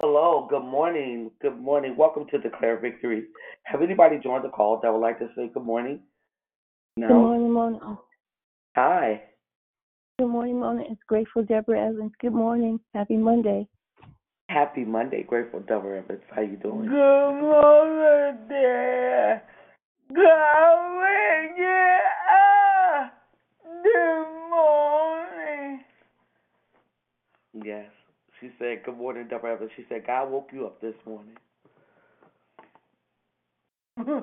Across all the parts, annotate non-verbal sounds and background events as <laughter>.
Hello, good morning. Good morning. Welcome to Declare Victory. Have anybody joined the call that would like to say good morning? Good No? morning, Mona. Hi. Good morning, Mona. It's Grateful Deborah Evans. Good morning. Happy Monday. Happy Monday, Grateful Deborah Evans. How are you doing? Good morning, dear. Good morning. Good morning. Yes. She said, Good morning, Deborah. She said, God woke you up this morning. <laughs> Good morning.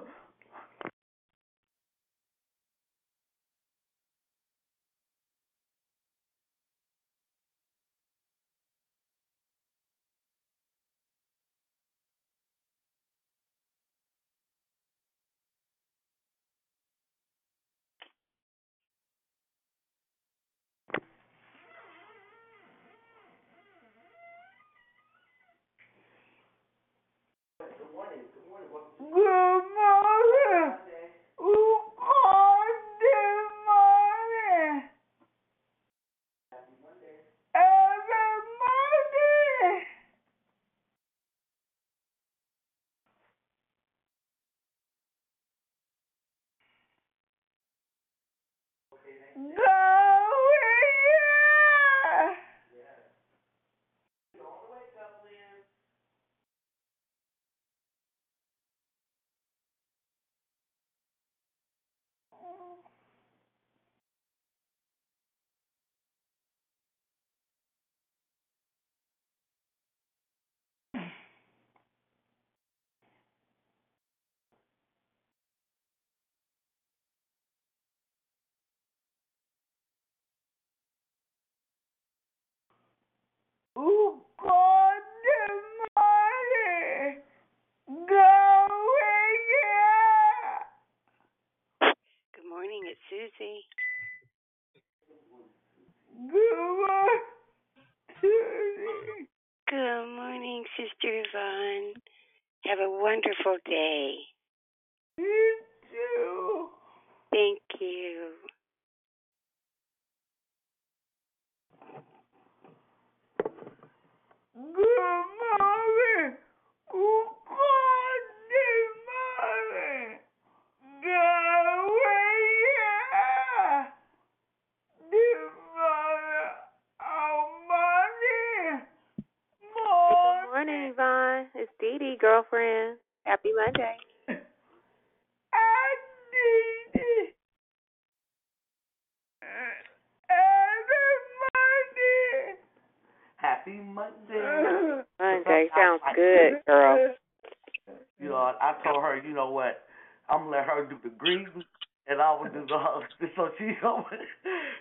Good morning. Everybody. Go yeah. Ooh, God Almighty. Go yeah. Good morning, it's Susie. Good morning. Good morning, Sister Yvonne. Have a wonderful day. You too. Thank you. Good morning. Good morning. Go yeah. Good morning. Almighty. Good morning, Yvonne. It's Dee Dee, girlfriend. Happy Monday. I need it. Everybody. Happy Monday. <laughs> Monday sounds good, girl. <laughs> You know, I told her, you know what? I'm gonna let her do the greeting, and I will do the host. <laughs> So she,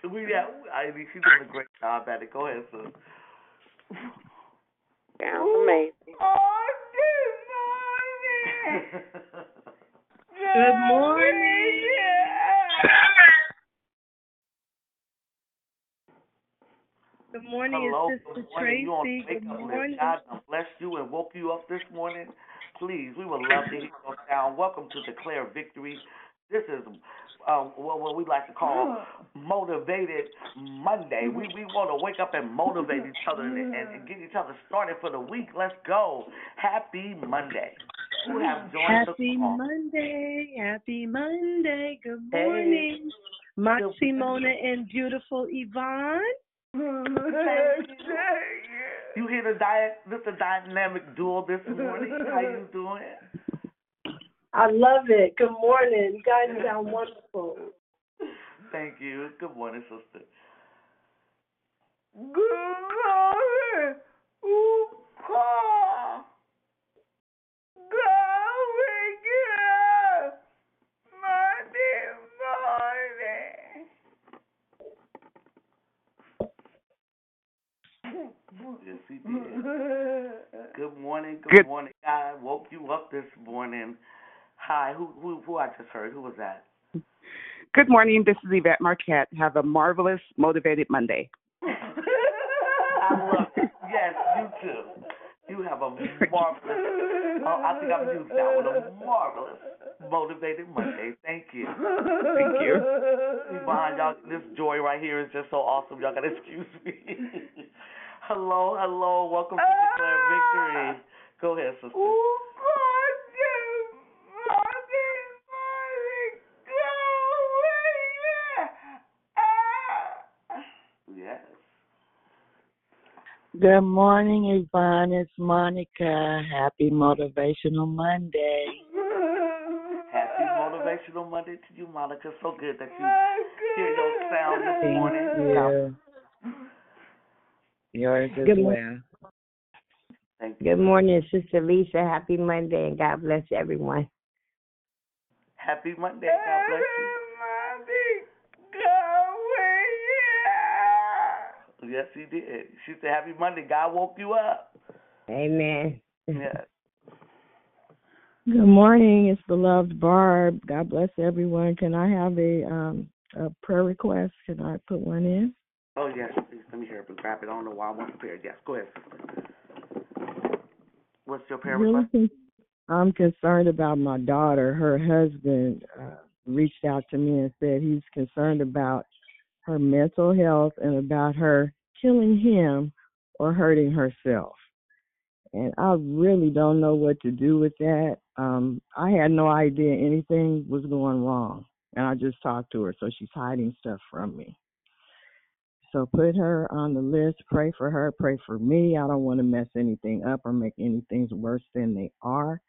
we got. I mean, she's doing a great job at it. Go ahead, sis. Sounds amazing. Oh, good morning. Good morning. Good morning, Hello, it's good Sister morning. Tracy. Good morning. God blessed you and woke you up this morning. Please, we would love to hear your sound. Welcome to Declare Victory. This is um, what, what we like to call Motivated Monday. We we want to wake up and motivate each other and, and, get each other started for the week. Let's go. Happy Monday. Who have joined Happy? Monday. Happy Monday. Good morning. Moxie, Good Mona, and beautiful Yvonne. You hear the diet, this the dynamic duo this morning. How you doing? I love it. Good morning. You guys sound wonderful. Thank you. Good morning, sister. Good morning. Ooh, ah. call. Go wake up. Monday morning. Yes, he <laughs> did. Good morning. Good, Good- morning. I woke you up this morning. Hi. Who who who I just heard? Who was that? Good morning. This is Yvette Marquette. Have a marvelous, motivated Monday. I love it. Yes, you too. You have a marvelous. Oh, I think I'm used that one. A marvelous, motivated Monday. Thank you. Thank you. Behind y'all, this joy right here is just so awesome. Y'all gotta excuse me. <laughs> Hello, hello. Welcome to Declare Victory. Go ahead, sister. Ooh, God, Monday, Monday, glory. Ah. Yes. Good morning, Yvonne. It's Monica. Happy Motivational Monday. Happy Motivational Monday to you, Monica. So good that you hear your sound this Thank morning. you. Yours as Good well. Thank you. Good morning, Sister Lisa. Happy Monday, and God bless everyone. Happy Monday. God bless you. Monday, glory. Yes, he did. She said, Happy Monday. God woke you up. Amen. Yes. <laughs> Good morning. It's beloved Barb. God bless everyone. Can I have a um a prayer request? Can I put one in? Oh, yes. Please let me hear it and grab it. I don't know why I wasn't prepared. Yes, go ahead, sister. What's your prayer request? I'm concerned about my daughter. Her husband uh, reached out to me and said he's concerned about her mental health and about her killing him or hurting herself. And I really don't know what to do with that. Um, I had no idea anything was going wrong. And I just talked to her, so she's hiding stuff from me. So put her on the list, pray for her, pray for me. I don't want to mess anything up or make any things worse than they are.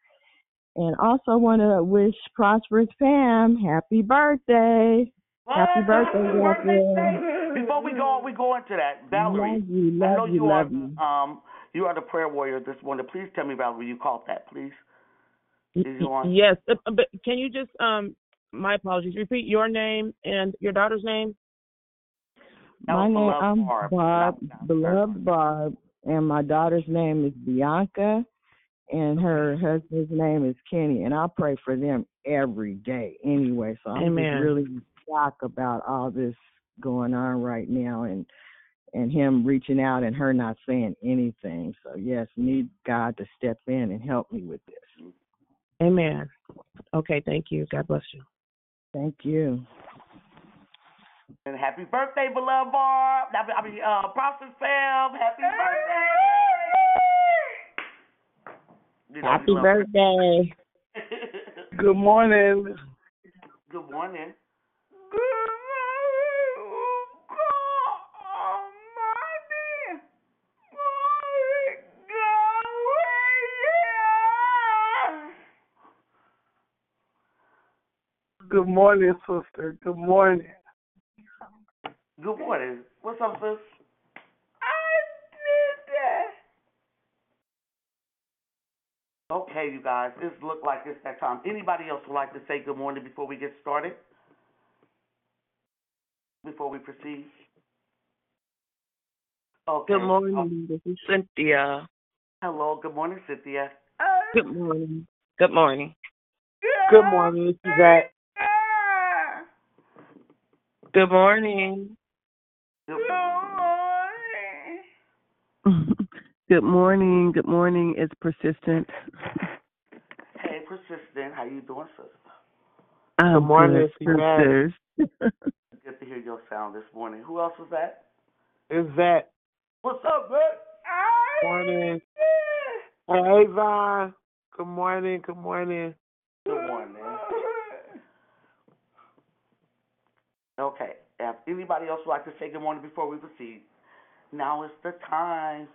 And also want to wish Prosperous Pam happy birthday. Happy birthday, Happy girlfriend. Before we go, we go into that, Valerie. Love you, I know you, you love are you. um you are the prayer warrior this morning. Please tell me, Valerie, you called that, please. Is you on? Yes, but can you just um my apologies. Repeat your name and your daughter's name. My name, I'm Barb. Barb, That was down beloved Barb, and my daughter's name is Bianca, and her husband's name is Kenny, and I pray for them every day anyway. So I'm really shocked about all this going on right now, and and him reaching out and her not saying anything. So yes, need God to step in and help me with this. Amen. Okay, thank you. God bless you. Thank you. And happy birthday, beloved Barb. I mean, uh, Prosperous Pam. Happy birthday. You know, Happy we love her. birthday. <laughs> Good morning. Good morning. Good morning, God Almighty. Glory, glory. Good morning, sister. Good morning. Good morning. What's up, sis? I did that. Okay, you guys, this look like it's that time. Anybody else would like to say good morning before we get started? Before we proceed? Okay. Good morning. This is Cynthia. Hello, good morning, Cynthia. Uh, good morning. Good morning. Good morning, this is Zach. Good morning. Good morning. <laughs> Good morning. Good morning. It's persistent. <laughs> Hey, persistent. How you doing, sister? I'm morning, good, sisters. <laughs> Good to hear your sound this morning. Who else was that? Is that? It's Zach. What's up, man? Morning. Hey, Vaughn. Good morning. Good morning. Good morning. Okay. If anybody else would like to say good morning before we proceed, now is the time.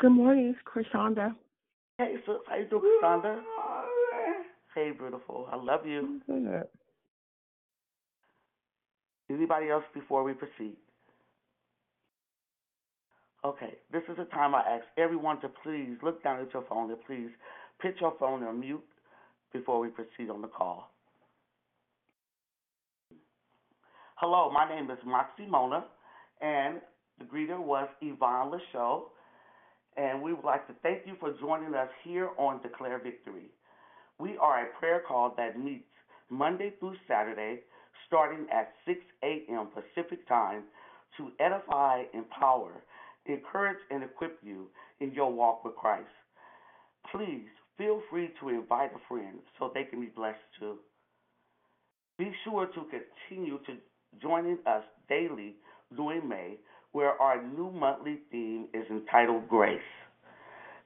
Good morning. It's Krishanda. Hey, sis. How you doing, Cassandra? Hey, beautiful. I love you. Good. Anybody else before we proceed? Okay, this is the time I ask everyone to please look down at your phone and please put your phone on mute before we proceed on the call. Hello, my name is Moxie Mona, and the greeter was Yvonne Lachaux, and we would like to thank you for joining us here on Declare Victory. We are a prayer call that meets Monday through Saturday, starting at 6 a.m. Pacific Time, to edify, empower, encourage, and equip you in your walk with Christ. Please feel free to invite a friend so they can be blessed too. Be sure to continue to joining us daily during May where our new monthly theme is entitled Grace.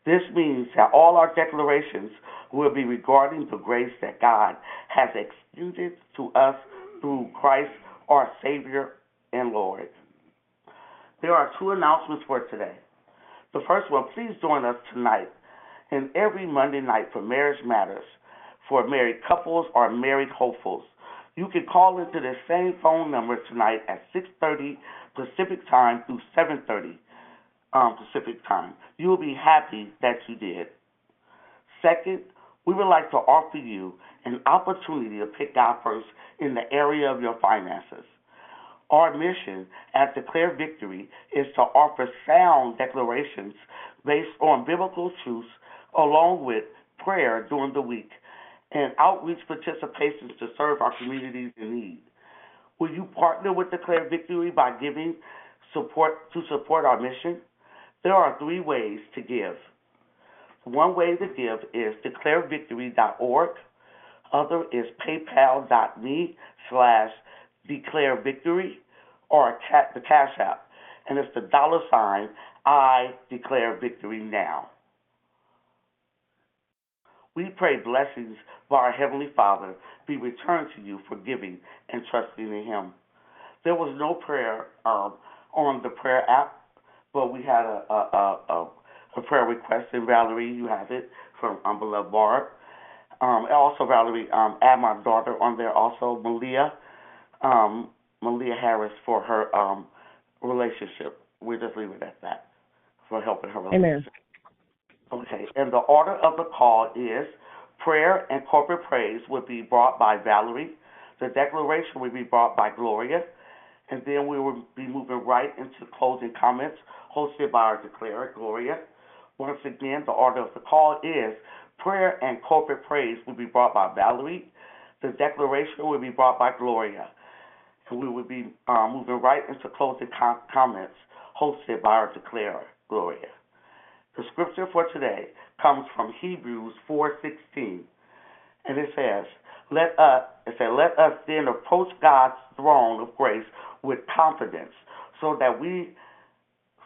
This means that all our declarations will be regarding the grace that God has extended to us through Christ our Savior and Lord. There are two announcements for today. The first one, please join us tonight and every Monday night for Marriage Matters for married couples or married hopefuls. You can call into the same phone number tonight at 6:30 Pacific time through 7:30 um, Pacific time. You will be happy that you did. Second, we would like to offer you an opportunity to pick God first in the area of your finances. Our mission at Declare Victory is to offer sound declarations based on biblical truths along with prayer during the week and outreach participations to serve our communities in need. Will you partner with Declare Victory by giving support to support our mission? There are three ways to give. One way to give is declarevictory.org. Other is paypal.me slash declarevictory or the Cash App. And it's the dollar sign I declare victory now. We pray blessings by our Heavenly Father be returned to you for giving and trusting in Him. There was no prayer um, on the prayer app, but we had a, a, a, a prayer request, and Valerie, you have it from um, beloved Barb. Um, also, Valerie, um, add my daughter on there. Also, Malia, um, Malia Harris for her um, relationship. We'll just leave it at that for helping her relationship. Amen. Okay, and the order of the call is prayer and corporate praise will be brought by Valerie. The declaration will be brought by Gloria. And then we will be moving right into closing comments hosted by our declarer, Gloria. Once again, the order of the call is prayer and corporate praise will be brought by Valerie. The declaration will be brought by Gloria. And we will be uh, moving right into closing com- comments hosted by our declarer, Gloria. The scripture for today comes from Hebrews 4:16, and it says, "Let us it said, let us then approach God's throne of grace with confidence, so that we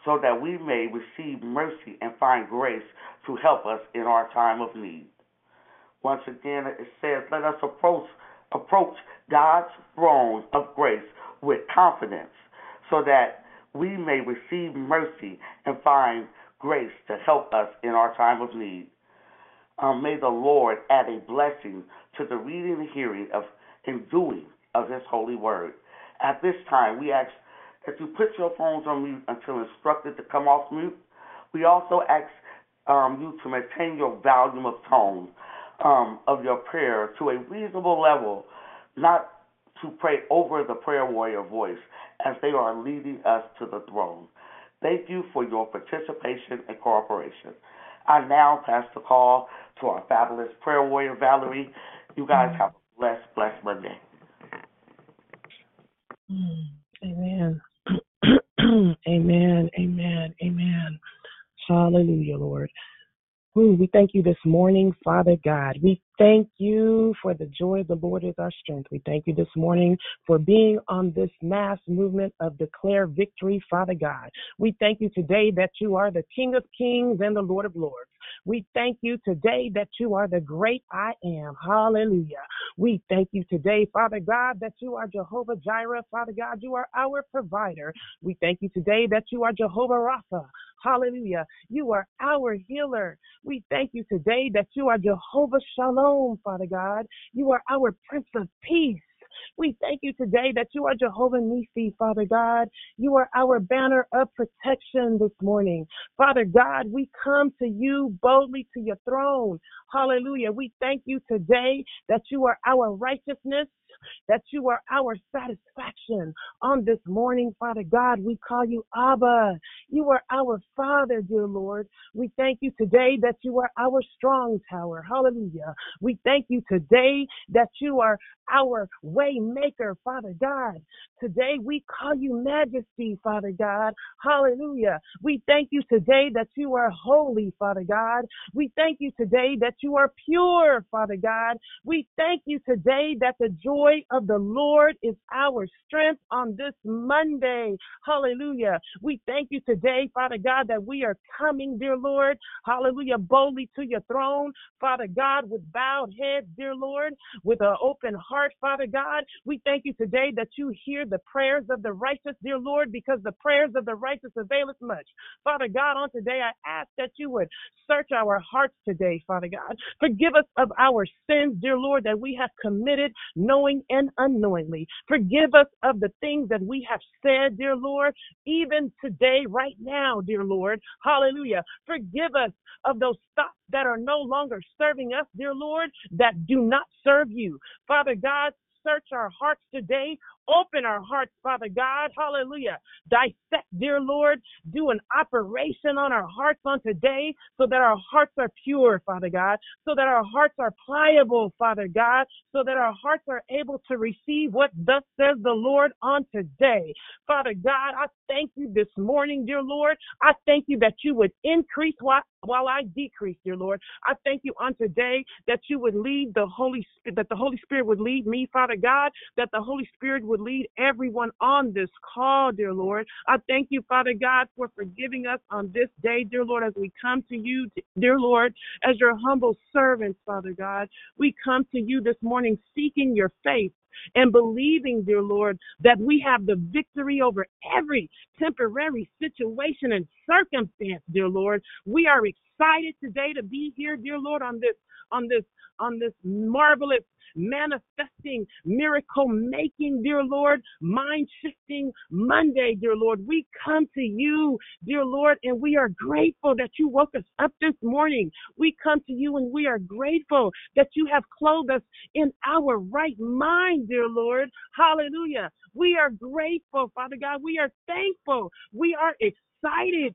so that we may receive mercy and find grace to help us in our time of need." Once again, it says, "Let us approach approach God's throne of grace with confidence, so that we may receive mercy and find grace to help us in our time of need. Um, may the Lord add a blessing to the reading and hearing of and doing of His holy word. At this time, we ask that you put your phones on mute until instructed to come off mute. We also ask um, you to maintain your volume of tone um, of your prayer to a reasonable level, not to pray over the prayer warrior voice as they are leading us to the throne. Thank you for your participation and cooperation. I now pass the call to our fabulous prayer warrior, Valerie. You guys have a blessed, blessed Monday. Amen. <clears throat> amen. Amen. Amen. Hallelujah, Lord. We thank you this morning, Father God. We thank you for the joy of the Lord is our strength. We thank you this morning for being on this mass movement of declare victory, Father God. We thank you today that you are the King of kings and the Lord of lords. We thank you today that you are the great I am. Hallelujah. We thank you today, Father God, that you are Jehovah Jireh. Father God, you are our provider. We thank you today that you are Jehovah Rapha. Hallelujah. You are our healer. We thank you today that you are Jehovah Shalom, Father God. You are our Prince of Peace. We thank you today that you are Jehovah Nisi, Father God. You are our banner of protection this morning. Father God, we come to you boldly to your throne. Hallelujah. We thank you today that you are our righteousness that you are our satisfaction on this morning, Father God. We call you Abba. You are our Father, dear Lord. We thank you today that you are our strong tower. Hallelujah. We thank you today that you are our way maker, Father God. Today we call you majesty, Father God. Hallelujah. We thank you today that you are holy, Father God. We thank you today that you are pure, Father God. We thank you today that the joy joy of the Lord is our strength on this Monday. Hallelujah. We thank you today, Father God, that we are coming, dear Lord. Hallelujah. Boldly to your throne, Father God, with bowed heads, dear Lord, with an open heart, Father God. We thank you today that you hear the prayers of the righteous, dear Lord, because the prayers of the righteous availeth much. Father God, on today, I ask that you would search our hearts today, Father God. Forgive us of our sins, dear Lord, that we have committed knowing and unknowingly. Forgive us of the things that we have said, dear Lord, even today, right now, dear Lord. Hallelujah. Forgive us of those thoughts that are no longer serving us, dear Lord, that do not serve you. Father God, search our hearts today. Open our hearts, Father God. Hallelujah. Dissect, dear Lord. Do an operation on our hearts on today so that our hearts are pure, Father God. So that our hearts are pliable, Father God. So that our hearts are able to receive what thus says the Lord on today. Father God, I thank you this morning, dear Lord. I thank you that you would increase while, while I decrease, dear Lord. I thank you on today that you would lead the Holy Spirit, that the Holy Spirit would lead me, Father God, that the Holy Spirit would lead everyone on this call, dear Lord. I thank you, Father God, for forgiving us on this day, dear Lord, as we come to you, dear Lord, as your humble servants, Father God. We come to you this morning seeking your face and believing, dear Lord, that we have the victory over every temporary situation and circumstance, dear Lord. We are excited today to be here, dear Lord, on this on this on this marvelous manifesting, miracle making, dear Lord, mind shifting Monday, dear Lord. We come to you, dear Lord, and we are grateful that you woke us up this morning. We come to you and we are grateful that you have clothed us in our right mind, dear Lord. Hallelujah. We are grateful, Father God. We are thankful. We are excited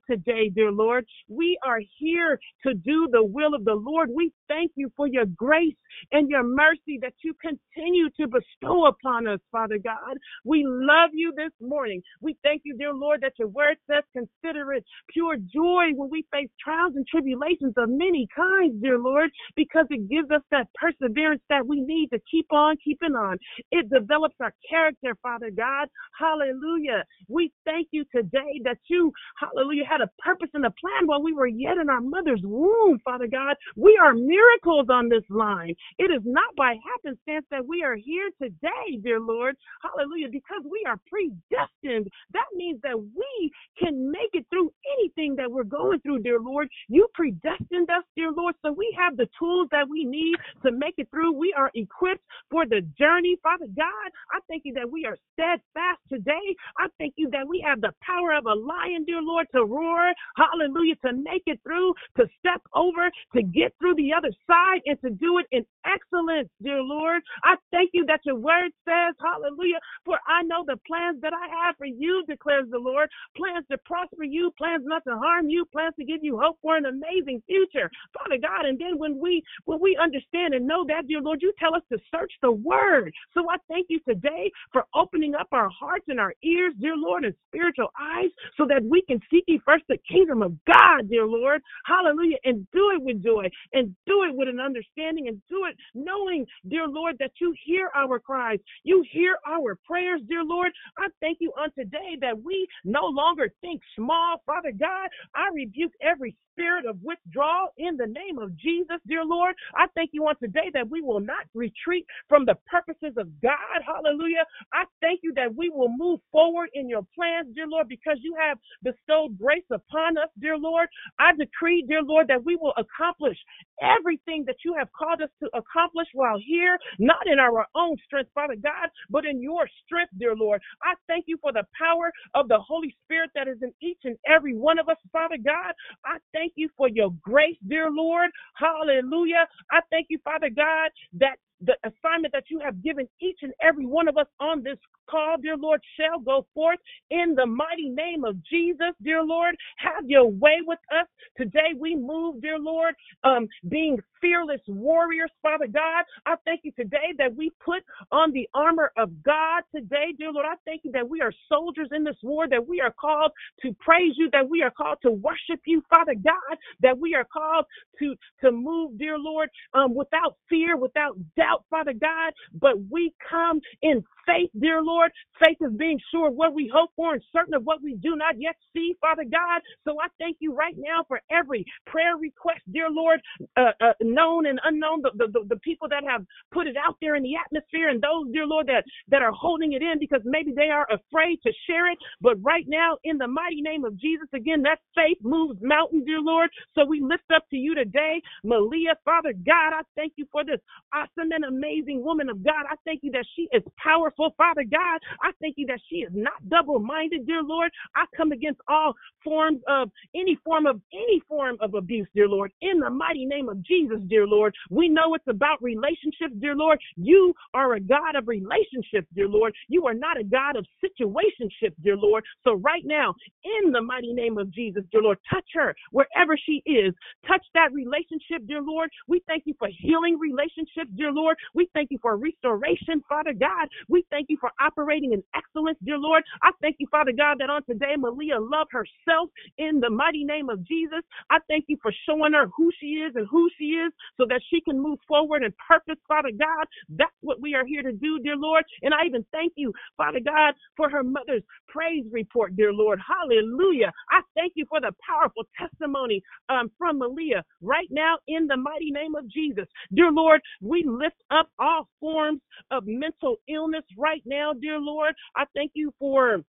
today, dear Lord. We are here to do the will of the Lord. We thank you for your grace and your mercy that you continue to bestow upon us, Father God. We love you this morning. We thank you, dear Lord, that your word says, consider it pure joy when we face trials and tribulations of many kinds, dear Lord, because it gives us that perseverance that we need to keep on keeping on. It develops our character, Father God. Hallelujah. We thank you today that you, hallelujah, had a purpose and a plan while we were yet in our mother's womb, Father God. We are miracles on this line. It is not by happenstance that we are here today, dear Lord. Hallelujah, because we are predestined. That means that we can make it through anything that we're going through, dear Lord. You predestined us, dear Lord, so we have the tools that we need to make it through. We are equipped for the journey, Father God. I thank you that we are steadfast today. I thank you that we have the power of a lion, dear Lord, to roar, hallelujah, to make it through, to step over, to get through the other side, and to do it in excellence, dear Lord. I thank you that your word says, hallelujah, for I know the plans that I have for you, declares the Lord, plans to prosper you, plans not to harm you, plans to give you hope for an amazing future, Father God. And then when we when we understand and know that, dear Lord, you tell us to search the word. So I thank you today for opening up our hearts and our ears, dear Lord, and spiritual eyes, so that we can seek ye first the kingdom of God, dear Lord. Hallelujah. And do it with joy and do it with an understanding and do it knowing, dear Lord, that you hear our cries. You hear our prayers, dear Lord. I thank you on today that we no longer think small, Father God. I rebuke every spirit of withdrawal in the name of Jesus, dear Lord. I thank you on today that we will not retreat from the purposes of God. Hallelujah. I thank you that we will move forward in your plans, dear Lord, because you have bestowed grace upon us, dear Lord. I decree, dear Lord, that we will accomplish everything that you have called us to accomplish while here, not in our own strength, Father God, but in your strength, dear Lord. I thank you for the power of the Holy Spirit that is in each and every one of us, Father God. I thank you for your grace, dear Lord. Hallelujah. I thank you, Father God, that the assignment that you have given each and every one of us on this call, dear Lord, shall go forth in the mighty name of Jesus, dear Lord. Have your way with us. Today we move, dear Lord, um, being fearless warriors, Father God. I thank you today that we put on the armor of God today, dear Lord. I thank you that we are soldiers in this war, that we are called to praise you, that we are called to worship you, Father God, that we are called to, to move, dear Lord, um, without fear, without doubt, Father God, but we come in faith, dear Lord. Faith is being sure of what we hope for and certain of what we do not yet see, Father God. So I thank you right now for every prayer request, dear Lord, uh, uh, known and unknown, the, the, the people that have put it out there in the atmosphere and those, dear Lord, that, that are holding it in because maybe they are afraid to share it. But right now, in the mighty name of Jesus, again, that faith moves mountains, dear Lord. So we lift up to you today, Malia, Father God. I thank you for this awesome and amazing woman of God. I thank you that she is powerful, Father God. I thank you that she is not double minded, dear Lord. I come against all forms of any form of any form of abuse, dear Lord, in the mighty name of Jesus, dear Lord. We know it's about relationships, dear Lord. You are a God of relationships, dear Lord. You are not a God of situationships, dear Lord. So right now, in the mighty name of Jesus, dear Lord, touch her wherever she is. Touch that relationship, dear Lord. We thank you for healing relationships, dear Lord. We thank you for restoration, Father God. We thank you for operating in excellence, dear Lord. I thank you, Father God, that on today, Malia loved herself in the mighty name of Jesus. I thank you for showing her who she is and who she is so that she can move forward in purpose, Father God. That's what we are here to do, dear Lord. And I even thank you, Father God, for her mother's praise report, dear Lord. Hallelujah. I thank you for the powerful testimony um, from Malia right now in the mighty name of Jesus. Dear Lord, we lift up all forms of mental illness right now, dear Lord. I thank you for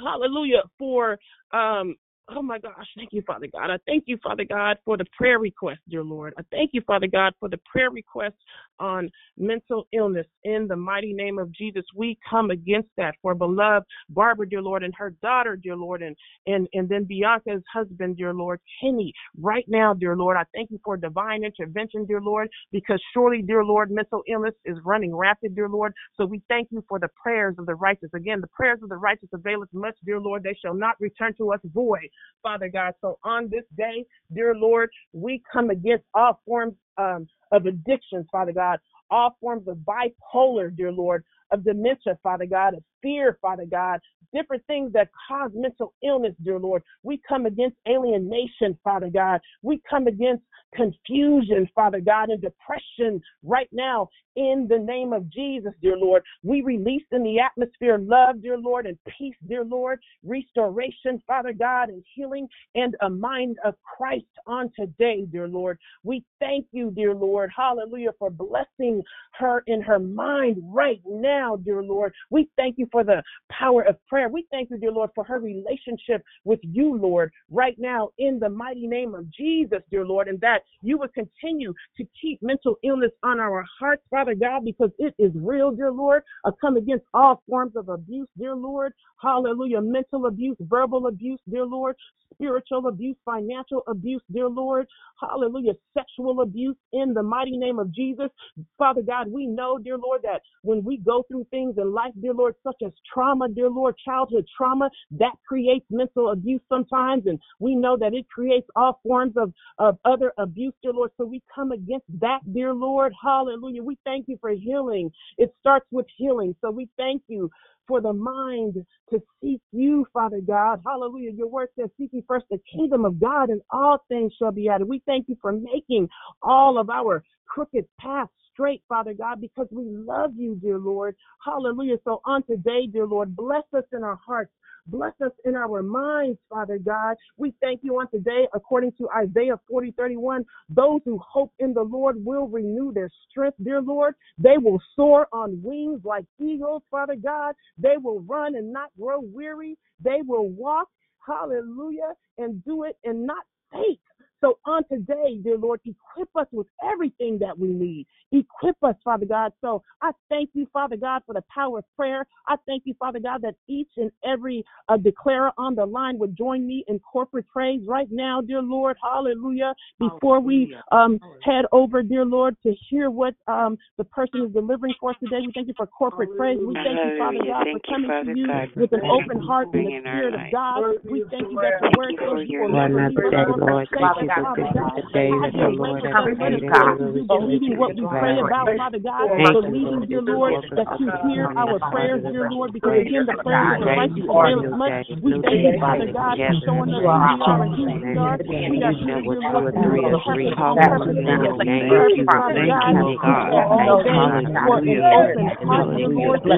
hallelujah for um Oh my gosh, thank you, Father God. I thank you, Father God, for the prayer request, dear Lord. I thank you, Father God, for the prayer request on mental illness. In the mighty name of Jesus, we come against that for beloved Barbara, dear Lord, and her daughter, dear Lord, and and and then Bianca's husband, dear Lord, Kenny. Right now, dear Lord, I thank you for divine intervention, dear Lord, because surely, dear Lord, mental illness is running rapid, dear Lord. So we thank you for the prayers of the righteous. Again, the prayers of the righteous availeth much, dear Lord. They shall not return to us void. Father God. So on this day, dear Lord, we come against all forms um, of addictions, Father God, all forms of bipolar, dear Lord, of dementia, Father God, of fear, Father God, different things that cause mental illness, dear Lord. We come against alienation, Father God. We come against confusion, Father God, and depression right now in the name of Jesus, dear Lord. We release in the atmosphere love, dear Lord, and peace, dear Lord, restoration, Father God, and healing and a mind of Christ on today, dear Lord. We thank you, dear Lord, hallelujah, for blessing her in her mind right now, dear Lord. We thank you for the power of prayer. We thank you, dear Lord, for her relationship with you, Lord, right now in the mighty name of Jesus, dear Lord, and that you would continue to keep mental illness on our hearts, Father God, because it is real, dear Lord. I come against all forms of abuse, dear Lord. Hallelujah. Mental abuse, verbal abuse, dear Lord. Spiritual abuse, financial abuse, dear Lord. Hallelujah. Sexual abuse in the mighty name of Jesus. Father God, we know, dear Lord, that when we go through things in life, dear Lord, such as trauma, dear Lord, childhood trauma, that creates mental abuse sometimes. And we know that it creates all forms of, of other abuse, dear Lord. So we come against that, dear Lord. Hallelujah. We thank you for healing. It starts with healing. So we thank you for the mind to seek you, Father God. Hallelujah. Your word says, Seek ye first the kingdom of God, and all things shall be added. We thank you for making all of our crooked paths straight, Father God, because we love you, dear Lord. Hallelujah. So on today, dear Lord, bless us in our hearts. Bless us in our minds, Father God. We thank you on today, according to Isaiah 40 31. Those who hope in the Lord will renew their strength, dear Lord. They will soar on wings like eagles, Father God. They will run and not grow weary. They will walk, hallelujah, and do it and not faint. So on today, dear Lord, equip us with everything that we need. Equip us, Father God. So I thank you, Father God, for the power of prayer. I thank you, Father God, that each and every uh, declarer on the line would join me in corporate praise right now, dear Lord. Hallelujah. Before we um, head over, dear Lord, to hear what um, the person is delivering for us today, we thank you for corporate praise. We thank you, Father God, for coming to you with an open heart and the Spirit of God. We thank you that the word says you Jesus, God. Thank you, day Thank you, Lord Thank you, and Thank you, rejoice Thank you, pray Thank you, God, Thank you, Lord, Thank you hear our prayers, dear Lord, you, again, Thank you, of Thank you, avail Thank you, We thank you, Father God, Thank you, us Thank you are and who we are. We are here, dear Lord, to do the perfect home purpose that is encouraging, Father God, and for an open heart, dear Lord.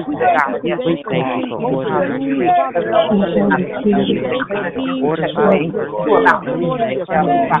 We thank you today for being here, Father God. We thank you for being here, Lord, to allow us to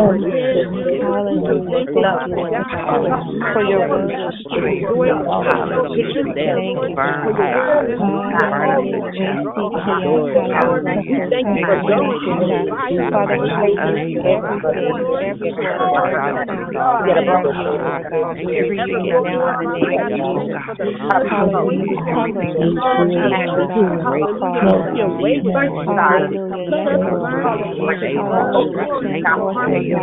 Hallelujah. Hallelujah. Thank you Hallelujah. Hallelujah. We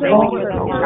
thank you, Lord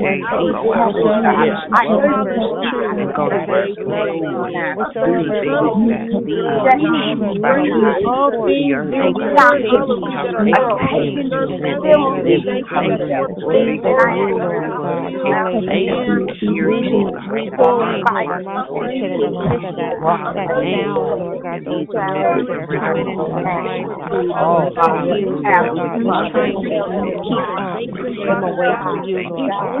Thank I God, you, Lord God.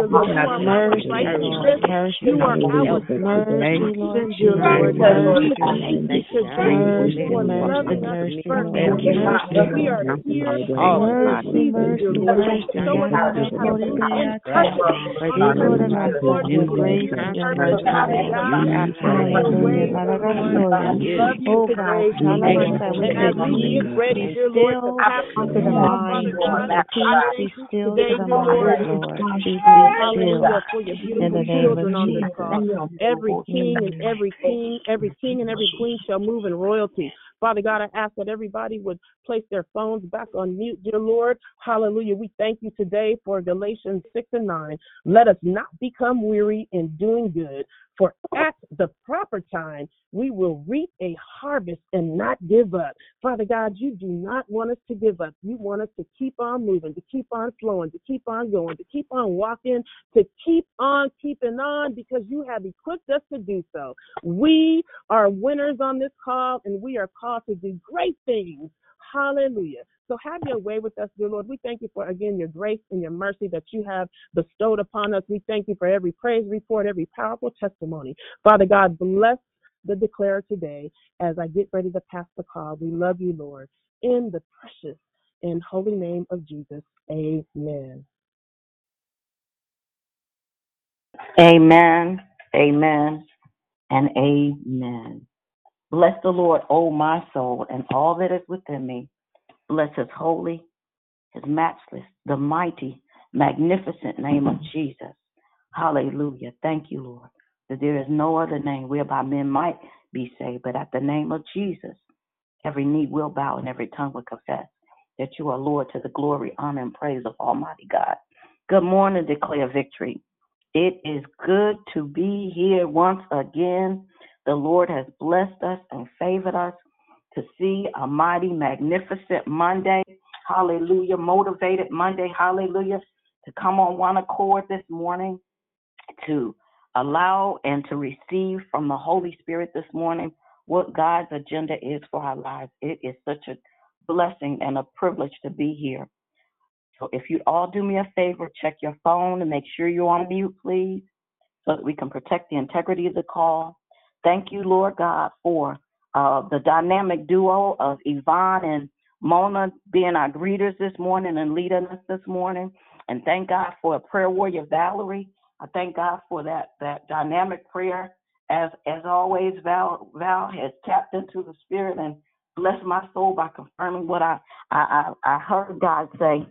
Lord. Mercy. Mercy, Lord. Mercy, mercy, mercy, mercy, We are here. Mercy, mercy, mercy. Lord, thank your grace and your mercy. Hallelujah. Hallelujah. Oh God, hallelujah. We say peace be still to the mind. Peace be still to the mind, Lord. Hallelujah, for your beautiful the name of children on this call. Every king and every king, every king and every queen shall move in royalty. Father God, I ask that everybody would place their phones back on mute, dear Lord. Hallelujah. We thank you today for Galatians 6 and 9. Let us not become weary in doing good, for at the proper time we will reap a harvest and not give up. Father God, you do not want us to give up. You want us to keep on moving, to keep on flowing, to keep on going, to keep on walking, to keep on keeping on because you have equipped us to do so. We are winners on this call and we are called to do great things. Hallelujah. So have your way with us, dear Lord. We thank you for, again, your grace and your mercy that you have bestowed upon us. We thank you for every praise report, every powerful testimony. Father God, bless the declarer today as I get ready to pass the call. We love you, Lord. In the precious and holy name of Jesus, amen. Amen, amen, and amen. Bless the Lord, O my soul, and all that is within me. Bless his holy, his matchless, the mighty, magnificent name of Jesus. Hallelujah. Thank you, Lord, that there is no other name whereby men might be saved, but at the name of Jesus, every knee will bow and every tongue will confess that you are Lord to the glory, honor, and praise of Almighty God. Good morning, declare victory. It is good to be here once again. The Lord has blessed us and favored us to see a mighty, magnificent Monday. Hallelujah. Motivated Monday. Hallelujah. To come on one accord this morning to allow and to receive from the Holy Spirit this morning what God's agenda is for our lives. It is such a blessing and a privilege to be here. So if you'd all do me a favor, check your phone and make sure you're on mute, please, so that we can protect the integrity of the call. Thank you, Lord God, for uh, the dynamic duo of Yvonne and Mona being our greeters this morning and leading us this morning. And thank God for a prayer warrior, Valerie. I thank God for that that dynamic prayer. As as always, Val Val has tapped into the spirit and blessed my soul by confirming what I I I, I heard God say.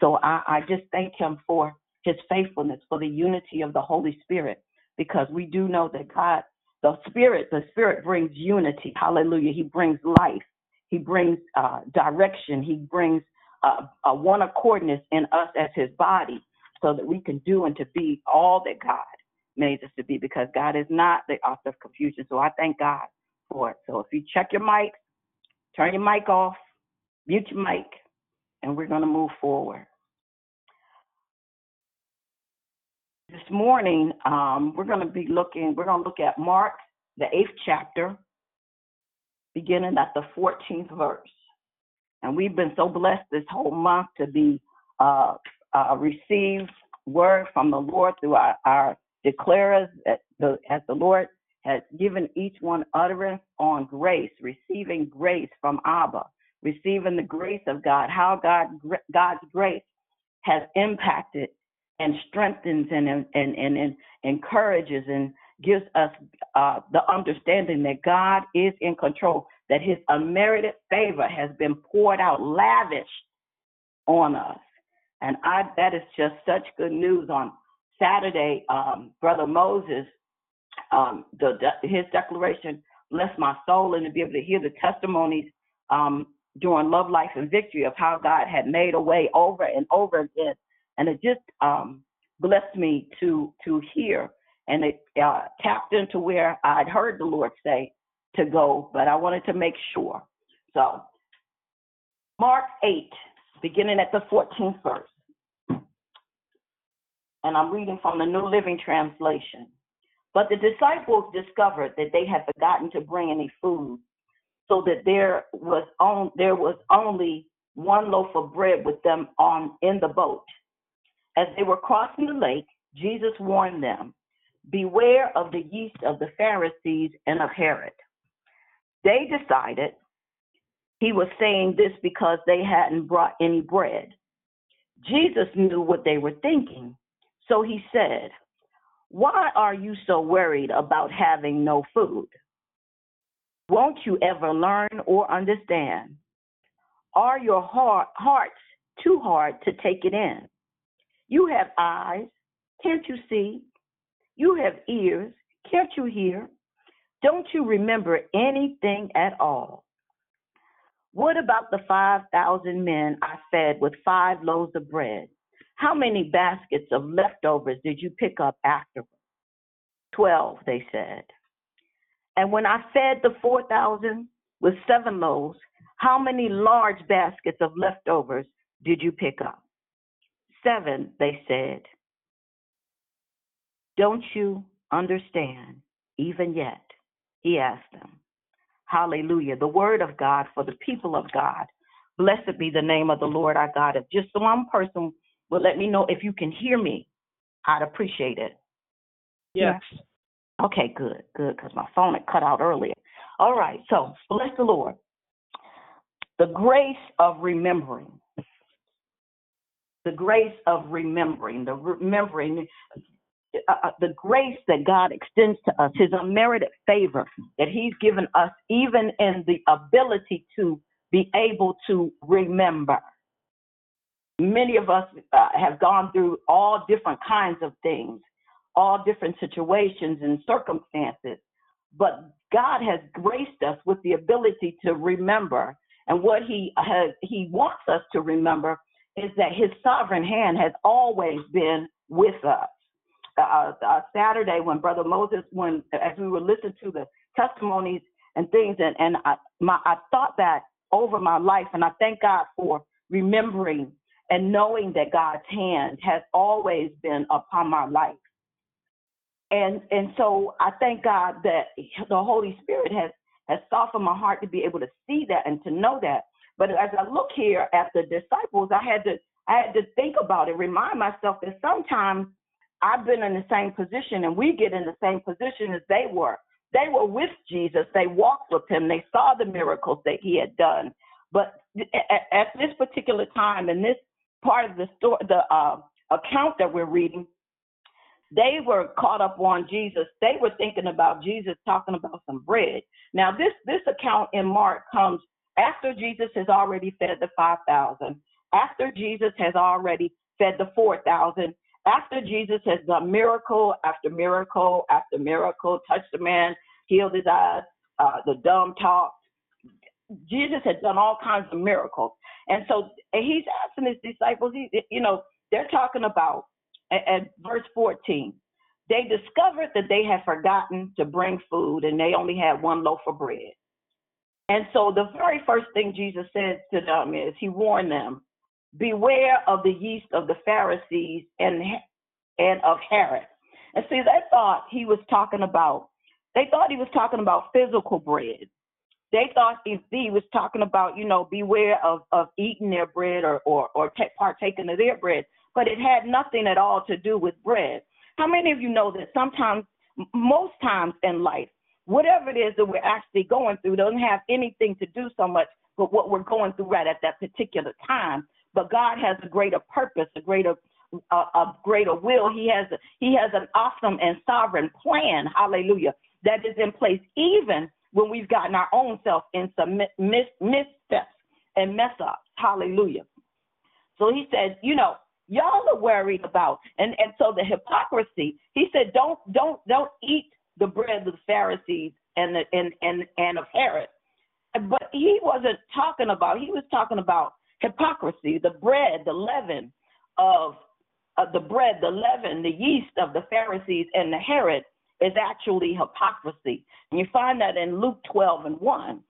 So I, I just thank Him for His faithfulness, for the unity of the Holy Spirit, because we do know that God, the Spirit, the Spirit brings unity. Hallelujah. He brings life. He brings uh, direction. He brings uh, a one accordness in us as His body, so that we can do and to be all that God made us to be. Because God is not the author of confusion. So I thank God for it. So if you check your mic, turn your mic off, mute your mic, and we're going to move forward. This morning, um, we're going to be looking, we're going to look at Mark, the eighth chapter, beginning at the 14th verse. And we've been so blessed this whole month to be uh, uh, receive word from the Lord through our, our declarers that the, as the Lord has given each one utterance on grace, receiving grace from Abba, receiving the grace of God, how God God's grace has impacted and strengthens and and and, and encourages and gives us uh, the understanding that God is in control, that His unmerited favor has been poured out, lavished on us, and I that is just such good news. On Saturday, um, Brother Moses, um, the, his declaration bless my soul, and to be able to hear the testimonies um, during Love, Life, and Victory of how God had made a way over and over again and it just um, blessed me to to hear, and it uh, tapped into where I'd heard the Lord say to go, but I wanted to make sure. So, Mark eight, beginning at the 14th verse, and I'm reading from the New Living Translation. But the disciples discovered that they had forgotten to bring any food, so that there was on there was only one loaf of bread with them on in the boat. As they were crossing the lake, Jesus warned them, Beware of the yeast of the Pharisees and of Herod. They decided he was saying this because they hadn't brought any bread. Jesus knew what they were thinking, so he said, Why are you so worried about having no food? Won't you ever learn or understand? Are your heart, hearts too hard to take it in? You have eyes, Can't you see? You have ears. Can't you hear? Don't you remember anything at all? What about the 5,000 men I fed with five loaves of bread? How many baskets of leftovers did you pick up afterwards? Twelve, they said. And when I fed the 4,000 with seven loaves, how many large baskets of leftovers did you pick up? Seven, they said. Don't you understand even yet? He asked them. Hallelujah. The word of God for the people of God. Blessed be the name of the Lord our God. If just one person would let me know if you can hear me, I'd appreciate it. Yes. Okay, good, good, because my phone had cut out earlier. All right, so bless the Lord. The grace of remembering. The grace of remembering, the remembering, uh, uh, the grace that God extends to us, His unmerited favor that He's given us, even in the ability to be able to remember. Many of us uh, have gone through all different kinds of things, all different situations and circumstances, but God has graced us with the ability to remember. And what He has, He wants us to remember is that His sovereign hand has always been with us. Uh, uh, Saturday, when Brother Moses, when as we were listening to the testimonies and things, and and I, my I thought that over my life, and I thank God for remembering and knowing that God's hand has always been upon my life. And and so I thank God that the Holy Spirit has has softened my heart to be able to see that and to know that. But as I look here at the disciples, I had to I had to think about it, remind myself that sometimes I've been in the same position and we get in the same position as they were. They were with Jesus, they walked with him, they saw the miracles that he had done. But at, this particular time, in this part of the story, the uh, account that we're reading, they were caught up on Jesus. They were thinking about Jesus talking about some bread. Now, this this account in Mark comes after Jesus has already fed the five thousand, after Jesus has already fed the four thousand, after Jesus has done miracle after miracle after miracle, touched the man, healed his eyes, uh, the dumb talk. Jesus had done all kinds of miracles, and so and he's asking his disciples. He, you know, they're talking about at, verse 14. They discovered that they had forgotten to bring food, and they only had one loaf of bread. And so the very first thing Jesus said to them is, He warned them, Beware of the yeast of the Pharisees and and of Herod. And see, they thought he was talking about. They thought he was talking about physical bread. They thought he, he was talking about, you know, beware of, of eating their bread or or, or partaking of their bread. But it had nothing at all to do with bread. How many of you know that sometimes, most times in life, whatever it is that we're actually going through doesn't have anything to do so much with what we're going through right at that particular time. But God has a greater purpose, a greater a, a greater will. He has a, he has an awesome and sovereign plan. Hallelujah. That is in place even when we've gotten our own self in some mis- missteps and mess ups. Hallelujah. So he said, you know, y'all are worried about and and so the hypocrisy. He said, don't don't don't eat the bread of the Pharisees and the, and and and of Herod. But he wasn't talking about. He was talking about hypocrisy, the bread, the leaven of uh, the bread, the leaven, the yeast of the Pharisees and the Herod is actually hypocrisy. And you find that in Luke 12 and 1.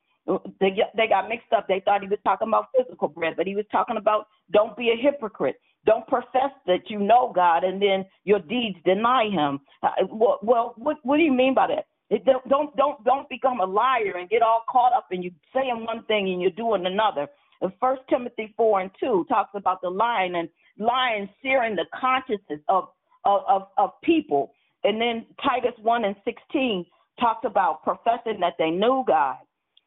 They, they got mixed up. They thought he was talking about physical bread, but he was talking about don't be a hypocrite. Don't profess that you know God and then your deeds deny Him. Uh, well, well what, what do you mean by that? It don't, don't don't don't become a liar and get all caught up and you saying one thing and you're doing another. First Timothy four and two talks about the lying and lying searing the consciousness of of, of, of people. And then Titus one and sixteen talks about professing that they knew God,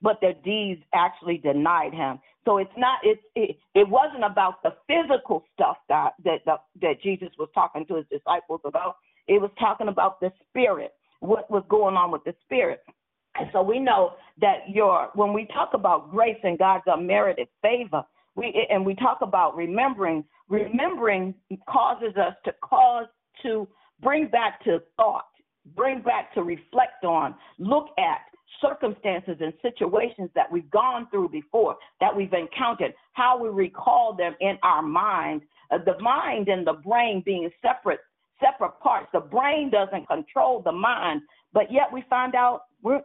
but their deeds actually denied Him. So it's not it's it, it wasn't about the physical stuff that that that, that Jesus was talking to his disciples about. It was talking about the spirit, what was going on with the spirit. And so we know that your when we talk about grace and God's unmerited favor, we and we talk about remembering, remembering causes us to cause to bring back to thought, bring back to reflect on, look at circumstances and situations that we've gone through before, that we've encountered, how we recall them in our mind. Uh, the mind and the brain being separate separate parts. The brain doesn't control the mind, but yet we find out we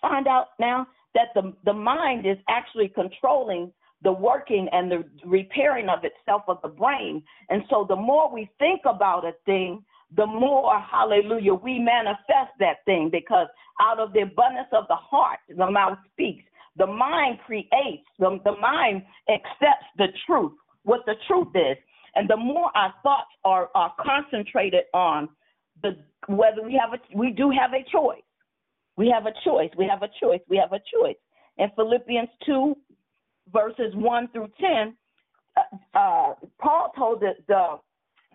find out now that the the mind is actually controlling the working and the repairing of itself of the brain. And so the more we think about a thing, the more, hallelujah, we manifest that thing because out of the abundance of the heart, the mouth speaks. The mind creates, the, the mind accepts the truth, what the truth is. And the more our thoughts are, are concentrated on the whether we have a we do have a choice. We have a choice. We have a choice. We have a choice. In Philippians 2, verses 1 through 10, uh, uh, Paul told the, the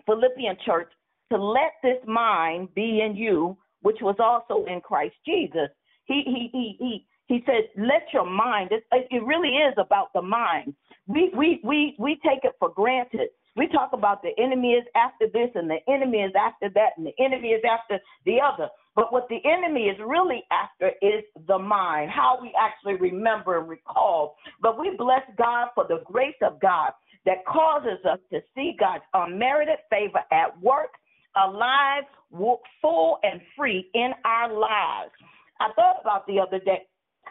Philippian church to let this mind be in you, which was also in Christ Jesus. He he he he he said, "Let your mind." It, it really is about the mind. We we we we take it for granted. We talk about the enemy is after this and the enemy is after that and the enemy is after the other. But what the enemy is really after is the mind, how we actually remember and recall. But we bless God for the grace of God that causes us to see God's unmerited favor at work, alive, full, and free in our lives. I thought about the other day,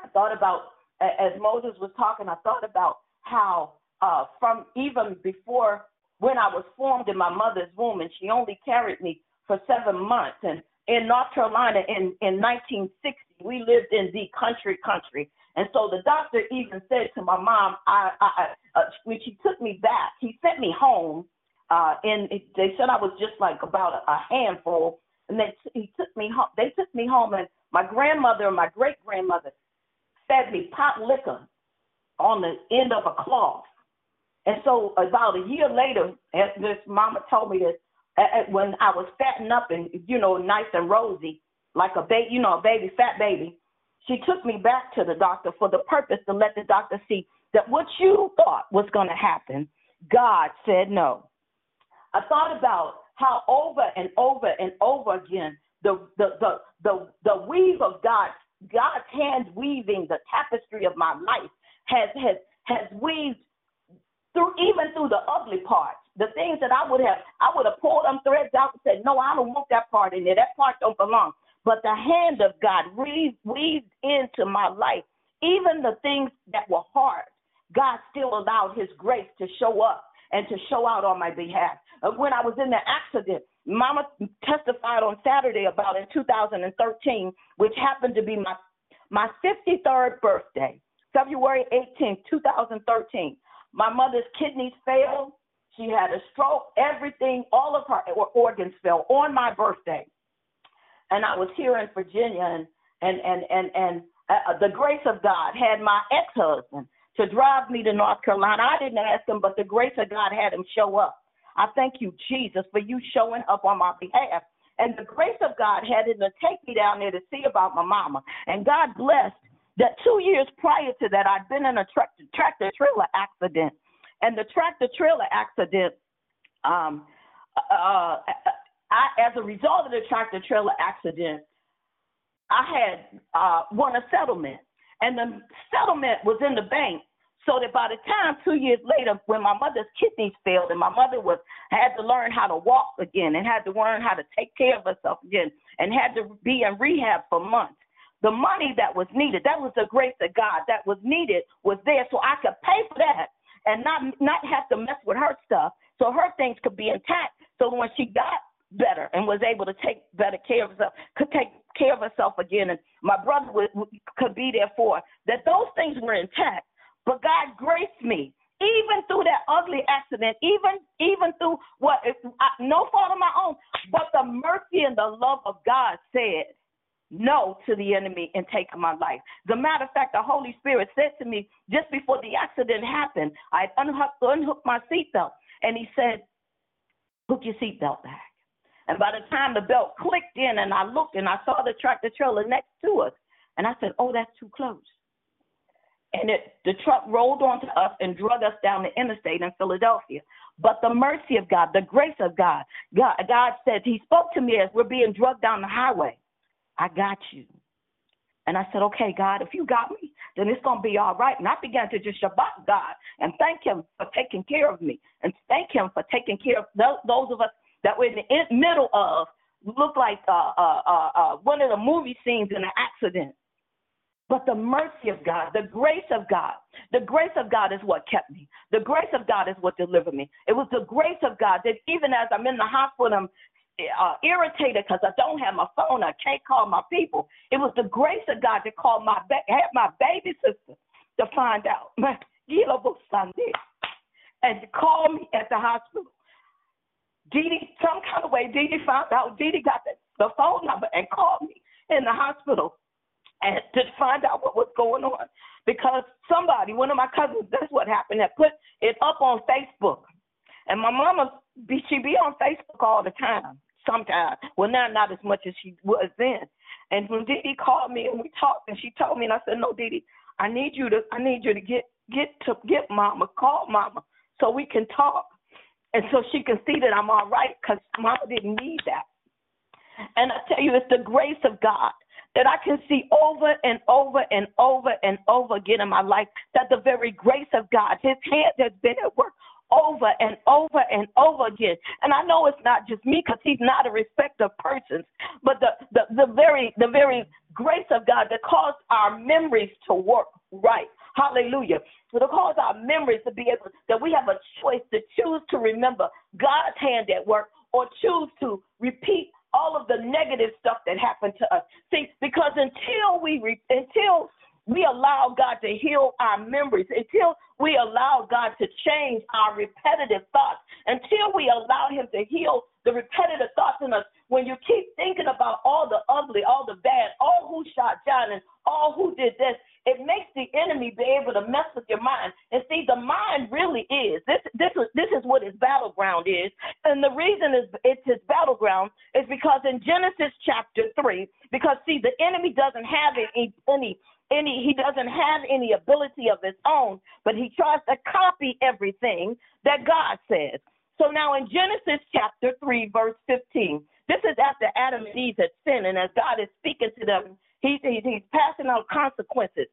I thought about, as Moses was talking, I thought about how uh, from even before when I was formed in my mother's womb, and she only carried me for seven months. And in North Carolina in, in 1960, we lived in the country country. And so the doctor even said to my mom, I, I, uh, when she took me back, he sent me home. Uh, and it, they said I was just like about a, a handful. And they he took me home. They took me home, and my grandmother and my great grandmother fed me pot liquor on the end of a cloth. And so about a year later, as this mama told me this, eh, eh, when I was fatting up and you know nice and rosy, like a baby, you know, a baby, fat baby, she took me back to the doctor for the purpose to let the doctor see that what you thought was going to happen, God said no. I thought about how over and over and over again the the the the, the weave of God, God's hands weaving the tapestry of my life has has has weaved through even through the ugly parts, the things that I would have, I would have pulled them threads out and said, no, I don't want that part in there. That part don't belong. But the hand of God weaved, weaved into my life, even the things that were hard. God still allowed His grace to show up and to show out on my behalf. Uh, when I was in the accident, Mama testified on Saturday about in 2013, which happened to be my my 53rd birthday, February 18, 2013. My mother's kidneys failed. She had a stroke. Everything, all of her organs fell on my birthday. And I was here in Virginia, and and and and, and uh, the grace of God had my ex-husband to drive me to North Carolina. I didn't ask him, but the grace of God had him show up. I thank you, Jesus, for you showing up on my behalf. And the grace of God had to take me down there to see about my mama. And God blessed that two years prior to that, I'd been in a tractor, tractor trailer accident. And the tractor trailer accident, um, uh, I, as a result of the tractor trailer accident, I had uh, won a settlement. And the settlement was in the bank. So that by the time two years later, when my mother's kidneys failed and my mother was had to learn how to walk again and had to learn how to take care of herself again and had to be in rehab for months, the money that was needed, that was the grace of God that was needed, was there so I could pay for that and not not have to mess with her stuff, so her things could be intact. So when she got better and was able to take better care of herself, could take care of herself again, and my brother would, could be there for her, that those things were intact. But God graced me even through that ugly accident, even even through what no fault of my own, but the mercy and the love of God said, no to the enemy and taking my life. The matter of fact, the Holy Spirit said to me just before the accident happened, I unhooked, unhooked my seatbelt, and He said, "Hook your seatbelt back." And by the time the belt clicked in, and I looked and I saw the tractor trailer next to us, and I said, "Oh, that's too close." And it, the truck rolled onto us and drug us down the interstate in Philadelphia. but the mercy of God, the grace of God. God, God said, He spoke to me as we're being drugged down the highway. I got you. And I said, okay, God, if you got me, then it's going to be all right. And I began to just shabach God and thank Him for taking care of me and thank Him for taking care of those, of us that were in the middle of, look like uh, uh, uh, uh, one of the movie scenes in an accident. But the mercy of God, the grace of God, the grace of God is what kept me. The grace of God is what delivered me. It was the grace of God that even as I'm in the hospital, I'm uh, irritated because I don't have my phone. I can't call my people. It was the grace of God that called my ba- had my baby sister to find out. <laughs> And call me at the hospital. Dee Dee, some kind of way, Dee Dee found out. Dee Dee got the, the phone number and called me in the hospital to find out what was going on. Because somebody, one of my cousins, that's what happened, that put it up on Facebook. And my mama, she be on Facebook all the time sometimes. Well, now not as much as she was then. And when Dee called me and we talked, and she told me, and I said, "No, Dee, I need you to, I need you to get get to get Mama, call Mama, so we can talk, and so she can see that I'm all right, because Mama didn't need that." And I tell you, it's the grace of God that I can see over and over and over and over again in my life that the very grace of God, His hand has been at work over and over and over again. And I know it's not just me because he's not a respecter of persons, but the, the, the very the very grace of God that caused our memories to work right. Hallelujah. So to cause our memories to be able that we have a choice to choose to remember God's hand at work or choose to repeat all of the negative stuff that happened to us. See, because until we re- until we allow God to heal our memories, until we allow God to change our repetitive thoughts, until we allow Him to heal the repetitive thoughts in us, when you keep thinking about all the ugly, all the bad, all who shot John, and all who did this, it makes the enemy be able to mess with your mind. And see, the mind really is this. This is this is what his battleground is, and the reason is it's his battleground is because in Genesis chapter three, because see, the enemy doesn't have any any any he doesn't have any ability of his own, but he tries to copy everything that God says. So now in Genesis chapter 3, verse 15, this is after Adam and Eve had sinned, and as God is speaking to them, he, he, he's passing out consequences.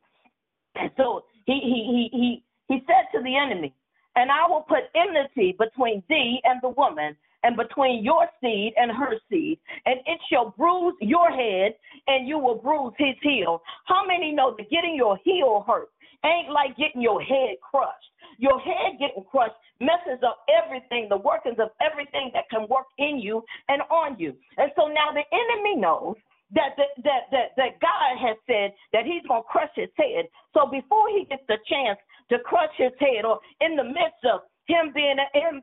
And so he, he, he, he, he said to the enemy, And I will put enmity between thee and the woman, and between your seed and her seed, and it shall bruise your head, and you will bruise his heel. How many know that getting your heel hurt ain't like getting your head crushed? Your head getting crushed messes up everything, the workings of everything that can work in you and on you. And so now the enemy knows that that that that, that God has said that He's gonna crush his head. So before he gets the chance to crush his head, or in the midst of him being in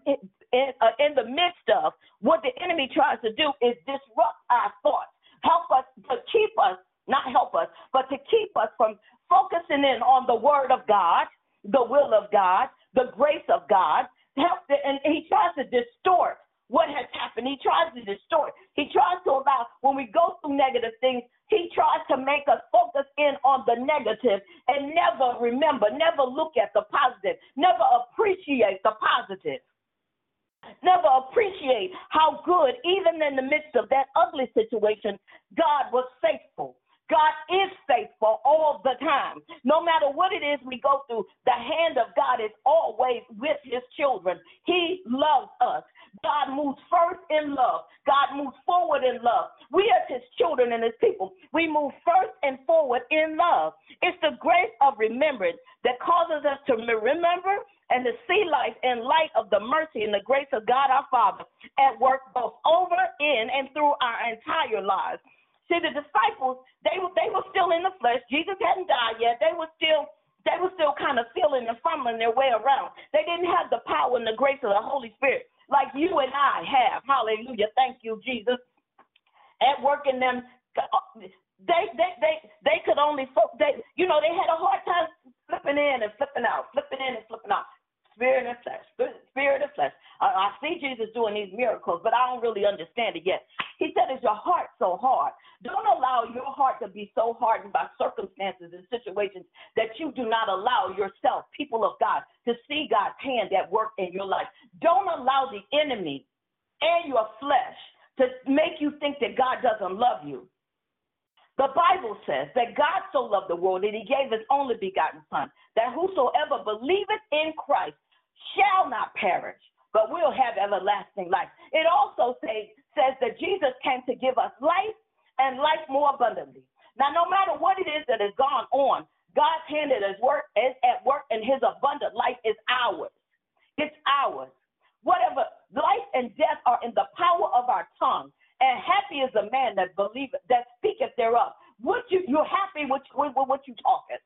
in, uh, in the midst of what the enemy tries to do is disrupt our thoughts, help us to keep us, not help us, but to keep us from focusing in on the Word of God, the will of God, the grace of God. Help, and he tries to distort what has happened. He tries to distort. He tries to allow, when we go through negative things, he tries to make us focus in on the negative and never remember, never look at the positive, never appreciate the positive. Never appreciate how good, even in the midst of that ugly situation, God was faithful. God is faithful all the time. No matter what it is we go through, the hand of God is always with his children. He loves us. God moves first in love. God moves forward in love. We as his children and his people, we move first and forward in love. It's the grace of remembrance that causes us to remember and to see life in light of the mercy and the grace of God our Father at work both over, in, and through our entire lives. See, the disciples, they were they were still in the flesh. Jesus hadn't died yet. They were still they were still kind of feeling and fumbling their way around. They didn't have the power and the grace of the Holy Spirit like you and I have. Hallelujah. Thank you, Jesus. At work in them, they they they they could only they you know they had a hard time flipping in and flipping out, flipping in and flipping out. Spirit and flesh, spirit and flesh. I, I see Jesus doing these miracles, but I don't really understand it yet. He said, Is your heart so hard? Don't allow your heart to be so hardened by circumstances and situations that you do not allow yourself, people of God, to see God's hand at work in your life. Don't allow the enemy and your flesh to make you think that God doesn't love you. The Bible says that God so loved the world that he gave his only begotten Son, that whosoever believeth in Christ shall not perish, but will have everlasting life. It also say, says that Jesus came to give us life and life more abundantly. Now, no matter what it is that has gone on, God's hand at his work is at work, and his abundant life is ours. It's ours. Whatever life and death are in the power of our tongue. And happy is the man that believeth, that speaketh thereof. What you you're happy with, with, with what you talking.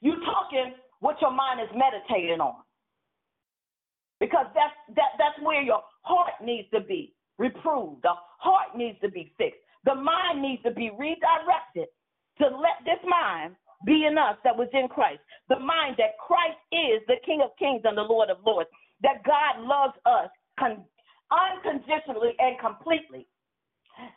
You talking what your mind is meditating on. Because that's that that's where your heart needs to be reproved. The heart needs to be fixed. The mind needs to be redirected to let this mind be in us that was in Christ. The mind that Christ is the King of Kings and the Lord of Lords. That God loves us con- unconditionally and completely.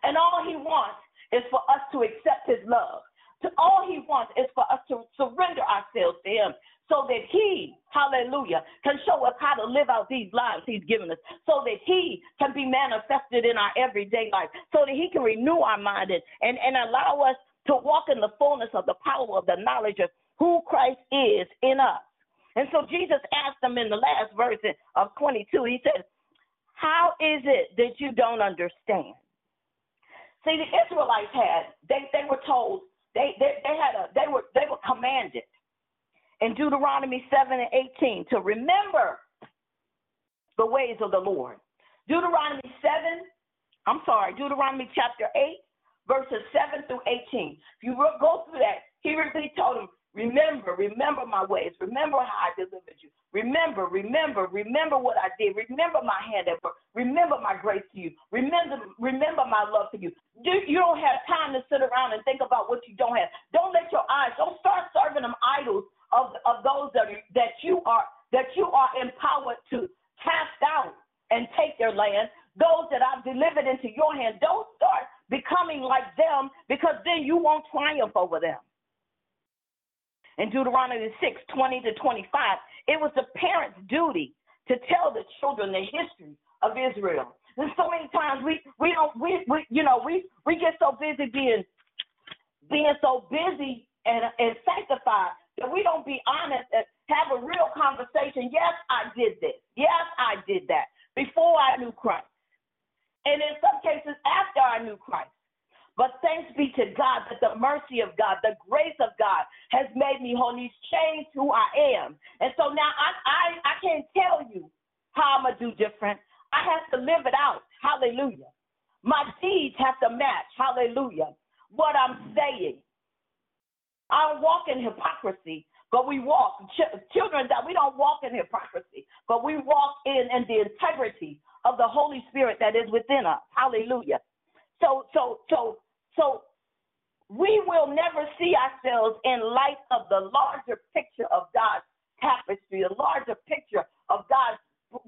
And all he wants is for us to accept his love. To all he wants is for us to surrender ourselves to him so that he, hallelujah, can show us how to live out these lives he's given us, so that he can be manifested in our everyday life, so that he can renew our mind and, and, and allow us to walk in the fullness of the power of the knowledge of who Christ is in us. And so Jesus asked them in the last verse of 22, he said, How is it that you don't understand? See, the Israelites had, they, they were told, they, they, they had a, they were, they were commanded in Deuteronomy 7 and 18 to remember the ways of the Lord. Deuteronomy 7, I'm sorry, Deuteronomy chapter 8, verses 7 through 18. If you go through that, he really told them, Remember, remember my ways. Remember how I delivered you. Remember, remember, remember what I did. Remember my hand at work. Remember my grace to you. Remember, remember my love for you. You don't have time to sit around and think about what you don't have. Don't let your eyes. Don't start serving them idols of of those that that you are that you are empowered to cast out and take their land. Those that I've delivered into your hand. Don't start becoming like them because then you won't triumph over them in Deuteronomy 6 20 to 25, it was the parents' duty to tell the children the history of Israel. And so many times we we don't we, we you know we we get so busy being being so busy and and sanctified that we don't be honest and have a real conversation. Yes, I did this. Yes, I did that before I knew Christ, and in some cases after I knew Christ. But thanks be to God that the mercy of God, the grace of God has made me whole. He's changed who I am. And so now I, I, I can't tell you how I'm going to do different. I have to live it out. Hallelujah. My deeds have to match. Hallelujah. What I'm saying. I don't walk in hypocrisy, but we walk. Ch- children, that we don't walk in hypocrisy, but we walk in, in the integrity of the Holy Spirit that is within us. Hallelujah. So, so, so, so we will never see ourselves in light of the larger picture of God's tapestry, the larger picture of God's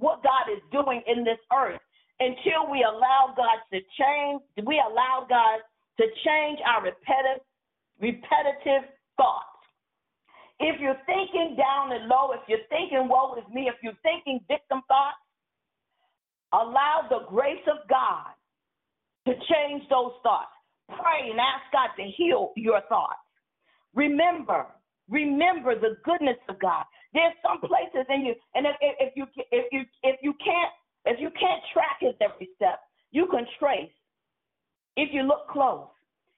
what God is doing in this earth until we allow God to change. We allow God to change our repetitive, repetitive thoughts. If you're thinking down and low, if you're thinking woe is me, if you're thinking victim thoughts, allow the grace of God to change those thoughts. Pray and ask God to heal your thoughts. Remember, remember the goodness of God. There's some places in you, and if, if you if you if you can't if you can't track his every step, you can trace. If you look close,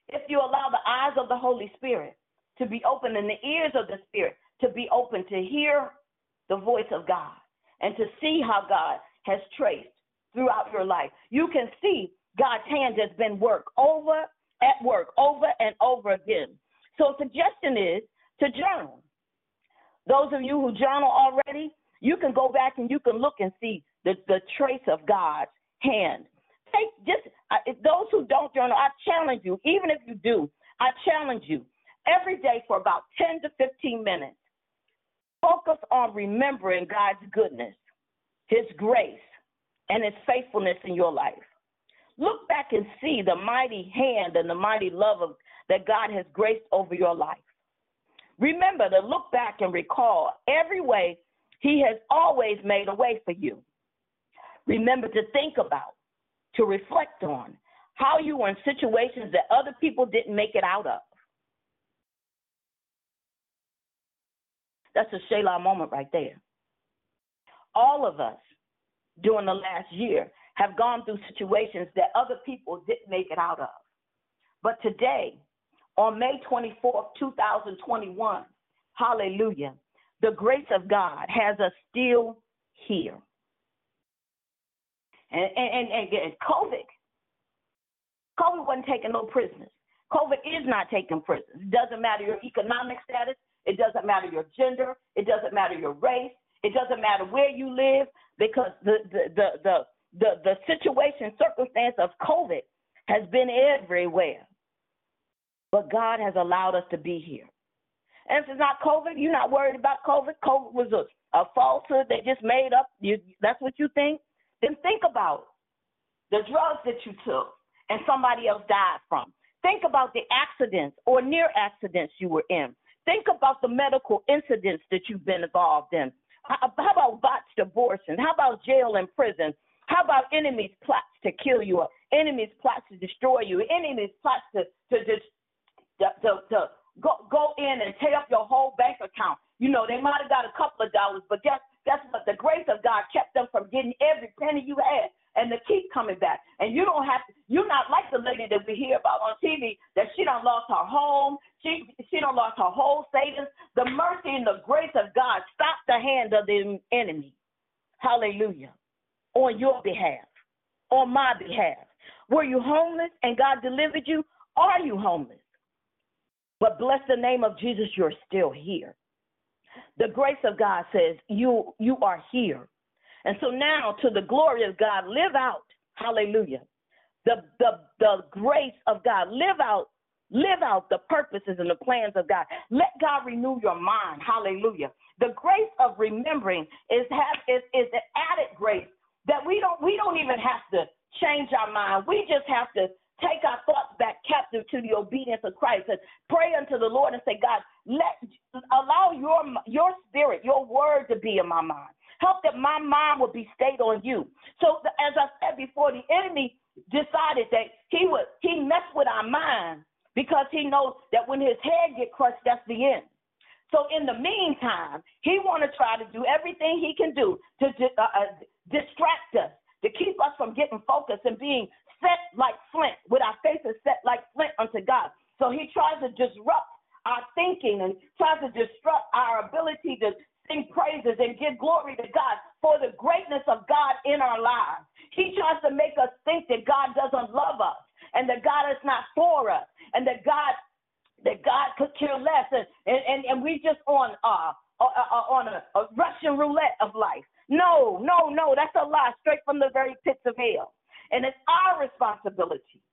if you allow the eyes of the Holy Spirit to be open and the ears of the Spirit to be open to hear the voice of God and to see how God has traced throughout your life, you can see God's hand has been work over at work over and over again. So suggestion is to journal. Those of you who journal already, you can go back and you can look and see the, the trace of God's hand. Take just uh, those who don't journal, I challenge you, even if you do, I challenge you every day for about 10 to 15 minutes. Focus on remembering God's goodness. His grace, and His faithfulness in your life. Look back and see the mighty hand and the mighty love of, that God has graced over your life. Remember to look back and recall every way He has always made a way for you. Remember to think about, to reflect on how you were in situations that other people didn't make it out of. That's a Selah moment right there. All of us during the last year have gone through situations that other people didn't make it out of. But today, on May 24th, 2021, hallelujah, the grace of God has us still here. And, and, and, and COVID, COVID wasn't taking no prisoners. COVID is not taking prisoners. It doesn't matter your economic status. It doesn't matter your gender. It doesn't matter your race. It doesn't matter where you live because the, the, the, the, the, the situation, circumstance of COVID has been everywhere. But God has allowed us to be here. And if it's not COVID, you're not worried about COVID. COVID was a, a falsehood they just made up. You, that's what you think? Then think about the drugs that you took and somebody else died from. Think about the accidents or near accidents you were in. Think about the medical incidents that you've been involved in. How about botched abortion? How about jail and prison? How about enemies' plots to kill you, or enemies' plots to destroy you, enemies' plots to to to, to, to go go in and tear up your whole bank account? You know, they might have got a couple of dollars, but guess guess what? The grace of God kept them from getting every penny you had and to keep coming back. And you don't have to, you're not like the lady that we hear about on TV that she don't lost her home, she she don't lost her whole savings. The mercy and the grace of God stopped the hand of the enemy. Hallelujah. On your behalf, on my behalf. Were you homeless and God delivered you? Are you homeless? But bless the name of Jesus, you're still here. The grace of God says you you are here. And so now to the glory of God, live out, hallelujah, the, the, the grace of God. Live out, live out the purposes and the plans of God. Let God renew your mind, hallelujah. The grace of remembering is have is, is an added grace that we don't we don't even have to change our mind. We just have to take our thoughts back captive to the obedience of Christ and pray unto the Lord and say, God, let allow your your spirit, your word to be in my mind. Help that my mind would be stayed on you. So the, as I said before, the enemy decided that he would he messed with our mind because he knows that when his head get crushed, that's the end. So in the meantime, he want to try to do everything he can do to uh, uh, distract us, to keep us from getting focused and being set like flint, with our faces set like flint unto God. So he tries to disrupt our thinking and tries to disrupt our ability to sing praises and give glory to God for the greatness of God in our lives. He tries to make us think that God doesn't love us and that God is not for us and that God that God could care less and and, and we just on uh, uh, uh on a, a Russian roulette of life. No, no, no, that's a lie straight from the very pits of hell. And it's our responsibility,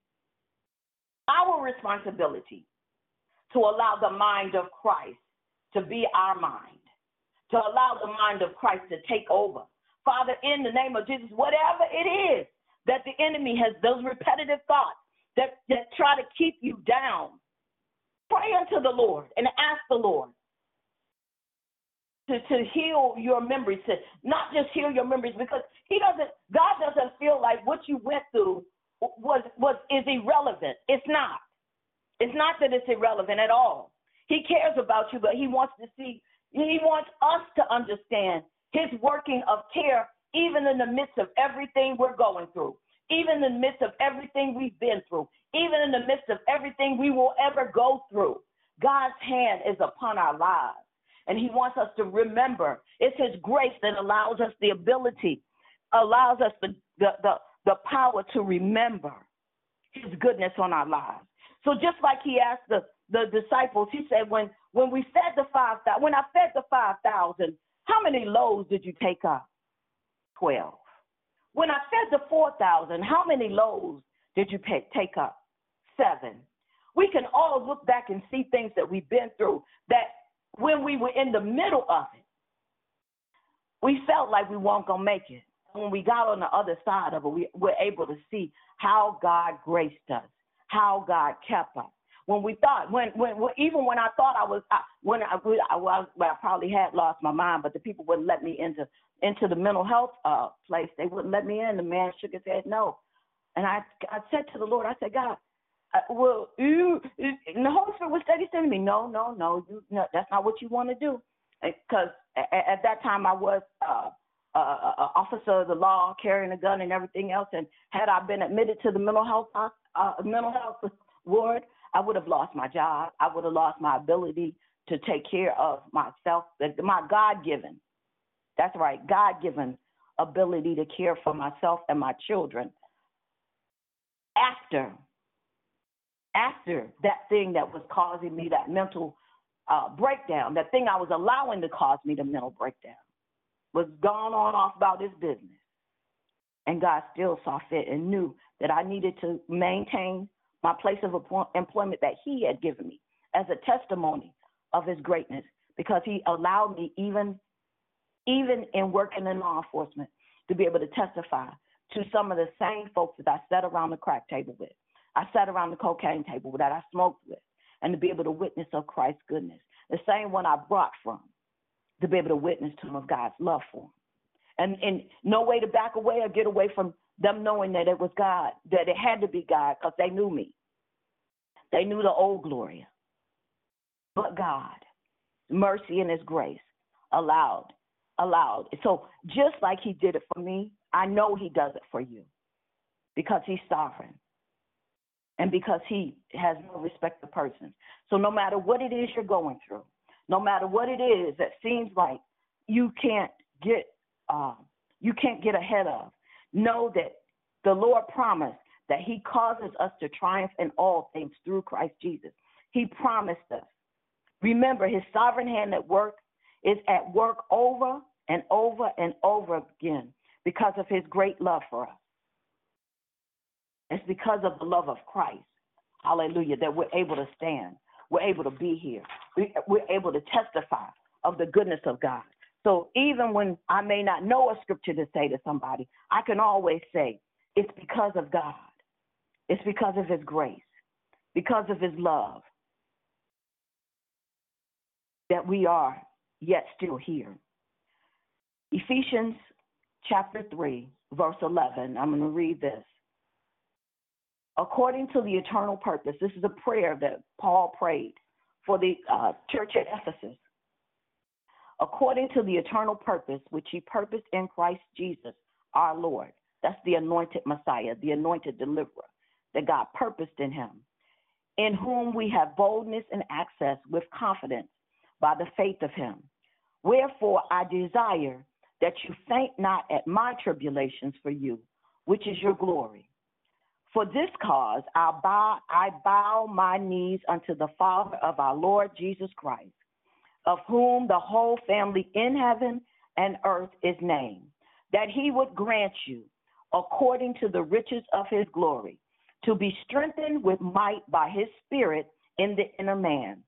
our responsibility to allow the mind of Christ to be our mind to allow the mind of Christ to take over. Father, in the name of Jesus, whatever it is that the enemy has, those repetitive thoughts that, that try to keep you down, pray unto the Lord and ask the Lord to, to heal your memories, to not just heal your memories, because He doesn't, God doesn't feel like what you went through was was is irrelevant. It's not. It's not that it's irrelevant at all. He cares about you, but He wants to see he wants us to understand his working of care even in the midst of everything we're going through, even in the midst of everything we've been through, even in the midst of everything we will ever go through. God's hand is upon our lives. And he wants us to remember it's his grace that allows us the ability, allows us the, the, the, the power to remember his goodness on our lives. So just like he asked the, the disciples, he said, when, when we fed the 5,000, when I fed the 5,000, how many loaves did you take up? 12. When I fed the 4,000, how many loaves did you take up? Seven. We can all look back and see things that we've been through that when we were in the middle of it, we felt like we weren't gonna make it. When we got on the other side of it, we were able to see how God graced us, how God kept us. When we thought, when when, when even when I thought I was, I, when I, I was, well, I probably had lost my mind, but the people wouldn't let me into into the mental health uh place. They wouldn't let me in. The man shook his head no, and I I said to the Lord, I said, God, uh, well, you, and the Holy Spirit was steady saying to me, no, no, no, you, no, that's not what you want to do, because at, at that time I was uh, uh, uh, officer of the law, carrying a gun and everything else, and had I been admitted to the mental health uh, uh, mental health <laughs> ward, I would have lost my job. I would have lost my ability to take care of myself, my God given. That's right, God given ability to care for myself and my children. After after that thing that was causing me that mental uh, breakdown, that thing I was allowing to cause me the mental breakdown, was gone on off about his business. And God still saw fit and knew that I needed to maintain my place of employment that He had given me as a testimony of His greatness because He allowed me, even, even in working in law enforcement, to be able to testify to some of the same folks that I sat around the crack table with I sat around the cocaine table that I smoked with and to be able to witness of Christ's goodness. The same one I brought from, to be able to witness to him of God's love for him. And and no way to back away or get away from them knowing that it was God, that it had to be God, because they knew me. They knew the old Gloria. But God, mercy and his grace allowed, allowed. So just like he did it for me, I know he does it for you because he's sovereign and because he has no respect of persons. So no matter what it is you're going through, no matter what it is that seems like you can't get uh, you can't get ahead of, know that the Lord promised that He causes us to triumph in all things through Christ Jesus. He promised us. Remember, His sovereign hand at work is at work over and over and over again because of His great love for us. It's because of the love of Christ, hallelujah, that we're able to stand. We're able to be here. We're able to testify of the goodness of God. So even when I may not know a scripture to say to somebody, I can always say, it's because of God. It's because of His grace, because of His love that we are yet still here. Ephesians chapter 3, verse 11. I'm going to read this according to the eternal purpose. This is a prayer that Paul prayed for the uh, church at Ephesus. According to the eternal purpose which he purposed in Christ Jesus, our Lord. That's the anointed Messiah, the anointed deliverer that God purposed in him, in whom we have boldness and access with confidence by the faith of him. Wherefore I desire that you faint not at my tribulations for you, which is your glory for this cause I bow, I bow my knees unto the Father of our Lord Jesus Christ, of whom the whole family in heaven and earth is named, that he would grant you, according to the riches of his glory, to be strengthened with might by his Spirit in the inner man,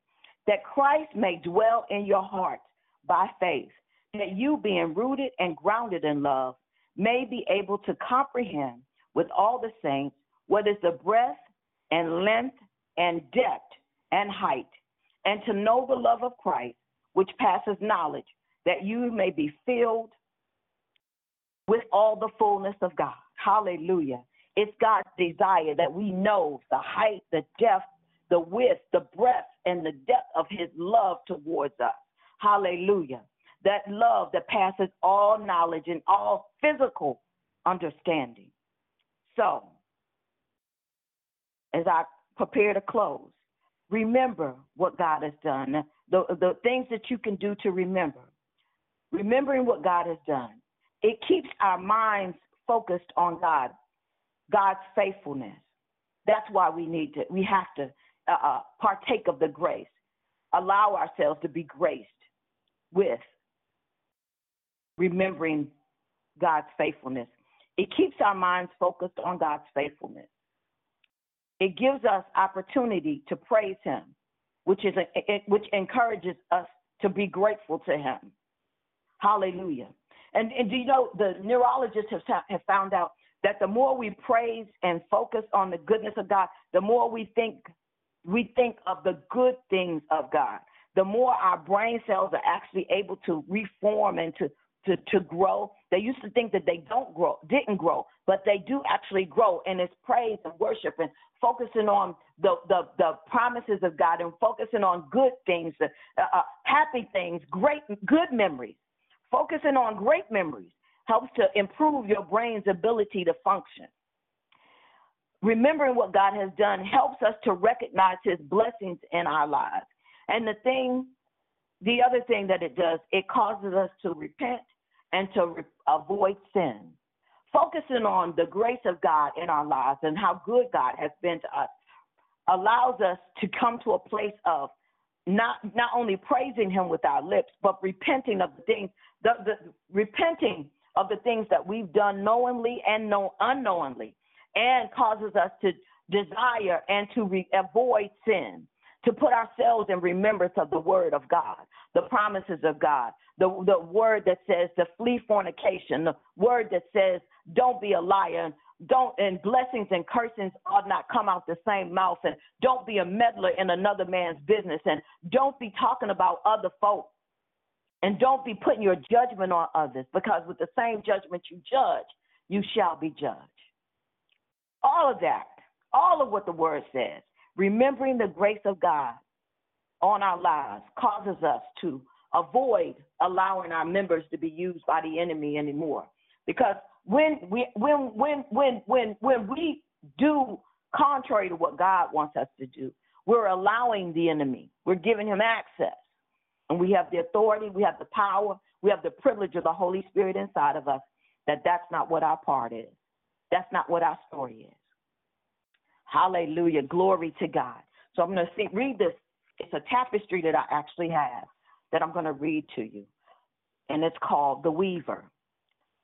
that Christ may dwell in your hearts by faith, that you, being rooted and grounded in love, may be able to comprehend with all the saints what is the breadth and length and depth and height, and to know the love of Christ, which passes knowledge, that you may be filled with all the fullness of God. Hallelujah. It's God's desire that we know the height, the depth, the width, the breadth, and the depth of his love towards us. Hallelujah. That love that passes all knowledge and all physical understanding. So, as I prepare to close, remember what God has done, the, the things that you can do to remember. Remembering what God has done, it keeps our minds focused on God, God's faithfulness. That's why we need to, we have to uh, uh, partake of the grace, allow ourselves to be graced with remembering God's faithfulness. It keeps our minds focused on God's faithfulness. It gives us opportunity to praise Him, which is a, which encourages us to be grateful to Him. Hallelujah. And, and do you know the neurologists have, have found out that the more we praise and focus on the goodness of God, the more we think we think of the good things of God, the more our brain cells are actually able to reform and to to, to grow. They used to think that they don't grow, didn't grow, but they do actually grow. And it's praise and worship and focusing on the the, the promises of God and focusing on good things, uh, uh, happy things, great good memories. Focusing on great memories helps to improve your brain's ability to function. Remembering what God has done helps us to recognize His blessings in our lives. And the thing, the other thing that it does, it causes us to repent and to re- avoid sin. Focusing on the grace of God in our lives and how good God has been to us allows us to come to a place of not not only praising him with our lips, but repenting of the things the, the repenting of the things that we've done knowingly and no, unknowingly, and causes us to desire and to re- avoid sin, to put ourselves in remembrance of the word of God, the promises of God, the the word that says to flee fornication, the word that says don't be a liar, don't and blessings and cursings ought not come out the same mouth, and don't be a meddler in another man's business, and don't be talking about other folk and don't be putting your judgment on others, because with the same judgment you judge, you shall be judged. All of that, all of what the word says, remembering the grace of God on our lives causes us to avoid allowing our members to be used by the enemy anymore. Because when we when when when when when we do contrary to what God wants us to do, we're allowing the enemy, we're giving him access. And we have the authority, we have the power, we have the privilege of the Holy Spirit inside of us that that's not what our part is. That's not what our story is. Hallelujah. Glory to God. So I'm going to see, read this. It's a tapestry that I actually have that I'm going to read to you. And it's called The Weaver.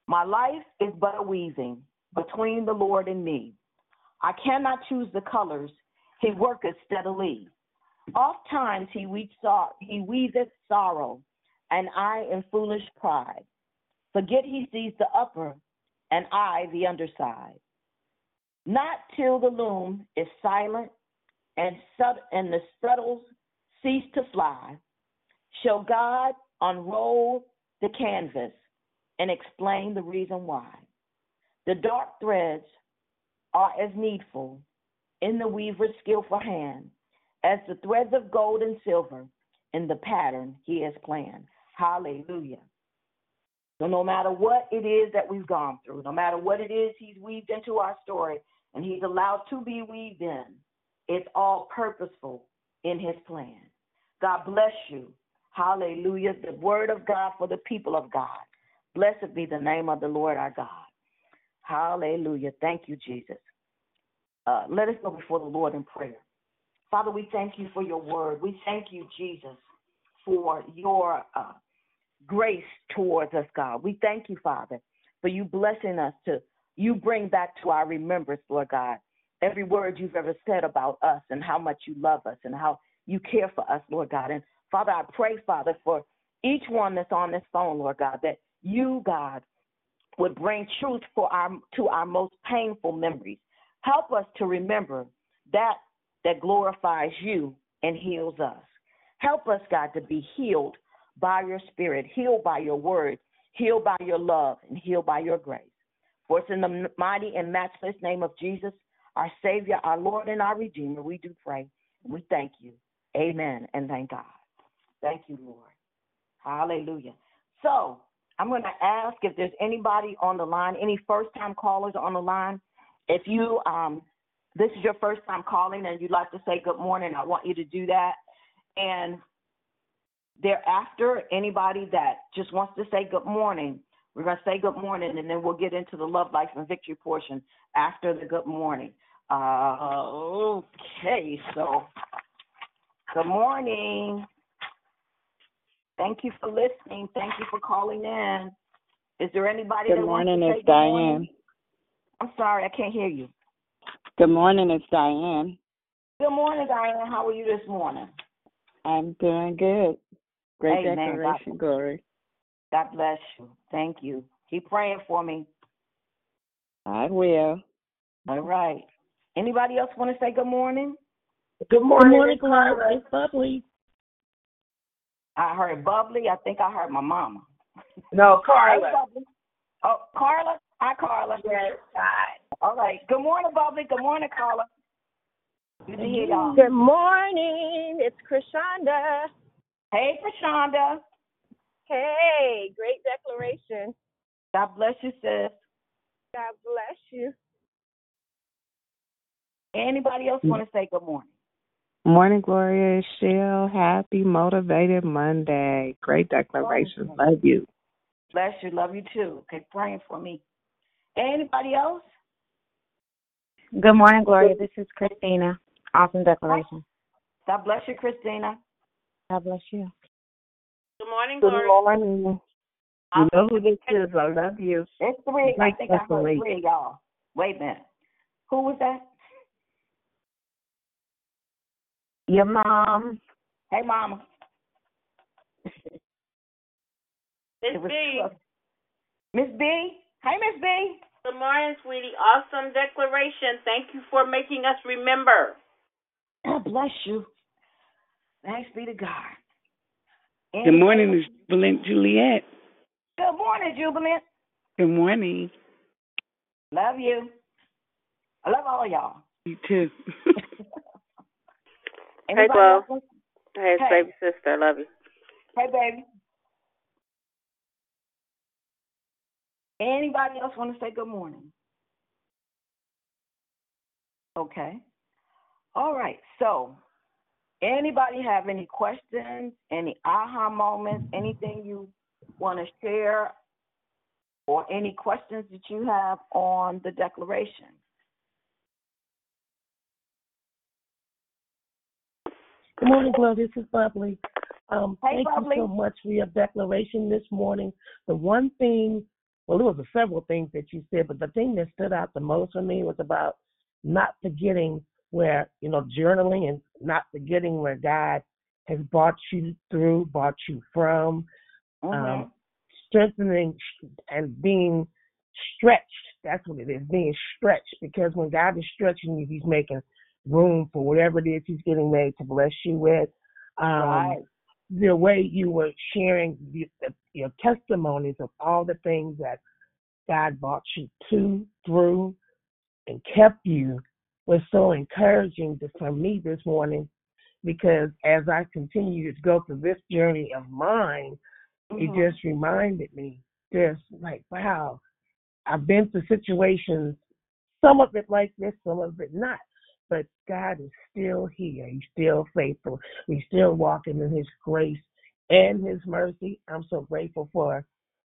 My life is but a weaving between the Lord and me. I cannot choose the colors. He worketh steadily. Oft times he he weaveth sorrow, and I in foolish pride. Forget he sees the upper, and I the underside. Not till the loom is silent and sud- and the sputtles cease to fly, shall God unroll the canvas and explain the reason why. The dark threads are as needful in the weaver's skillful hand as the threads of gold and silver in the pattern he has planned. Hallelujah. So, no matter what it is that we've gone through, no matter what it is he's weaved into our story and he's allowed to be weaved in, it's all purposeful in his plan. God bless you. Hallelujah. The word of God for the people of God. Blessed be the name of the Lord our God. Hallelujah. Thank you, Jesus. Uh, let us go before the Lord in prayer. Father, we thank you for your word. We thank you, Jesus, for your uh, grace towards us, God. We thank you, Father, for you blessing us to, you bring back to our remembrance, Lord God, every word you've ever said about us and how much you love us and how you care for us, Lord God. And Father, I pray, Father, for each one that's on this phone, Lord God, that you, God, would bring truth for our to our most painful memories. Help us to remember that that glorifies you and heals us. Help us, God, to be healed by your spirit, healed by your word, healed by your love, and healed by your grace. For it's in the mighty and matchless name of Jesus, our Savior, our Lord, and our Redeemer, we do pray. And we thank you. Amen. And thank God. Thank you, Lord. Hallelujah. So I'm going to ask if there's anybody on the line, any first time callers on the line. If you um, this is your first time calling and you'd like to say good morning, I want you to do that. And thereafter, anybody that just wants to say good morning, we're going to say good morning and then we'll get into the love, life, and victory portion after the good morning. Uh, okay, so good morning. Thank you for listening. Thank you for calling in. Is there anybody Good that morning, wants to it's good morning? Diane. I'm sorry, I can't hear you. Good morning, it's Diane. Good morning, Diane. How are you this morning? I'm doing good. Great Amen. God- declaration, Glory. God bless you. Thank you. Keep praying for me. I will. All right. Anybody else want to say good morning? Good Good morning, Clark. Clara. It's bubbly. I heard bubbly. I think I heard my mama. No, <laughs> Carla. bubbly. Oh, Carla. Hi, Carla. Yes. Hi. All right. Good morning, bubbly. Good morning, Carla. Good to hear y'all. Good morning. It's Krishanda. Hey, Prashonda. Hey, great declaration. God bless you, sis. God bless you. Anybody else mm. want to say good morning? Morning, Gloria. Shell. Happy Motivated Monday. Great declaration. Love you. Bless you. Love you too. Keep praying for me. Anybody else? Good morning, Gloria. This is Christina. Awesome declaration. God bless you, Christina. God bless you. Good morning, Gloria. Good morning. You know who this is. I love you. It's three. I Great think I heard declaration. three of y'all. Wait a minute. Who was that? Your mom. Hey, Mama. Miss B. Miss B. Hey, Miss B. Good morning, sweetie. Awesome declaration. Thank you for making us remember. God bless you. Thanks be to God. Good morning, it's Jubilant Juliet. Good morning, Jubilant. Good morning. Love you. I love all y'all. You too. <laughs> Hey, Anybody else Hey, it's Hey. baby sister. I love you. Hey, baby. Anybody else want to say good morning? Okay. All right. So, anybody have any questions, any aha moments, anything you want to share, or any questions that you have on the declaration? Good morning, Gloria. This is Bubbly. Um, Hey, thank Bubbly. you so much for your declaration this morning. The one thing, well, there was several things that you said, but the thing that stood out the most for me was about not forgetting where, you know, journaling and not forgetting where God has brought you through, brought you from, um, strengthening and being stretched. That's what it is, being stretched. Because when God is stretching you, He's making room for whatever it is He's getting ready to bless you with. Um, Right. The way you were sharing the, the, your testimonies of all the things that God brought you to, through, and kept you was so encouraging to, for me this morning because as I continue to go through this journey of mine, it Mhm. just reminded me just like, wow, I've been through situations, some of it like this, some of it not. But God is still here. He's still faithful. We're still walking in His grace and His mercy. I'm so grateful for,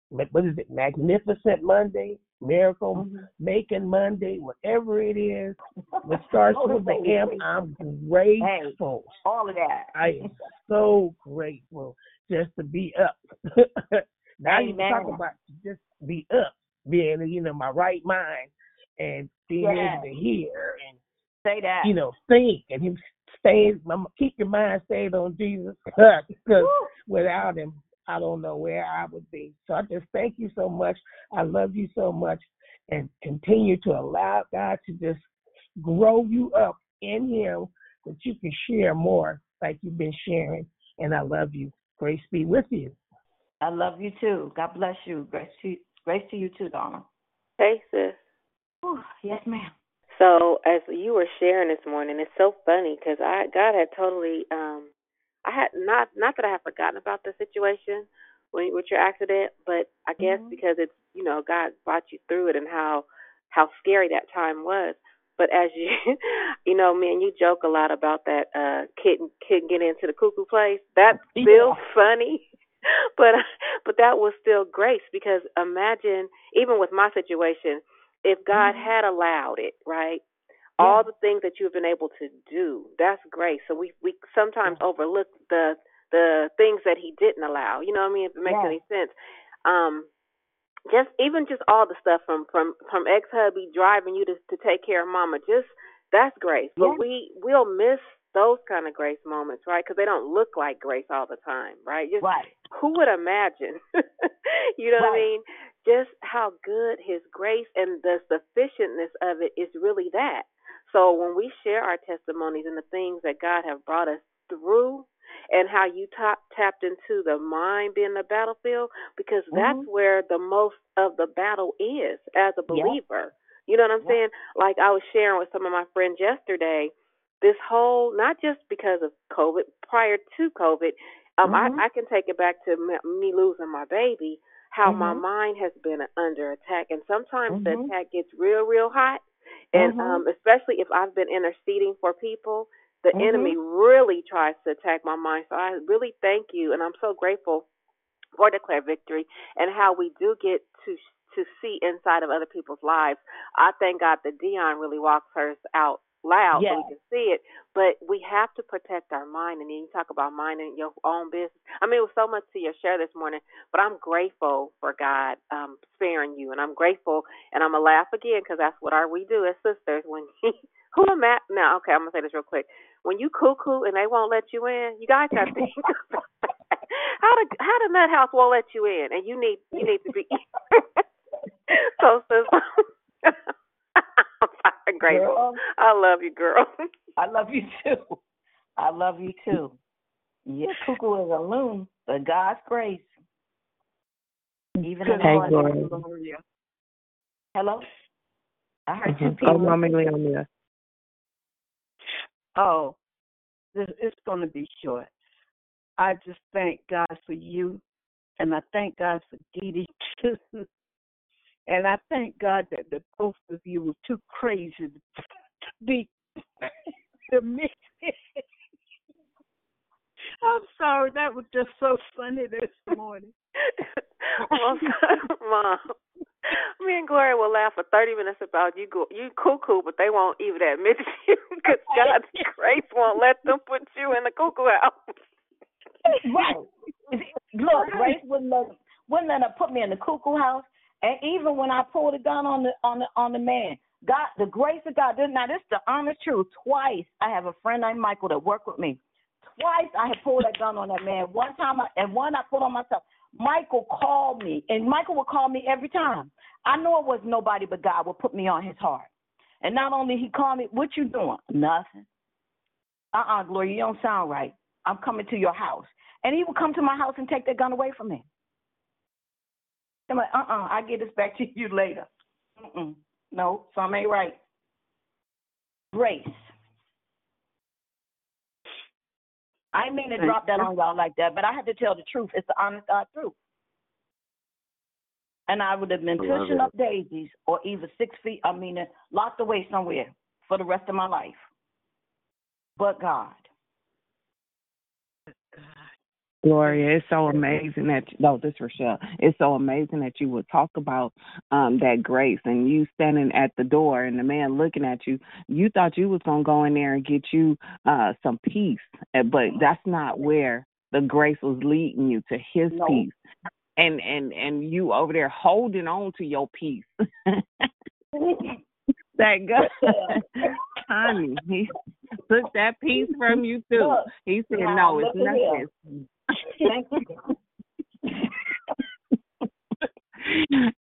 what is it, Magnificent Monday, Miracle mm-hmm. Making Monday, whatever it is. What <laughs> starts oh, with the M, I'm grateful. all of that. I am so grateful just to be up. <laughs> Not even talk about just be up, being you know, my right mind and being Yes. able to hear and Say that. you know, think and him stay keep your mind stayed on Jesus <laughs> because without him I don't know where I would be. So I just thank you so much. I love you so much and continue to allow God to just grow you up in him that you can share more like you've been sharing. And I love you. Grace be with you. I love you too. God bless you. Grace to grace to you too, Donna. Hey, sis. Whew, yes, ma'am. So as you were sharing this morning, it's so funny because I God had totally um I had not not that I had forgotten about the situation when with your accident, but I guess because it's you know God brought you through it and how how scary that time was. But as you <laughs> you know, me and you joke a lot about that uh kid kid getting into the cuckoo place. That's still funny. <laughs> But <laughs> but that was still grace because imagine even with my situation, if God had allowed it, right? All the things that you've been able to do, that's grace. So we we sometimes overlook the the things that he didn't allow. You know what I mean? If it makes Yeah. any sense. Um just even just all the stuff from from from ex hubby driving you to to take care of mama just that's grace but Yeah. we we'll miss those kind of grace moments right because they don't look like grace all the time right just Right. who would imagine <laughs> you know what i mean just how good His grace and the sufficientness of it is really that. So when we share our testimonies and the things that God have brought us through, and how you tap, tapped into the mind being the battlefield, because that's Mhm. where the most of the battle is as a believer. You know what I'm saying? Like I was sharing with some of my friends yesterday, this whole not just because of COVID, prior to COVID, um, Mhm. I I can take it back to me, losing my baby. How my Mhm. mind has been under attack, and sometimes the Mhm. attack gets real, real hot. And Mhm. um, especially if I've been interceding for people, the Mhm. enemy really tries to attack my mind. So I really thank you, and I'm so grateful for Declare Victory and how we do get to to see inside of other people's lives. I thank God that Dion really walks hers out loud so we can see it. But we have to protect our mind. And then you talk about minding your own business. I mean, it was so much to your share this morning, but I'm grateful for God um, sparing you, and I'm grateful, and I'm gonna laugh again because that's what our we do as sisters. When <laughs> he, who am I? Now, okay, I'm gonna say this real quick. When you cuckoo and they won't let you in, you guys got to think how the how the nut house won't let you in, and you need you need to be. <laughs> so, sis, <laughs> grateful. Girl. I love you, girl. <laughs> I love you too. I love you too. Yeah, cuckoo is a loon, but God's grace. Even in the Gloria. Gloria. Hello? I heard two Mhm. people. Oh, Mama Leonia. Oh, this it's going to be short. I just thank God for you, and I thank God for Dee Dee too. <laughs> And I thank God that the both of you were too crazy to be <laughs> to me. I'm sorry, that was just so funny this morning. Well, <laughs> Mom, me and Gloria will laugh for 30 minutes about you go, you cuckoo, but they won't even admit to <laughs> you because God's grace won't let them put you in the cuckoo house. Right. Look, Grace wouldn't let wouldn't let her put me in the cuckoo house. And even when I pulled a gun on the on the on the man, God, the grace of God. Now this is the honest truth. Twice I have a friend named Michael that worked with me. Twice I had pulled that gun on that man. One time I, and one I pulled on myself. Michael called me, and Michael would call me every time. I know it was nobody but God would put me on his heart. And not only he called me, what you doing? Nothing. Uh-uh, Gloria, you don't sound right. I'm coming to your house. And he would come to my house and take that gun away from me. I'm like, uh-uh, I get this back to you later. Mm-mm. No, something ain't right. Grace. I mean to drop that on y'all like that, but I had to tell the truth. It's the honest God truth. And I would have been pushing up daisies or either six feet, I mean, locked away somewhere for the rest of my life. But God. Gloria, it's so amazing that no, this Rochelle. It's so amazing that you would talk about um that grace and you standing at the door and the man looking at you. You thought you was gonna go in there and get you uh some peace, eh, but that's not where the grace was leading you to His No. peace. And and and you over there holding on to your peace. <laughs> that God, honey, <laughs> he took that peace from you too. He said, "No, it's look at here. nothing." Thank you.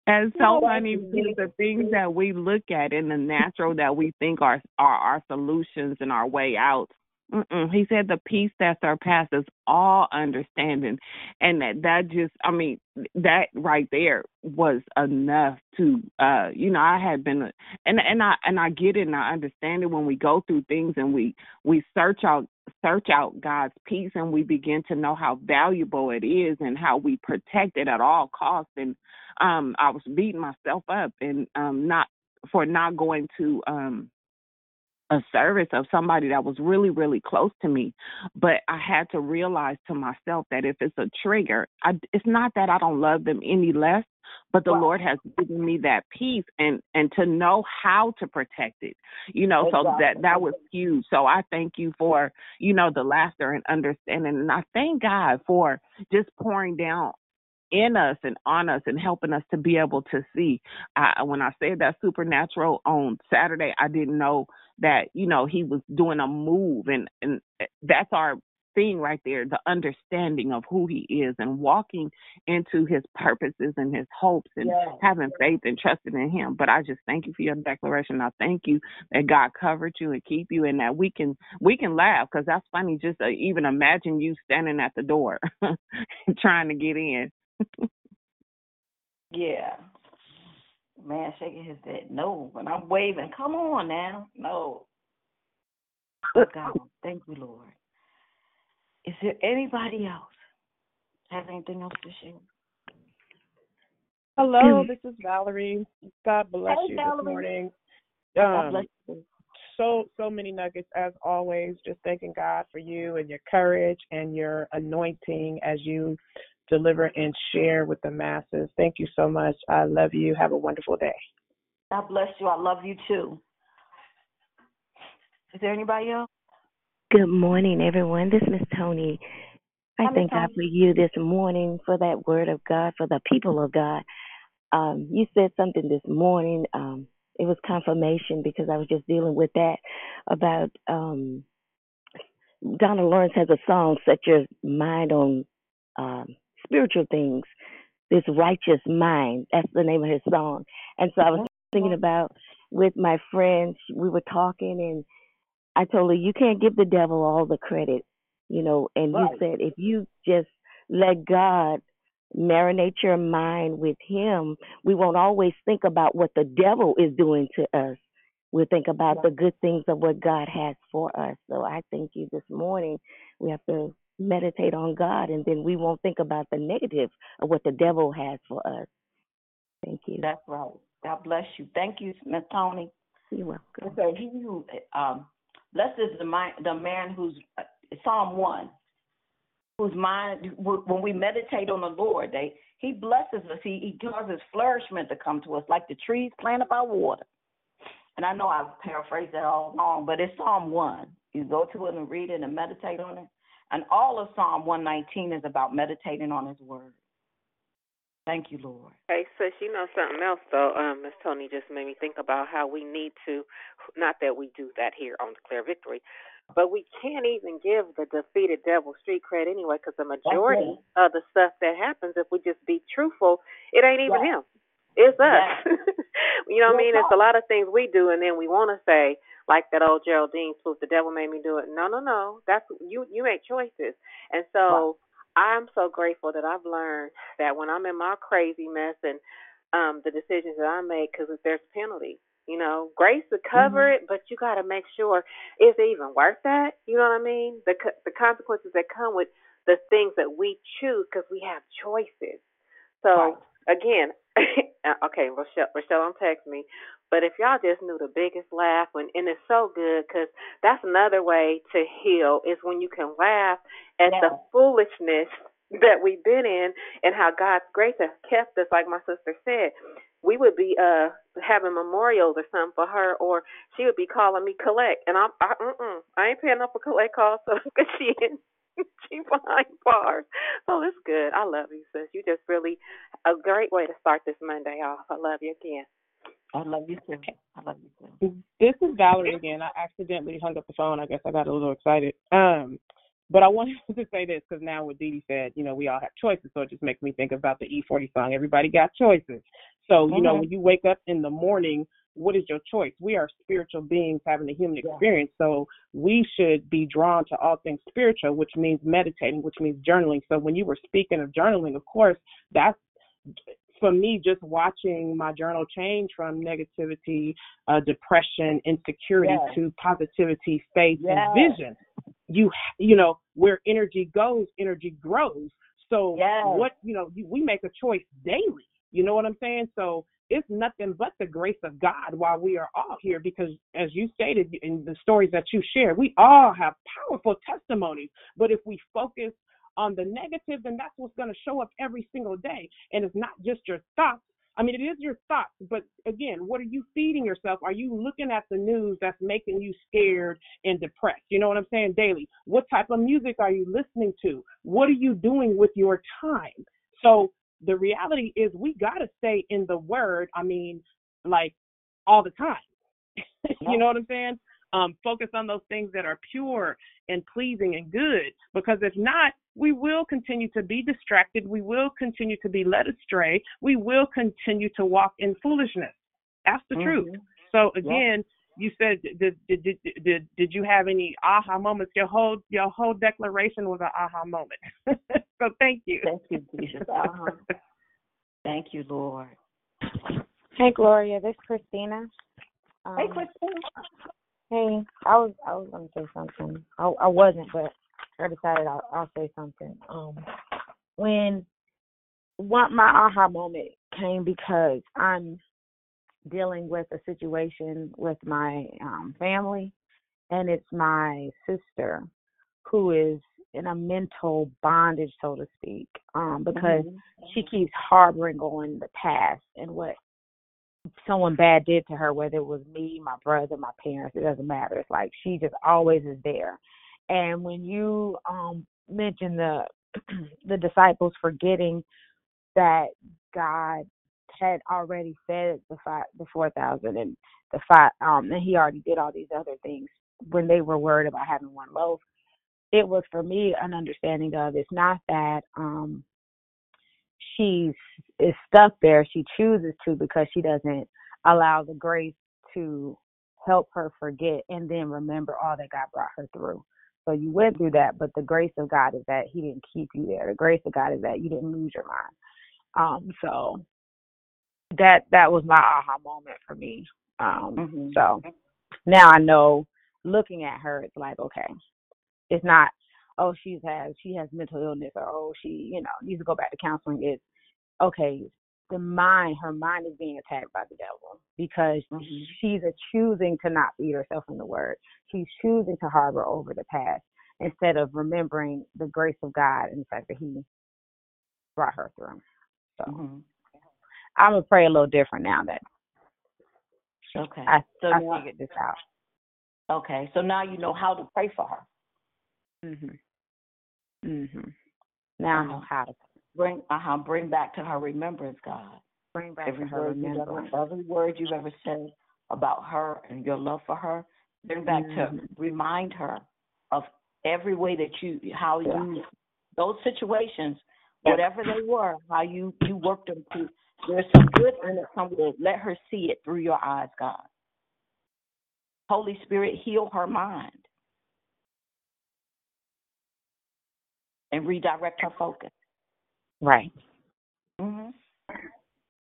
And so because the things that we look at in the natural that we think are are our solutions and our way out. Mm-mm. He said the peace that surpasses all understanding, and that that just I mean that right there was enough to uh you know I had been and and I and I get it and I understand it when we go through things and we we search out search out God's peace and we begin to know how valuable it is and how we protect it at all costs. And um I was beating myself up and um not for not going to um a service of somebody that was really really close to me but I had to realize to myself that if it's a trigger I it's not that I don't love them any less but the Lord has given me that peace and and to know how to protect it you know so that that was huge. So I thank you for you know the laughter and understanding and I thank God for just pouring down in us and on us and helping us to be able to see. I, when I said that supernatural on Saturday, I didn't know that you know he was doing a move, and and eh, that's our thing right there, the understanding of who he is and walking into his purposes and his hopes and Yes. having faith and trusting in him. But I just thank you for your declaration. I thank you that God covered you and keep you and that we can we can laugh because that's funny just to even imagine you standing at the door <laughs> trying to get in. <laughs> Yeah. Man shaking his head. No. And I'm waving. Come on now. No. Oh <laughs> God. Thank you, Lord. Is there anybody else has anything else to share? Hello, this is Valerie. God bless Hey, you Valerie. this morning. God Um, bless you. so so many nuggets as always. Just thanking God for you and your courage and your anointing as you deliver and share with the masses. Thank you so much. I love you. Have a wonderful day. God bless you. I love you too. Is there anybody else? Good morning, everyone. This is Miss Tony. I Hi, Miss thank God for you this morning, for that word of God, for the people of God. Um, you said something this morning. Um, it was confirmation because I was just dealing with that about um, Donna Lawrence has a song, Set Your Mind on um, Spiritual Things. This Righteous Mind. That's the name of his song. And so I was oh. thinking about with my friends, we were talking and I told her you can't give the devil all the credit, you know, and you said if you just let God marinate your mind with him, we won't always think about what the devil is doing to us. We'll think about the good things of what God has for us. So I thank you this morning. We have to meditate on God and then we won't think about the negative of what the devil has for us. Thank you. That's right. God bless you. Thank you, Miss Tony. You're welcome. Says, "He who um, blessed is the mind, the man who's uh, Psalm one, whose mind when we meditate on the Lord, they He blesses us. He He causes flourishment to come to us, like the trees planted by water. And I know I've paraphrased that all wrong, but it's Psalm one. You go to it and read it and meditate on it. And all of Psalm one nineteen is about meditating on His word. Thank you, Lord. Hey, sis, you know something else though, um, Miss Tony just made me think about how we need to not that we do that here on Declare Victory, but we can't even give the defeated devil street cred anyway, because the majority of the stuff that happens, if we just be truthful, it ain't even Yeah. him. It's us. Yeah. <laughs> you know what I mean? It's a lot of things we do, and then we want to say, like that old Geraldine spoof, the devil made me do it. No, no, no. That's you. You make choices, and so I'm so grateful that I've learned that when I'm in my crazy mess and um the decisions that I make, because there's penalty. You know, grace to cover Mhm. it, but you got to make sure is it even worth that. You know what I mean? The co- the consequences that come with the things that we choose, because we have choices. So again, <laughs> okay, Rochelle, Rochelle, don't text me, but if y'all just knew the biggest laugh, when and it's so good because that's another way to heal is when you can laugh at the foolishness <laughs> that we've been in and how God's grace has kept us. Like my sister said, we would be uh having memorials or something for her, or she would be calling me collect, and I'm I, mm-mm, I ain't paying up for collect calls, <laughs> so because she <laughs> she behind bars. Oh, it's good. I love you, sis. You just really a great way to start this Monday off. I love you again. I love you too. I love you too. This is Valerie again. I accidentally hung up the phone. I guess I got a little excited. Um, but I wanted <laughs> to say this because now what Dee Dee said, you know, we all have choices, so it just makes me think about the E-40 song. Everybody got choices. So you know, Mhm. when you wake up in the morning, what is your choice? We are spiritual beings having a human experience, so we should be drawn to all things spiritual, which means meditating, which means journaling. So when you were speaking of journaling, of course, that's for me just watching my journal change from negativity, uh, depression, insecurity Yes. to positivity, faith, Yes. and vision. You you know where energy goes, energy grows. So Yes. what you know you, we make a choice daily. You know what I'm saying? So it's nothing but the grace of God while we are all here because as you stated in the stories that you shared, we all have powerful testimonies. But if we focus on the negative, then that's what's going to show up every single day. And it's not just your thoughts. I mean, it is your thoughts, but again, what are you feeding yourself? Are you looking at the news that's making you scared and depressed? You know what I'm saying? Daily. What type of music are you listening to? What are you doing with your time? So the reality is we got to stay in the word. I mean, like all the time. <laughs> you know what I'm saying? um, focus on those things that are pure and pleasing and good. Because if not, we will continue to be distracted. We will continue to be led astray. We will continue to walk in foolishness. That's the mm-hmm. truth. So again, you said did, did did did did you have any aha moments? Your whole your whole declaration was an aha moment. <laughs> so thank you. Thank you, Jesus. Uh-huh. thank you, Lord. Hey Gloria, this is Christina. Um, hey Christina. Hey, I was I was gonna say something. I I wasn't, but I decided I'll, I'll say something. Um, when what my aha moment came because I'm dealing with a situation with my um, family, and it's my sister who is in a mental bondage, so to speak, um, because mm-hmm. she keeps harboring on the past and what someone bad did to her, whether it was me, my brother, my parents, it doesn't matter. It's like she just always is there. And when you um mention the <clears throat> the disciples forgetting that God had already fed the five the four thousand and the five um and he already did all these other things when they were worried about having one loaf. It was for me an understanding of it's not that um she's is stuck there. She chooses to because she doesn't allow the grace to help her forget and then remember all that God brought her through. So you went through that, but the grace of God is that He didn't keep you there. The grace of God is that you didn't lose your mind. Um, so that that was my aha moment for me. Um, mm-hmm. so now I know looking at her, it's like, okay, it's not oh she's has she has mental illness or oh she you know needs to go back to counseling it's okay the mind her mind is being attacked by the devil because mm-hmm. she's a choosing to not feed herself in the word she's choosing to harbor over the past instead of remembering the grace of god and the fact that he brought her through so mm-hmm. I'm gonna pray a little different now that okay i, so I now, figured this out okay so now you know how to pray for her Mhm. Mhm. Now I know how to bring uh-huh, bring back to her remembrance, God. Bring back every to her remembrance. Ever, every word you've ever said about her and your love for her. Bring back mm-hmm. to remind her of every way that you how you those situations, whatever they were, how you you worked them to. There's some good in it somewhere. Let her see it through your eyes, God. Holy Spirit, heal her mind. and redirect her focus. Right. Mhm.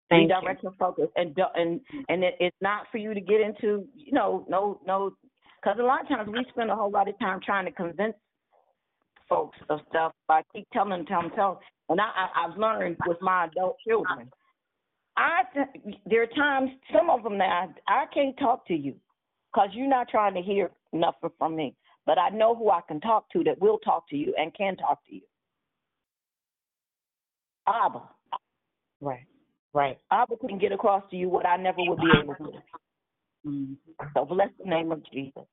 Thank redirect you. her focus, and and and it, it's not for you to get into, you know, no no, because a lot of times we spend a whole lot of time trying to convince folks of stuff. I keep telling them, tell them, tell them, and I, I I've learned with my adult children. I th- there are times, some of them that I, I can't talk to you because you're not trying to hear nothing from me but I know who I can talk to that will talk to you and can talk to you. Abba. Right. Right. Abba can get across to you what I never would be able to. Mm-hmm. So bless the name of Jesus.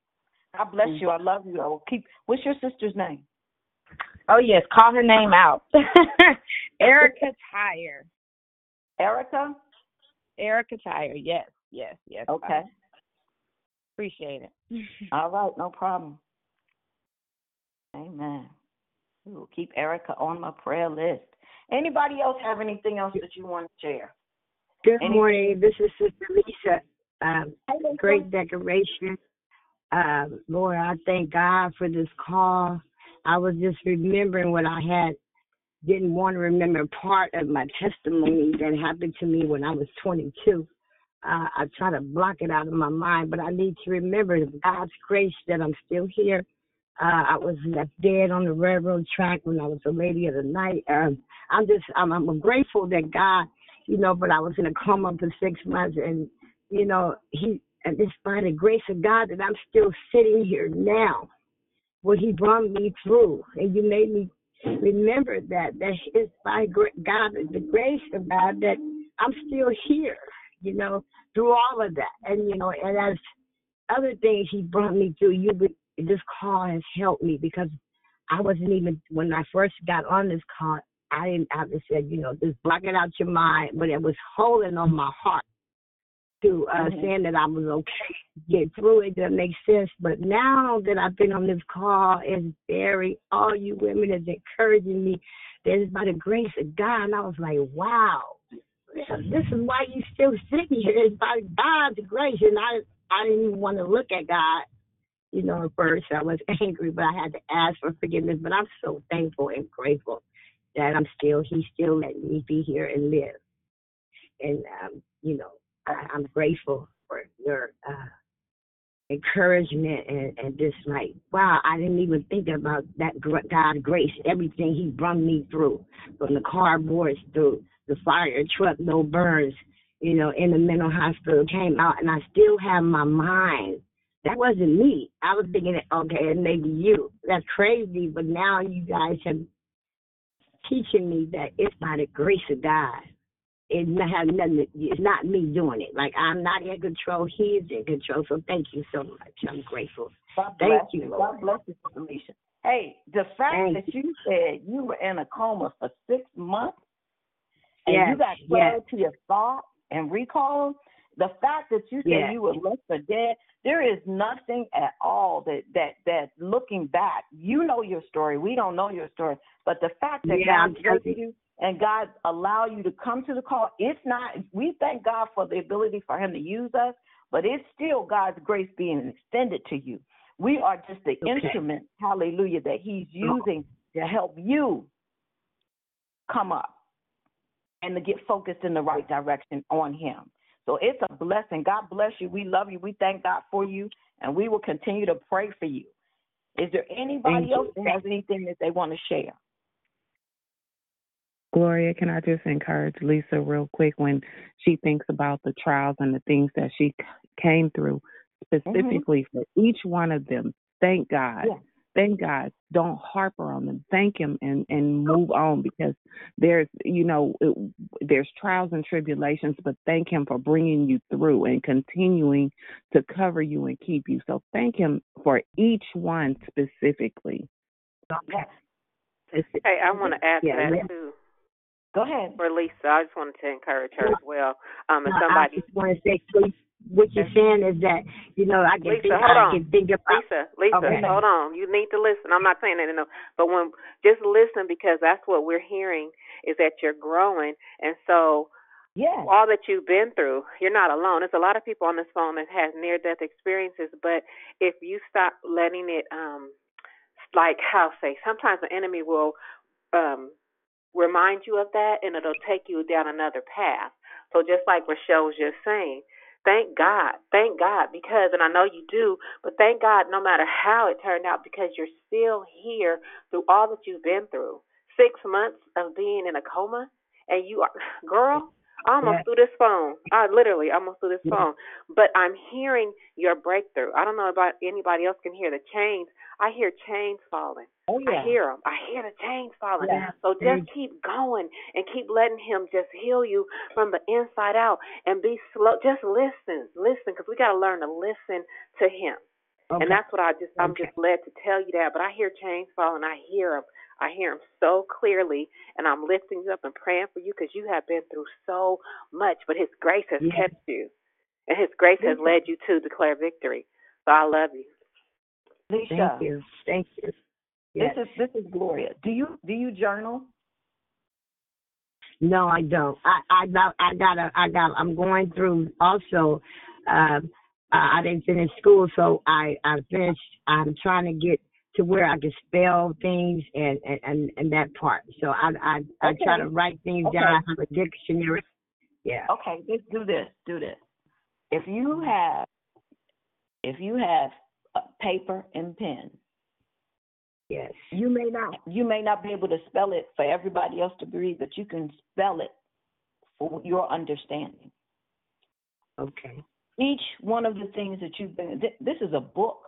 I bless mm-hmm. you. I love you. I will keep. What's your sister's name? Oh yes, call her name out. <laughs> Erica <laughs> Tyre. Erica. Erica Tyre. Yes. Yes. Yes. Okay. Appreciate it. <laughs> All right. No problem. Amen. We will keep Erica on my prayer list. Anybody else have anything else that you want to share? Good morning. This is Sister Lisa. Um, great decoration. Um, Lord, I thank God for this call. I was just remembering what I had, didn't want to remember part of my testimony that happened to me when I was 22. Uh, I try to block it out of my mind, but I need to remember God's grace that I'm still here uh, I was left dead on the railroad track when I was a lady of the night. Um, I'm just, I'm, I'm grateful that God, you know, but I was in a coma for six months, and you know, He, and it's by the grace of God that I'm still sitting here now. What He brought me through, and you made me remember that that it's by God, the grace of God, that I'm still here. You know, through all of that, and you know, and as other things He brought me through, you this call has helped me because I wasn't even when I first got on this call. I didn't. I just said, you know, just block it out your mind, but it was holding on my heart. To uh Mhm. saying that I was okay get through it doesn't make sense. But now that I've been on this call, it's very all you women is encouraging me that it's by the grace of God. And I was like, wow, this is why you still sitting here. It's by God's grace. And I I didn't even want to look at God. You know, at first I was <laughs> angry, but I had to ask for forgiveness. But I'm so thankful and grateful that I'm still, He still let me be here and live. And um, you know, I'm grateful for your uh, encouragement and, and just like, wow, I didn't even think about that God grace, everything He brought me through, from the cardboards through the fire truck, no burns, you know, in the mental hospital, came out, and I still have my mind. That wasn't me. I was thinking, okay, it may be you. That's crazy, but now you guys have teaching me that it's by the grace of God. It not have nothing. It's not me doing it. Like I'm not in control. He is in control. So thank you so much. I'm grateful. God Thank you, God bless you, Sister Alicia. Hey, the fact Thank that you said you were in a coma for six months and Yes, you got yes. clarity to your thought and recall, the fact that you said Yes. you were left for dead, there is nothing at all that that that looking back, you know your story. We don't know your story, but the fact that Yeah, God gave you and God allow you to come to the call, it's not. We thank God for the ability for Him to use us, but it's still God's grace being extended to you. We are just the Okay. instrument, hallelujah, that He's using to help you come up and to get focused in the right direction on Him. So it's a blessing. God bless you. We love you. We thank God for you, and we will continue to pray for you. Is there anybody Thank else that has anything that they want to share? Gloria, can I just encourage Lisa real quick when she thinks about the trials and the things that she came through, mm-hmm. specifically for each one of them? Thank God. Yeah. Thank God. Don't harper on them. Thank Him and and move on because there's you know it, there's trials and tribulations, but thank Him for bringing you through and continuing to cover you and keep you. So thank Him for each one specifically. Okay. Hey, I want to add Yeah, to that let- too. Go ahead. For Lisa, I just wanted to encourage her as well. Um, if No, somebody, I just want to say, please, what you're saying is that you know I can Lisa, think, hold I on. can think about. Lisa, Lisa, Okay. hold on. You need to listen. I'm not saying that, no, but when just listen because that's what we're hearing is that you're growing, and so Yeah. all that you've been through, you're not alone. There's a lot of people on this phone that has near death experiences, but if you stop letting it, um, like how say, sometimes the enemy will, um, remind you of that, and it'll take you down another path. So just like Rochelle was just saying, thank God, thank God, because, and I know you do, but thank God no matter how it turned out, because you're still here through all that you've been through. Six months of being in a coma, and you are, <laughs> girl, I almost Yeah. threw this phone. I literally almost threw this phone. But I'm hearing your breakthrough. I don't know about anybody else can hear the chains. I hear chains falling. Oh yeah. I hear them. I hear the chains falling. Yeah. So just keep going and keep letting Him just heal you from the inside out and be slow. Just listen, listen, because we got to learn to listen to Him. Okay. And that's what I just I'm Okay. just led to tell you that. But I hear chains falling. I hear them. I hear him so clearly, and I'm lifting you up and praying for you because you have been through so much. But His grace has Yeah. kept you, and His grace has led you to declare victory. So I love you. Alicia, Thank you. Thank you. Yes. this is this is Gloria. Do you do you journal? No, I don't. I I got I got a I got I'm going through also. Um, uh, I didn't finish school, so I I finished. I'm trying to get to where I can spell things and and and, and that part. So I I I try to write things Okay. down. I have a dictionary. Yeah. Okay, let's do this. Do this. If you have, if you have paper and pen, Yes. you may not you may not be able to spell it for everybody else to read, but you can spell it for your understanding. Okay. Each one of the things that you've been. th- This is a book.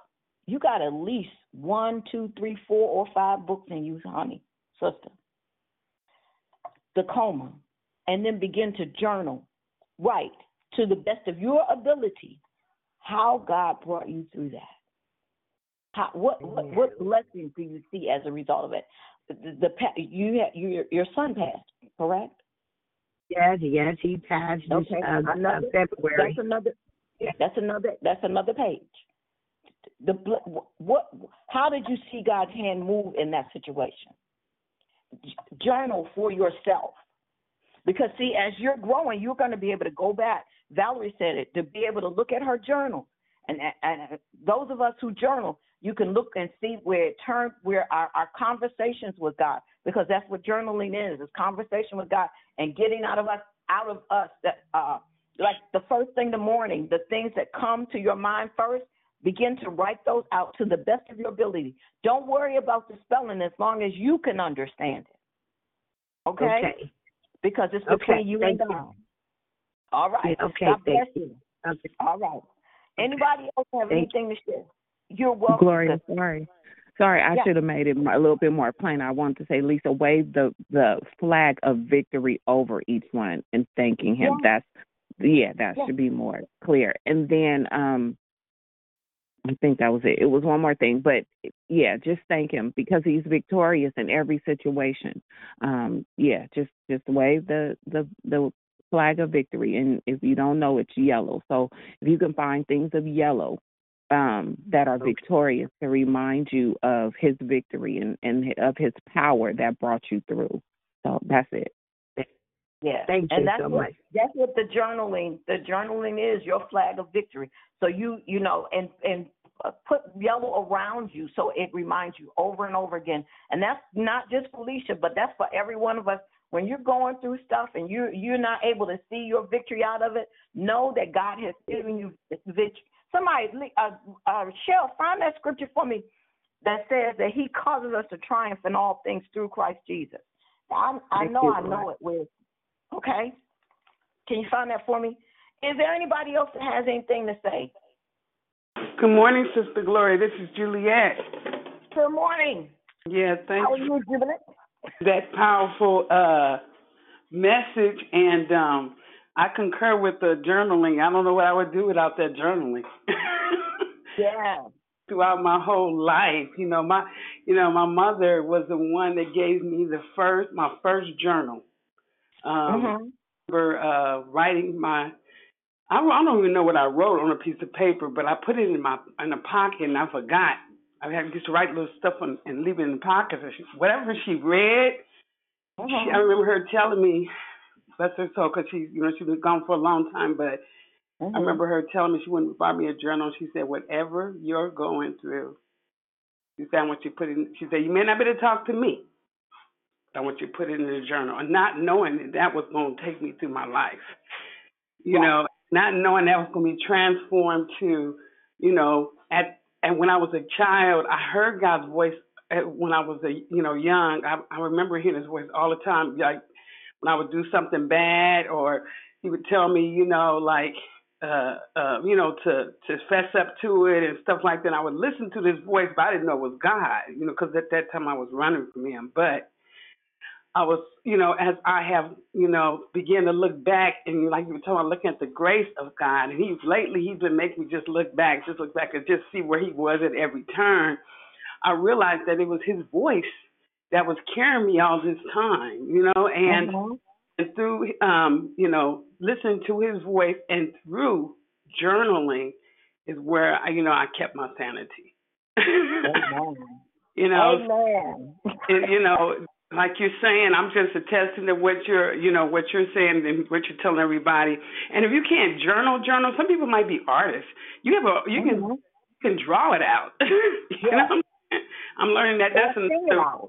You got at least one, two, three, four, or five books in you, honey, sister. The coma, and then begin to journal, write to the best of your ability how God brought you through that. How, what, what what blessings do you see as a result of it? The, the you your your son passed, correct? Yes, yes, he passed Okay, uh, uh, another. February. That's another. That's another. That's another page. The what? How did you see God's hand move in that situation? Journal for yourself, because see, as you're growing, you're going to be able to go back. Valerie said it to be able to look at her journal, and and those of us who journal, you can look and see where it turned, where our, our conversations with God, because that's what journaling is, is conversation with God and getting out of us, out of us that, uh, like the first thing in the morning, the things that come to your mind first, begin to write those out to the best of your ability. Don't worry about the spelling as long as you can understand it. Okay? Okay. Because it's Okay, between you and thank you. God. All right. Yeah, okay, God thank bless you. All right. Anybody else have Thank anything to share? You're welcome. Gloria, sorry. Sorry, I Yeah. should have made it a little bit more plain. I wanted to say, Lisa, wave the the flag of victory over each one and thanking him. Yeah. That's yeah, that Yeah. should be more clear. And then um I think that was it. It was one more thing, but yeah, just thank him because he's victorious in every situation. Um, yeah, just just wave the the the flag of victory, and if you don't know, it's yellow. So if you can find things of yellow um, that are victorious to remind you of his victory and and of his power that brought you through. So that's it. Yeah. Thank and you that's so what, much. That's what the journaling, the journaling is your flag of victory. So you, you know, and and put yellow around you so it reminds you over and over again. And that's not just Felicia, but that's for every one of us. When you're going through stuff and you're you're not able to see your victory out of it, know that God has given you victory. Somebody, uh, uh, Shell, find that scripture for me that says that He causes us to triumph in all things through Christ Jesus. I, I know I know it with. Okay. Can you find that for me? Is there anybody else that has anything to say? Good morning, Sister Gloria. This is Juliet. Good morning. Yeah, thanks How are you, for that powerful uh message and um I concur with the journaling. I don't know what I would do without that journaling. <laughs> Yeah. Throughout my whole life, you know, my you know, my mother was the one that gave me the first my first journal. Um Mhm. remember uh writing my I don't I don't even know what I wrote on a piece of paper, but I put it in my in a pocket and I forgot. I had just to write little stuff on, and leave it in the pocket. She, whatever she read, she, I remember her telling me, bless her soul, because she, you know, she was gone for a long time. But I remember her telling me she wouldn't buy me a journal. She said, whatever you're going through, she said, I want you to put in. She said, you may not be able to talk to me, I want you to put it in the journal, and not knowing that that was going to take me through my life. You know, not knowing that was going to be transformed to, you know, at and when I was a child, I heard God's voice uh, when I was a you know young. I, I remember hearing His voice all the time, like when I would do something bad, or He would tell me, you know, like uh uh you know to to fess up to it and stuff like that. I would listen to this voice, but I didn't know it was God, you know, because at that time I was running from Him, but. I was, you know, as I have, you know, began to look back and like you were talking about looking at the grace of God, and he's lately he's been making me just look back, just look back and just see where he was at every turn. I realized that it was his voice that was carrying me all this time, you know, and and through um, you know, listening to his voice and through journaling is where I, you know, I kept my sanity. <laughs> you know, Amen. it, you know, like you're saying, I'm just attesting to what you're, you know, what you're saying and what you're telling everybody. And if you can't journal, journal. Some people might be artists. You have a, you can, you can draw it out. <laughs> you know, I'm learning that that's another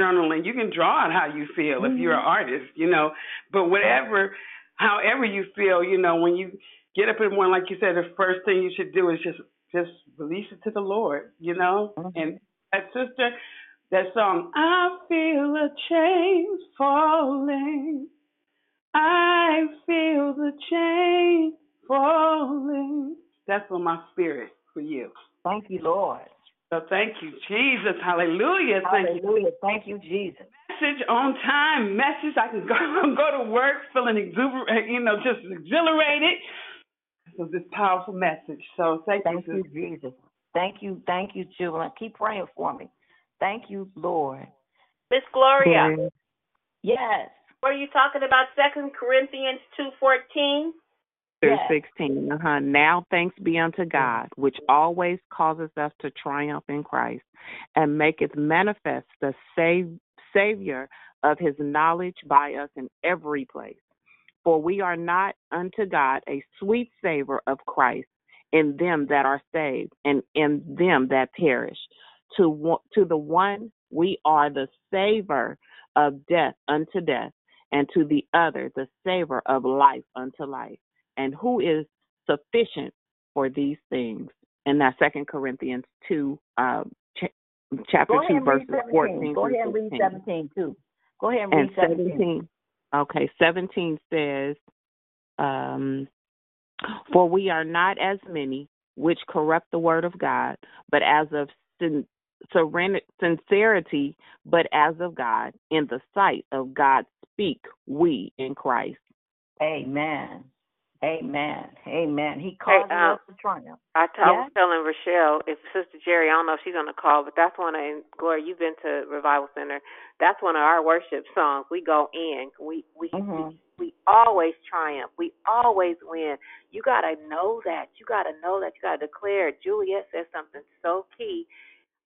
journaling. You can draw out how you feel if you're an artist, you know. But whatever, however you feel, you know, when you get up in the morning, like you said, the first thing you should do is just, just release it to the Lord, you know. And that sister that song, I feel a chain falling. I feel the chain falling. That's on my spirit for you. Thank you, Lord. So thank you, Jesus. Hallelujah. Thank Hallelujah. Thank you, Jesus. Message on time. Message. I can go <laughs> go to work feeling exuberant, you know, just exhilarated. So this powerful message. So thank, Thank you, you. Jesus. Thank you, thank you, Jubilant. Keep praying for me. Thank you, Lord. Miss Gloria. Yes. Were you talking about Second Corinthians two fourteen? Through 16. Uh-huh. Now thanks be unto God, which always causes us to triumph in Christ and maketh manifest the save, Savior of his knowledge by us in every place. For we are not unto God a sweet savor of Christ in them that are saved and in them that perish. To, to the one we are the savor of death unto death, and to the other the savor of life unto life. And who is sufficient for these things? And that's Second Corinthians two, uh, ch- chapter Go ahead two, and verses 17. fourteen Go ahead and read 16. 17 too. Go ahead and read And 17. 17. Okay, 17 says, um, For we are not as many which corrupt the word of God, but as of sin- sincerity, but as of God, in the sight of God speak we in Christ. Amen. Amen. Amen. He Hey, causes um, us to triumph. I, t- I Yeah? was telling Rochelle, if Sister Jerry, I don't know if she's on the call, but that's one of, and Gloria, you've been to Revival Center. That's one of our worship songs. We go in. We we Mhm. we always triumph. We always win. You gotta know that. You gotta know that. You gotta declare. Juliet said something so key.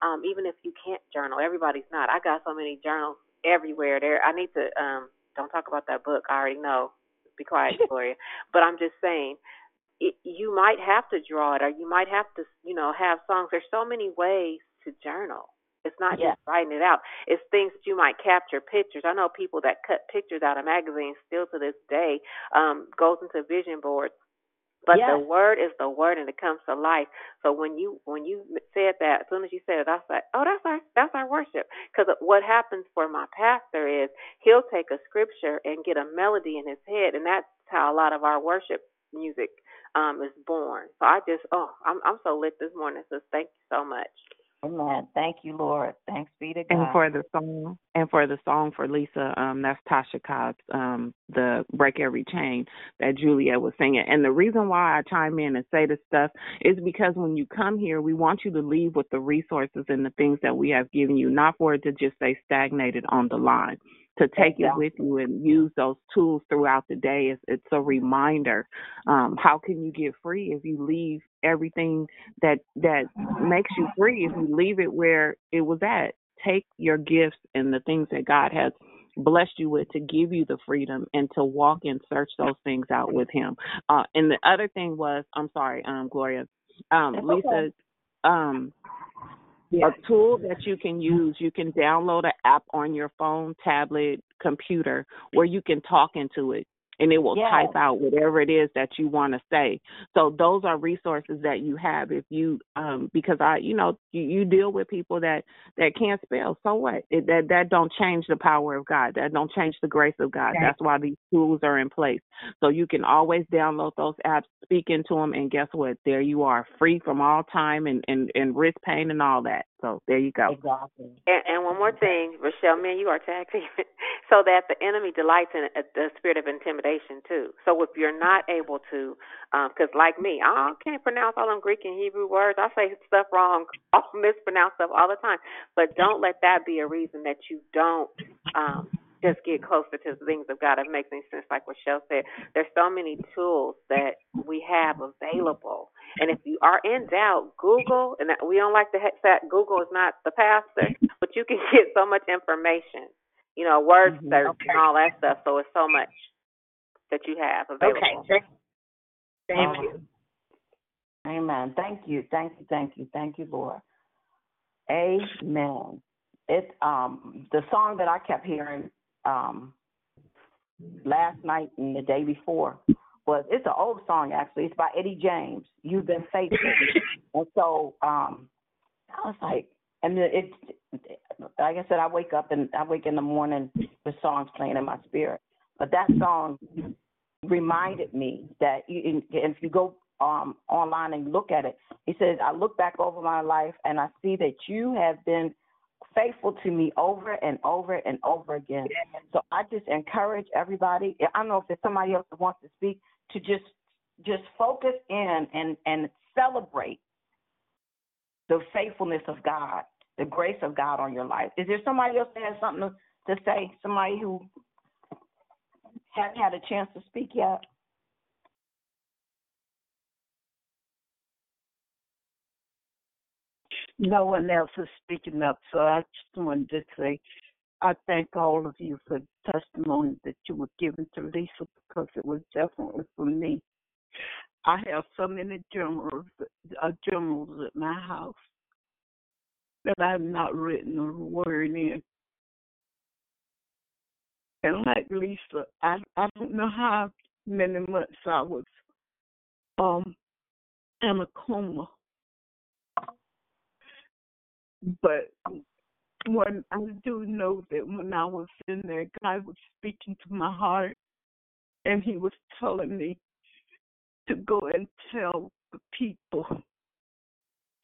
Um, even if you can't journal, everybody's not. I got so many journals everywhere. There, I need to. Um, don't talk about that book. I already know. Be quiet, <laughs> Gloria. But I'm just saying, it, you might have to draw it, or you might have to, you know, have songs. There's so many ways to journal. It's not Yeah. just writing it out. It's things that you might capture pictures. I know people that cut pictures out of magazines still to this day. Um, goes into vision boards. But the word is the word, and it comes to life. So when you when you said that, as soon as you said it, I was like, oh, that's our that's our worship. Because what happens for my pastor is he'll take a scripture and get a melody in his head, and that's how a lot of our worship music um is born. So I just oh, I'm I'm so lit this morning. So thank you so much. Amen. Thank you, Lord. Thanks be to God. And for the song, and for the song for Lisa, um, that's Tasha Cobbs, um, the Break Every Chain that Juliet was singing. And the reason why I chime in and say this stuff is because when you come here, we want you to leave with the resources and the things that we have given you, not for it to just stay stagnated on the line. To take it with you and use those tools throughout the day. It's, it's a reminder. Um, how can you get free if you leave everything that that makes you free? If you leave it where it was at, take your gifts and the things that God has blessed you with to give you the freedom and to walk and search those things out with Him. Uh, and the other thing was, I'm sorry, um, Gloria, um, Lisa, okay. um, a tool that you can use. You can download an app on your phone, tablet, computer, where you can talk into it. And it will Yes. type out whatever it is that you want to say. So those are resources that you have if you, um, because I, you know, you, you deal with people that that can't spell. So what? It, that that don't change the power of God. That don't change the grace of God. Right. That's why these tools are in place. So you can always download those apps, speak into them, and guess what? There you are, free from all time and and and wrist pain and all that. So there you go. Exactly. And, and one more thing, Rochelle, man, you are tag <laughs> so that the enemy delights in uh, the spirit of intimidation too. So if you're not able to, because like me, I can't pronounce all them Greek and Hebrew words. I say stuff wrong, I'll <laughs> mispronounce stuff all the time. But don't let that be a reason that you don't um, just get closer to the things of God. It makes any sense, like Rochelle said. There's so many tools that we have available. And if you are in doubt, Google, and we don't like to that Google is not the pastor, <laughs> but you can <laughs> get so much information, you know, word Mhm. search Okay. and all that stuff. So it's so much that you have available. Okay. Thank, thank Um, you. Amen. Thank you. Thank you. Thank you. Thank you, Lord. Amen. It um the song that I kept hearing um last night and the day before was it's an old song actually. It's by Eddie James. You've been faithful. <laughs> and so um I was like and it, it like I said, I wake up and I wake in the morning with songs playing in my spirit. But that song reminded me that you, and if you go um, online and look at it, he says, I look back over my life and I see that you have been faithful to me over and over and over again. So I just encourage everybody. I don't know if there's somebody else that wants to speak to just just focus in and and celebrate the faithfulness of God, the grace of God on your life. Is there somebody else that has something to, to say? Somebody who hasn't had a chance to speak yet? No one else is speaking up, so I just wanted to say I thank all of you for the testimony that you were giving to Lisa because it was definitely for me. I have so many journals, uh, journals at my house that I've not written a word in. And like Lisa, I I don't know how many months I was um in a coma, but when I do know that when I was in there, God was speaking to my heart, and He was telling me to go and tell the people,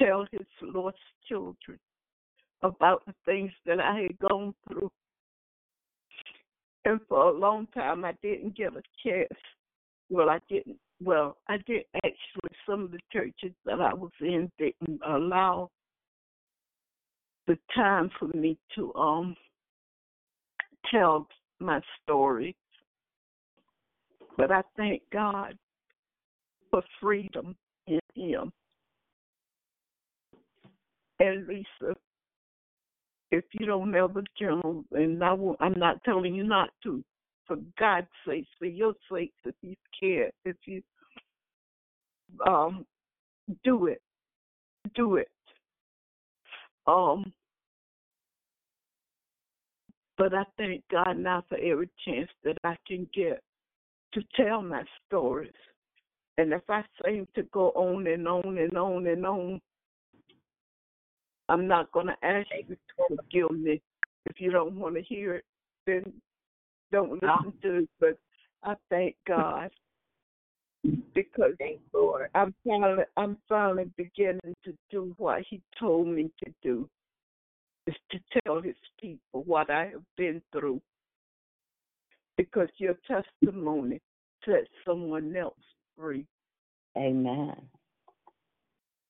tell His lost children about the things that I had gone through. And for a long time, I didn't get a chance. Well, I didn't. Well, I did actually. Some of the churches that I was in didn't allow the time for me to um tell my story. But I thank God for freedom in Him. And Lisa, if you don't know the journal, and I will, I'm not telling you not to, for God's sake, for your sake, if you care, if you um do it, do it. Um, but I thank God now for every chance that I can get to tell my stories. And if I seem to go on and on and on and on, I'm not going to ask you to forgive me. If you don't want to hear it, then don't listen to it. But I thank God because I'm finally, I'm finally beginning to do what He told me to do, is to tell His people what I have been through. Because your testimony set someone else free. Amen.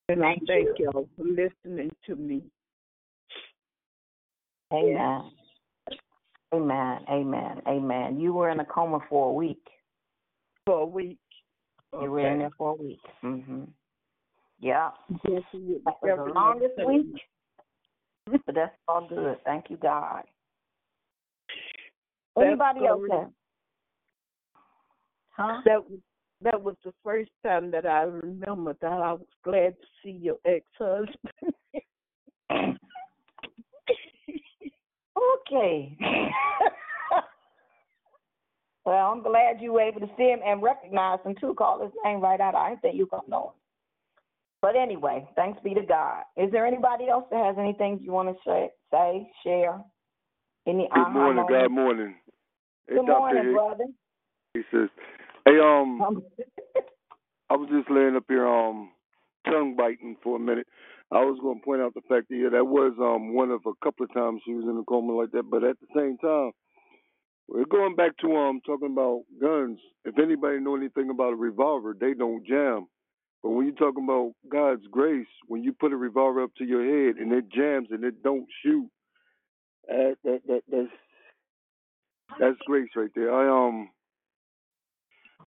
And I thank y'all for listening to me. Amen. Amen. Amen. Amen. You were in a coma for a week. For a week. You were in there for a week. Mhm. Yeah. Yes, That was the longest week. <laughs> But that's all good. Thank you, God. Anybody That's else so- there? Huh? That that was the first time that I remember that I was glad to see your ex husband. <laughs> Okay. <laughs> well, I'm glad you were able to see him and recognize him too. Call his name right out. I didn't think you gonna know him. But anyway, thanks be to God. Is there anybody else that has anything you want to say, say, share? Any Good morning? God morning. Hey, Good Dr. morning, Hicks. brother. He says, Hey, um, <laughs> I was just laying up here, um, tongue biting for a minute. I was going to point out the fact that yeah, that was um one of a couple of times she was in a coma like that. But at the same time, we're going back to um talking about guns. If anybody know anything about a revolver, they don't jam. But when you're talking about God's grace, when you put a revolver up to your head and it jams and it don't shoot, that that, that that's that's grace right there. I um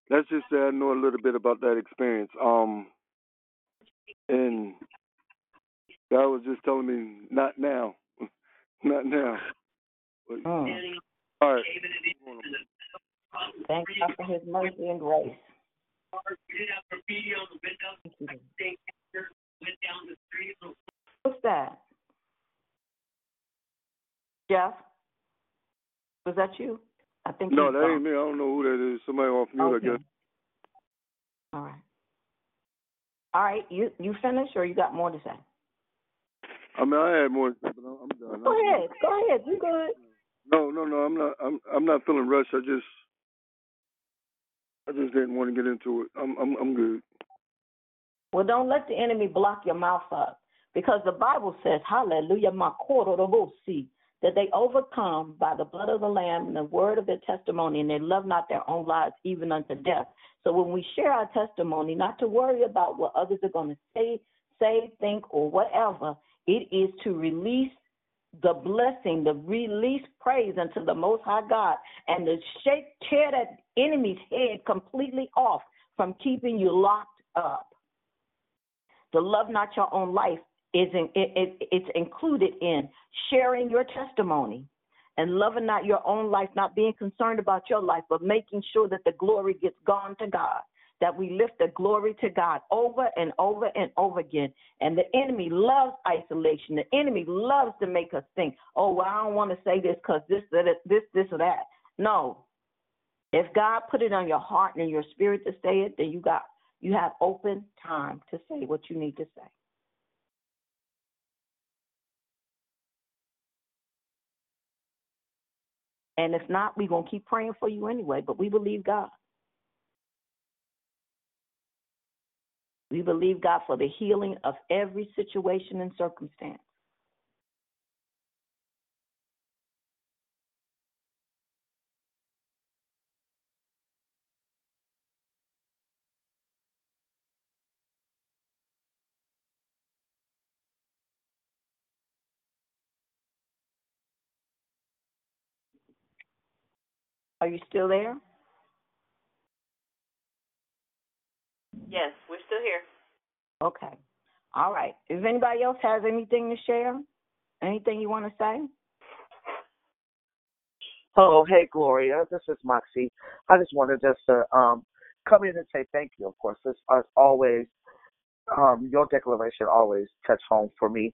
let's just say I know a little bit about that experience. Um and God was just telling me not now. <laughs> not now. But, Mm. All right. Thank God for his mercy and grace. What's that? Jeff? Was that you? I think No, he's that gone. ain't me. I don't know who that is. Somebody off mute, I Okay. guess. All right. All right, you you finished or you got more to say? I mean, I had more, but I'm I'm done. Go ahead. Go ahead. You good. No, no, no. I'm not. I'm. I'm not feeling rushed. I just. I just didn't want to get into it. I'm. I'm. I'm good. Well, don't let the enemy block your mouth up because the Bible says, hallelujah, my see that they overcome by the blood of the Lamb and the word of their testimony, and they love not their own lives even unto death. So when we share our testimony, not to worry about what others are going to say, say, think, or whatever, it is to release the blessing, the release praise unto the Most High God, and to shake, tear that enemy's head completely off from keeping you locked up. The love not your own life is in, it, it, it's included in sharing your testimony and loving not your own life, not being concerned about your life, but making sure that the glory gets gone to God that we lift the glory to God over and over and over again. And the enemy loves isolation. The enemy loves to make us think, oh, well, I don't want to say this because this, that, this, this, or that. No. If God put it on your heart and your spirit to say it, then you got you have open time to say what you need to say. And if not, we're going to keep praying for you anyway, but we believe God. We believe God for the healing of every situation and circumstance. Are you still there? Yes, we're still here. Okay. All right. If anybody else has anything to share, anything you want to say? Oh, hey, Gloria. This is Moxie. I just wanted just to um, come in and say thank you, of course. As, as always, um, your declaration always touched home for me.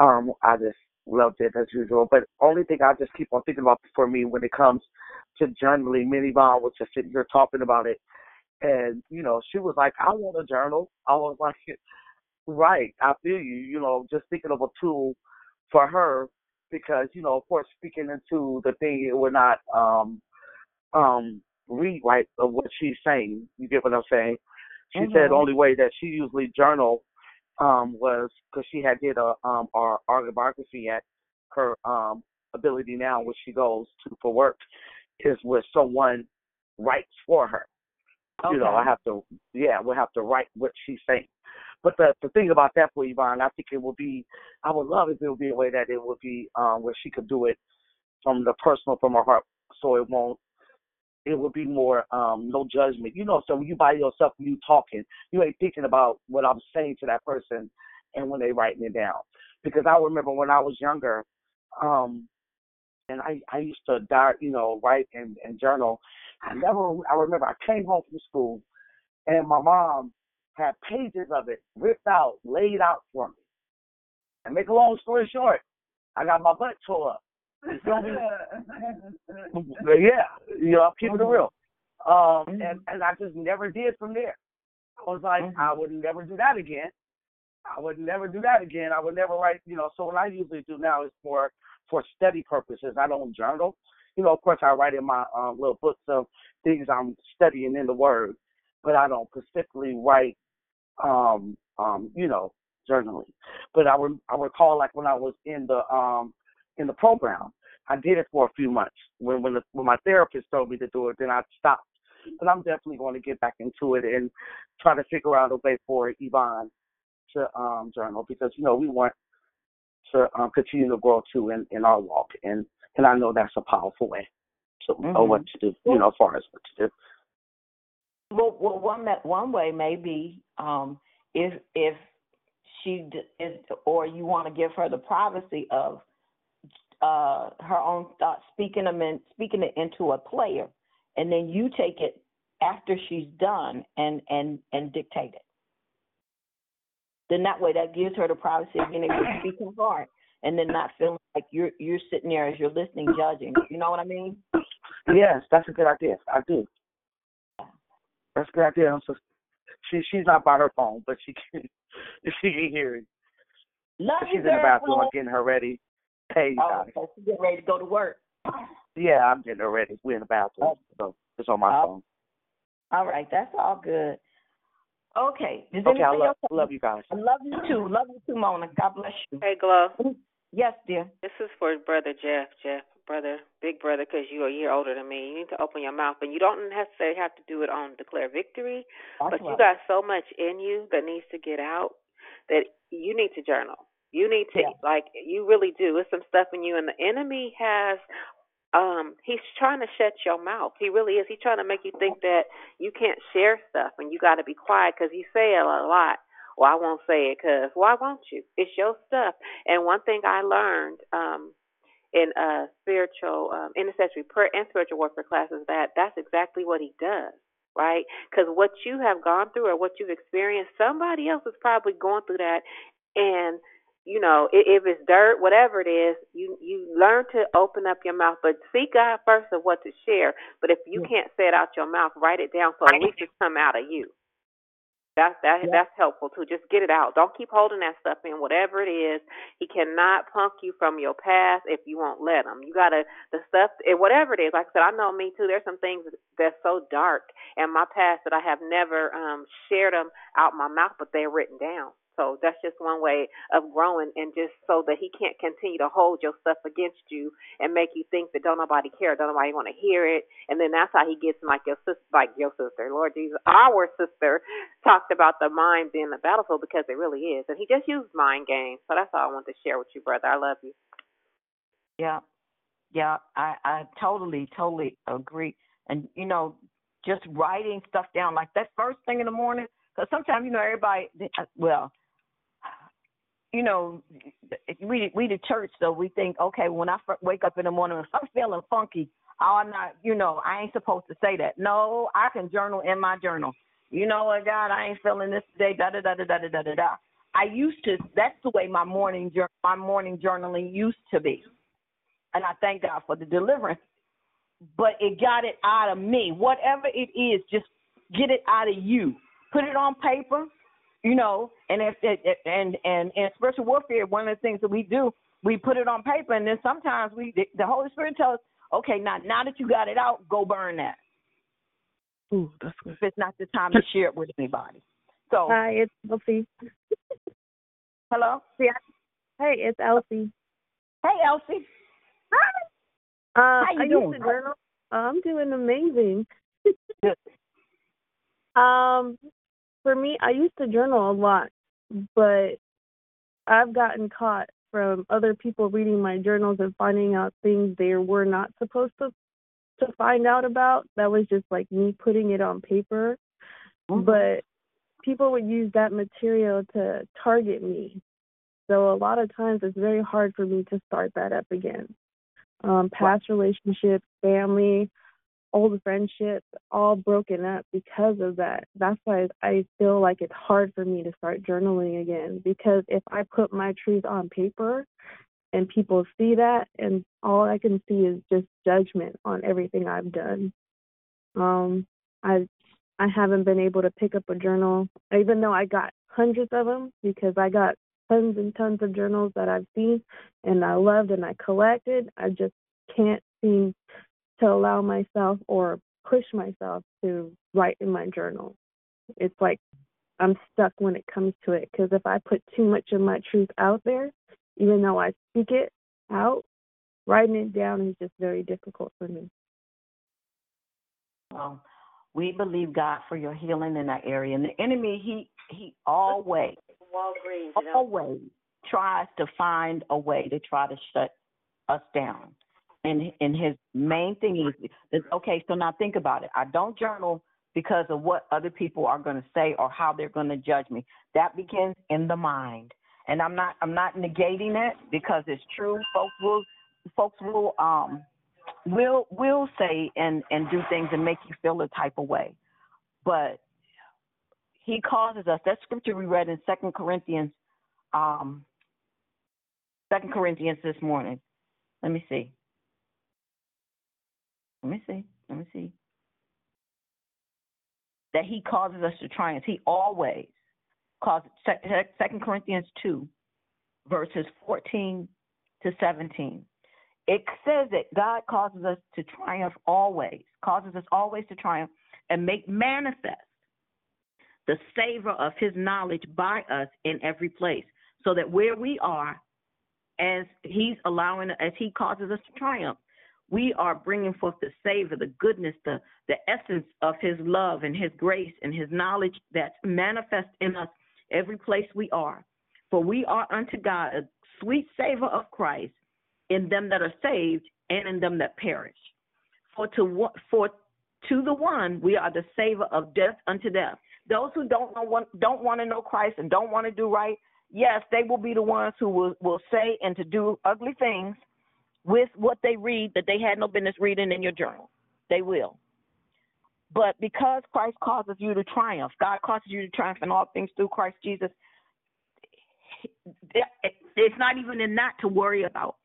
Um, I just loved it as usual. But only thing I just keep on thinking about for me when it comes to journaling, Minnie Vaughn was just sitting here talking about it. And, you know, she was like, I want a journal. I was <laughs> like, right, I feel you, you know, just thinking of a tool for her because, you know, of course, speaking into the thing, it would not um um read right of what she's saying. You get what I'm saying? She mm-hmm. said the only way that she usually journal um was because she had did a um our autobiography at her um ability now, which she goes to for work, is where someone writes for her. Okay. You know, I have to, yeah, we'll have to write what she's saying. But the the thing about that for Yvonne, I think it would be, I would love if it would be a way that it would be um, where she could do it from the personal, from her heart, so it won't. It would be more um, no judgment. You know, so when you by yourself, when you talking, you ain't thinking about what I'm saying to that person, and when they writing it down. Because I remember when I was younger, um, and I I used to dart, you know, write and, and journal. I never I remember I came home from school and my mom had pages of it ripped out, laid out for me. And make a long story short, I got my butt tore up. <laughs> yeah, you know, I'm keeping it mm-hmm. real. Um, mm-hmm. and and I just never did from there. I was like, mm-hmm. I would never do that again. I would never do that again. I would never write, you know. So what I usually do now is for for study purposes. I don't journal. You know, of course, I write in my um, little books of things I'm studying in the Word, but I don't specifically write, um, um, you know, journaling. But I, re- I recall, like when I was in the um, in the program, I did it for a few months. When when, the, when my therapist told me to do it, then I stopped. But I'm definitely going to get back into it and try to figure out a way for Yvonne to um, journal because you know we want to um, continue to grow too in, in our walk, and and I know that's a powerful way to mm-hmm. know what to do. You know, as far as what to do. Well, well one one way may be um, if if she is, or you want to give her the privacy of uh, her own thoughts, speaking them in, speaking it into a player, and then you take it after she's done and and and dictate it then that way that gives her the privacy of being able to speak her heart and then not feeling like you're you're sitting there as you're listening, judging. You know what I mean? Yes, that's a good idea. I do. That's a good idea. I'm so, she she's not by her phone, but she can <laughs> she can hear it. Love she's you, in the bathroom getting her ready. Hey, you oh, got. So she's getting ready to go to work. Yeah, I'm getting her ready. We're in the bathroom, oh. so it's on my oh. phone. All right, that's all good. Okay. Does okay, I love, else love you guys. I love you too. Love you too, Mona. God bless you. Hey, Glow. Mm-hmm. Yes, dear. This is for brother Jeff. Jeff, brother, big brother, because you're a year older than me. You need to open your mouth, and you don't necessarily have to do it on declare victory, That's but right. you got so much in you that needs to get out that you need to journal. You need to Yeah. like you really do. It's some stuff in you, and the enemy has. Um, he's trying to shut your mouth. He really is. He's trying to make you think that you can't share stuff and you got to be quiet because you say it a lot. Well, I won't say it because why won't you? It's your stuff. And one thing I learned um, in uh, spiritual um, intercessory prayer and spiritual warfare classes that that's exactly what he does, right? Because what you have gone through or what you've experienced, somebody else is probably going through that, and you know, if it's dirt, whatever it is, you you learn to open up your mouth, but seek God first of what to share. But if you can't say it out your mouth, write it down so at least it's come out of you. That's that Yeah. that's helpful too. Just get it out. Don't keep holding that stuff in. Whatever it is, he cannot punk you from your past if you won't let him. You gotta the stuff, eh, whatever it is. Like I said, I know me too. There's some things that's so dark in my past that I have never um shared them out my mouth, but they're written down. So that's just one way of growing, and just so that he can't continue to hold your stuff against you and make you think that don't nobody care, don't nobody want to hear it, and then that's how he gets like your sister, like your sister, Lord Jesus, our sister talked about the mind being the battlefield because it really is, and he just used mind games. So that's all I wanted to share with you, brother. I love you. Yeah, yeah, I I totally totally agree. And you know, just writing stuff down like that first thing in the morning. Because sometimes you know everybody. Well, you know, we we the church, so we think, okay, when I f- wake up in the morning, <laughs> if I'm feeling funky, oh, I'm not, you know, I ain't supposed to say that. No, I can journal in my journal. You know what, God, I ain't feeling this today. Da da da da da da da da. I used to. That's the way my morning my morning journaling used to be, and I thank God for the deliverance. But it got it out of me. Whatever it is, just get it out of you. Put it on paper you know. And if it, it and and in spiritual warfare, one of the things that we do, we put it on paper, and then sometimes we the, Holy Spirit tells us, okay, now now that you got it out, go burn that. Ooh, that's good. If it's not the time to share it with anybody. So Hi, it's Elsie. hello. Yeah. Hey, it's Elsie. Hey, Elsie. Uh, How you I doing? journal. I'm doing amazing. <laughs> um, for me, I used to journal a lot, but I've gotten caught from other people reading my journals and finding out things they were not supposed to to find out about. That was just like me putting it on paper. But people would use that material to target me. So a lot of times it's very hard for me to start that up again. Um, past relationships, family, old friendships, all broken up because of that. That's why I feel like it's hard for me to start journaling again because if I put my truth on paper and people see that and all I can see is just judgment on everything I've done. Um I I haven't been able to pick up a journal even though I got hundreds of them because I got tons and tons of journals that I've seen and I loved and I collected. I just can't seem to allow myself or push myself to write in my journal. It's like I'm stuck when it comes to it because if I put too much of my truth out there, even though I speak it out, writing it down is just very difficult for me. Um, we believe God for your healing in that area. And the enemy, he he always Walgreens, always tries to find a way to try to shut us down. And and his main thing is, is okay. So now think about it. I don't journal because of what other people are going to say or how they're going to judge me. That begins in the mind. And I'm not I'm not negating it because it's true. Folks will folks will um will will say and and do things and make you feel a type of way. But he causes us that scripture we read in Second Corinthians um Second Corinthians this morning. Let me see. Let me see. Let me see. That he causes us to triumph. He always causes Second Corinthians two, verses fourteen to seventeen. It says that God causes us to triumph always, causes us always to triumph and make manifest the savor of his knowledge by us in every place. So that where we are, as he's allowing, as he causes us to triumph, we are bringing forth the savor, the goodness, the, the essence of his love and his grace and his knowledge that's manifest in us every place we are. For we are unto God a sweet savor of Christ in them that are saved and in them that perish. For to for to the one we are the savor of death unto death. Those who don't know want, don't want to know Christ and don't want to do right, yes, they will be the ones who will, will say and to do ugly things with what they read that they had no business reading in your journal. They will. But because Christ causes you to triumph, God causes you to triumph in all things through Christ Jesus, it's not even in that to worry about.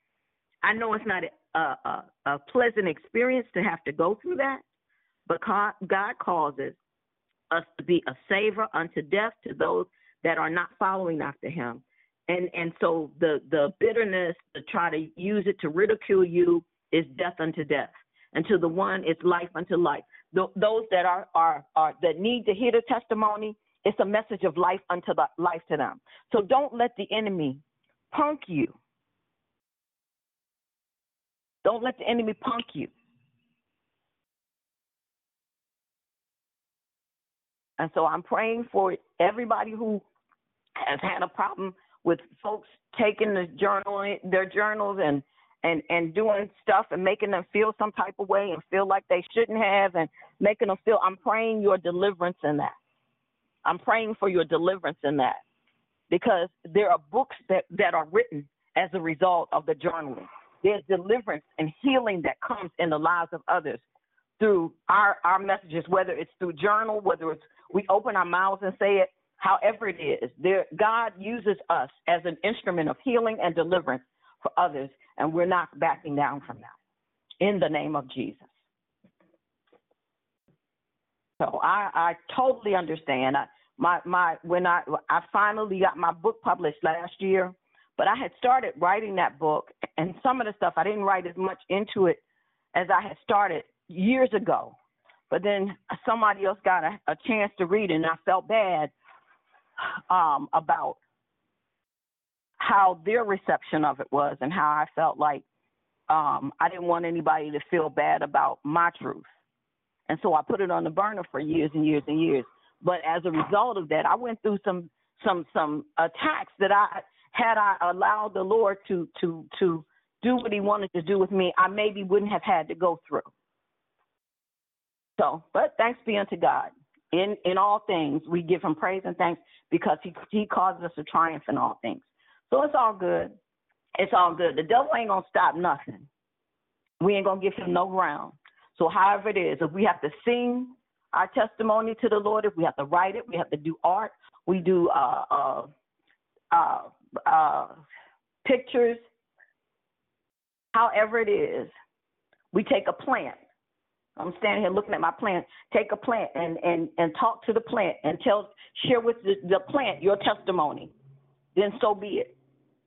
I know it's not a, a, a pleasant experience to have to go through that, but God causes us to be a savor unto death to those that are not following after Him. And and so the the bitterness to try to use it to ridicule you is death unto death, and to the one it's life unto life. Those that are are are that need to hear the testimony, it's a message of life unto the, life to them. So don't let the enemy punk you. Don't let the enemy punk you. And so I'm praying for everybody who has had a problem with folks taking the journal their journals and and and doing stuff and making them feel some type of way and feel like they shouldn't have and making them feel I'm praying your deliverance in that. I'm praying for your deliverance in that. Because there are books that, that are written as a result of the journaling. There's deliverance and healing that comes in the lives of others through our, our messages, whether it's through journal, whether it's we open our mouths and say it, however it is. There, God uses us as an instrument of healing and deliverance for others, and we're not backing down from that. In the name of Jesus. So I, I totally understand. I, my my when I I finally got my book published last year, but I had started writing that book, and some of the stuff I didn't write as much into it as I had started years ago. But then somebody else got a, a chance to read it, and I felt bad um, about how their reception of it was, and how I felt like um, I didn't want anybody to feel bad about my truth. And so I put it on the burner for years and years and years. But as a result of that, I went through some some some attacks that I had I allowed the Lord to to to do what He wanted to do with me, I maybe wouldn't have had to go through. So, but thanks be unto God. In in all things, we give Him praise and thanks because He He causes us to triumph in all things. So it's all good. It's all good. The devil ain't gonna stop nothing. We ain't gonna give him no ground. So, however it is, if we have to sing our testimony to the Lord, if we have to write it, we have to do art, we do uh, uh, uh, uh, pictures, however it is, we take a plant. I'm standing here looking at my plant. Take a plant and, and, and talk to the plant and tell share with the, the plant your testimony. Then so be it.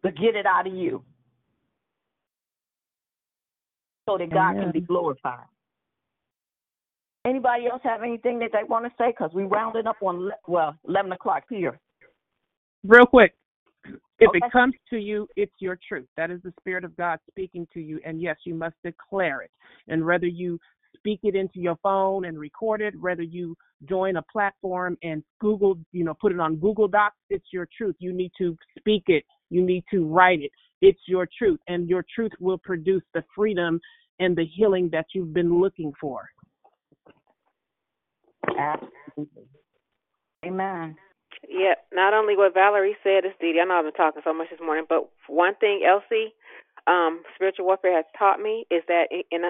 But get it out of you. So that God Amen. can be glorified. Anybody else have anything that they want to say? Because we rounded up on well eleven o'clock here. Real quick, if Okay. it comes to you, it's your truth. That is the Spirit of God speaking to you, and yes, you must declare it. And whether you speak it into your phone and record it, whether you join a platform and Google, you know, put it on Google Docs, it's your truth. You need to speak it. You need to write it. It's your truth, and your truth will produce the freedom and the healing that you've been looking for. Absolutely. Amen. Yeah, not only what Valerie said, is Dee Dee. I know I've been talking so much this morning, but one thing, Elsie, um, spiritual warfare has taught me is that it, and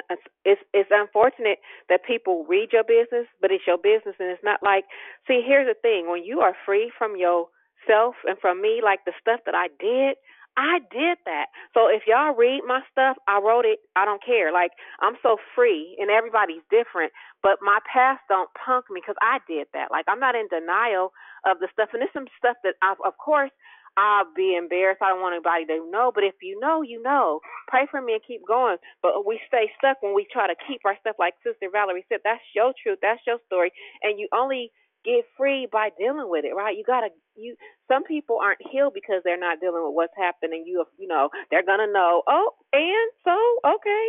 it's it's unfortunate that people read your business, but it's your business, and it's not like. See, here's the thing: when you are free from yourself and from me, like the stuff that I did, I did that. So if y'all read my stuff, I wrote it. I don't care. Like I'm so free, and everybody's different. But my past don't punk me because I did that. Like I'm not in denial of the stuff, and there's some stuff that, I've, of course, I'll be embarrassed. I don't want anybody to know. But if you know, you know. Pray for me and keep going. But we stay stuck when we try to keep our stuff. Like Sister Valerie said, that's your truth. That's your story, and you only get free by dealing with it, right? You gotta you some people aren't healed because they're not dealing with what's happening. You you know, they're gonna know, oh, and so, okay.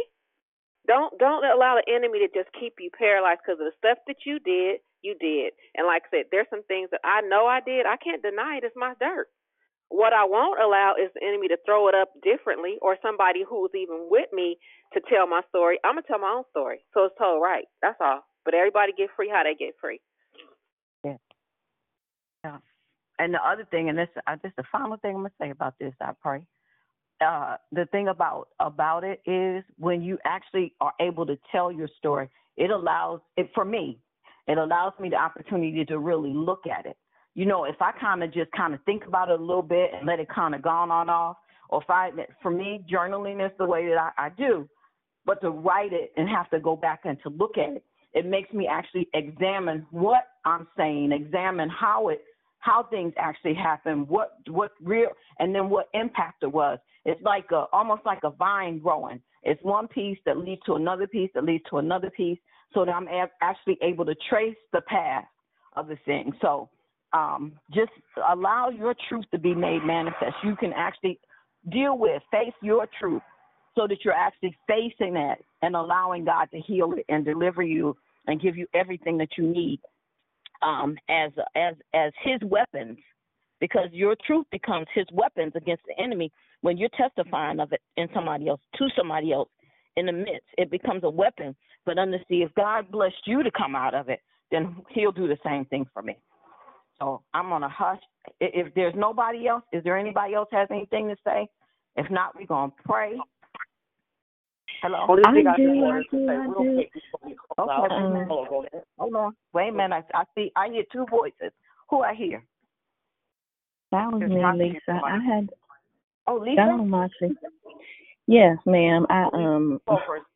Don't don't allow the enemy to just keep you paralyzed because of the stuff that you did, you did. And like I said, there's some things that I know I did. I can't deny it. It's my dirt. What I won't allow is the enemy to throw it up differently or somebody who's even with me to tell my story. I'm gonna tell my own story. So it's told right. That's all. But everybody get free how they get free. Yeah. Yeah. And the other thing, and this, uh, this the final thing I'm gonna say about this. I pray. Uh, the thing about about it is when you actually are able to tell your story, it allows it for me. It allows me the opportunity to really look at it. You know, if I kind of just kind of think about it a little bit and let it kind of gone on off, or if I, for me, journaling is the way that I, I do. But to write it and have to go back and to look at it, it makes me actually examine what I'm saying, examine how it how things actually happen, what what real, and then what impact it was. It's like a almost like a vine growing. It's one piece that leads to another piece that leads to another piece, so that I'm actually able to trace the path of the thing. So um, just allow your truth to be made manifest. You can actually deal with, face your truth, so that you're actually facing that and allowing God to heal it and deliver you and give you everything that you need um, as as as His weapons, because your truth becomes His weapons against the enemy when you're testifying of it in somebody else to somebody else in the midst. It becomes a weapon. But understand, if God blessed you to come out of it, then He'll do the same thing for me. So I'm gonna hush. If there's nobody else, is there anybody else has anything to say? If not, we're gonna pray. Hello. Only I thing I do, I do, I do. quick before we close Okay. out. Um, Oh, go ahead. Hold on. Wait a minute. I, I see. I hear two voices. Who I hear? That was me, Lisa. I had Oh, Lisa. that was Moxie. Yes, ma'am. I um. Go first. Go ahead.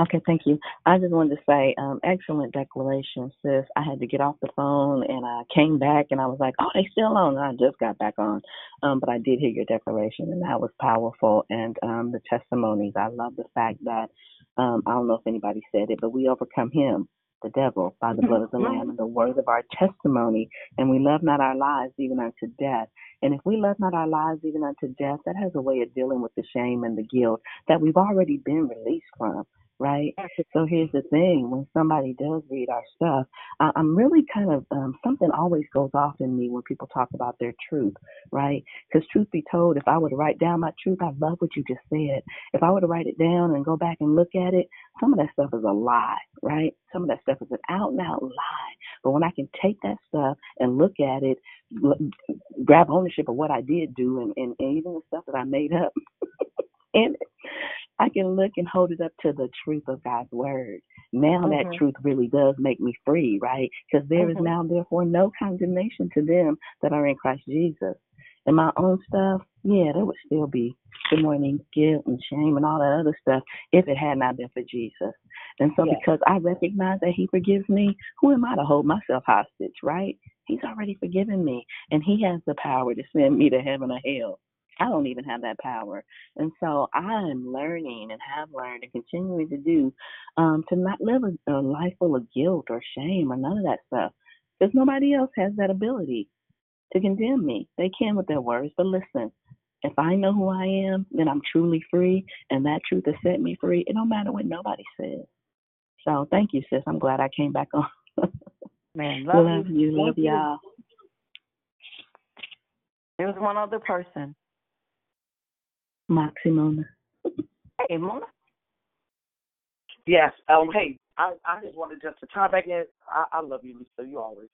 Okay, thank you. I just wanted to say, um, excellent declaration, sis. I had to get off the phone and I came back and I was like, oh, they still on. And I just got back on. Um, but I did hear your declaration and that was powerful. And um, the testimonies, I love the fact that, um, I don't know if anybody said it, but we overcome him, the devil, by the blood of the Lamb and the word of our testimony. And we love not our lives even unto death. And if we love not our lives even unto death, that has a way of dealing with the shame and the guilt that we've already been released from, right? So here's the thing: when somebody does read our stuff, I, I'm really kind of um, something always goes off in me when people talk about their truth, right? Because truth be told, if I were to write down my truth, I love what you just said. If I were to write it down and go back and look at it, some of that stuff is a lie, right? Some of that stuff is an out and out lie. But when I can take that stuff and look at it, grab ownership of what I did do, and, and, and even the stuff that I made up, <laughs> and I can look and hold it up to the truth of God's word. Now that Mhm. truth really does make me free, right? Because there is Mhm. now, therefore, no condemnation to them that are in Christ Jesus. And my own stuff, yeah, there would still be good morning guilt and shame and all that other stuff if it had not been for Jesus. And so, Yeah. because I recognize that He forgives me, who am I to hold myself hostage, right? He's already forgiven me, and He has the power to send me to heaven or hell. I don't even have that power. And so I'm learning and have learned and continuing to do um, to not live a, a life full of guilt or shame or none of that stuff. Because nobody else has that ability to condemn me. They can with their words, but listen, if I know who I am, then I'm truly free, and that truth has set me free. It don't matter what nobody says. So thank you, sis. I'm glad I came back on. Man, <laughs> love, love you. you. Love y'all. There was one other person. Moxie Mona. Hey, Mona. Yes. Um. Hey, I I just wanted just to chime back in. I, I love you, Lisa. You always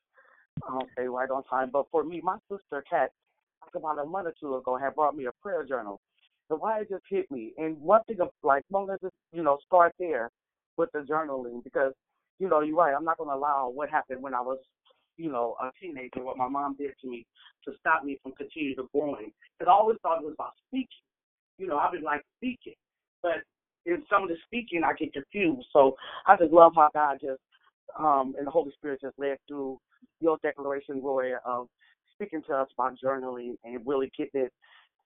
um stay right on time. But for me, my sister Kat, like about a month or two ago, had brought me a prayer journal. So why it just hit me. And one thing of like, well, let's just you know start there with the journaling because you know you're right. I'm not going to allow what happened when I was you know a teenager, what my mom did to me, to stop me from continuing to growing. Because I always thought it was about speaking. You know, I've been like speaking, but in some of the speaking, I get confused. So I just love how God just um and the Holy Spirit just led through your declaration, Roy, of speaking to us about journaling and really getting it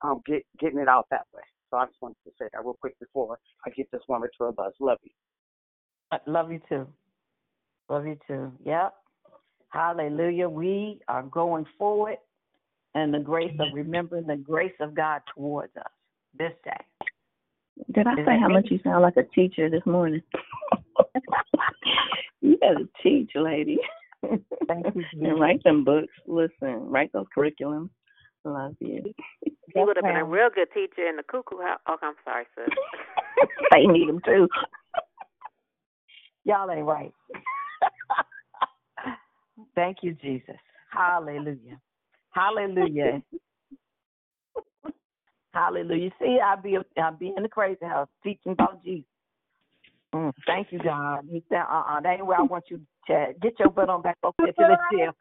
um get getting it out that way. So I just wanted to say that real quick before I get this woman to a buzz. Love you. I Love you too. Love you too. Yep. Hallelujah. We are going forward and the grace of remembering the grace of God towards us this day. Did I Is say how me? much you sound like a teacher this morning? <laughs> you better teach, lady. Thank you, <laughs> and write them books. Listen, write those curriculums. Love you. He would have been a real good teacher in the cuckoo house. Oh, I'm sorry, sis. <laughs> they need him too. Y'all ain't right. Thank you, Jesus. Hallelujah. Hallelujah. Hallelujah. See, I be I be in the crazy house teaching about Jesus. Mm, thank you, God. He said, uh uh that ain't where I want you to get your butt on back up there to the chair.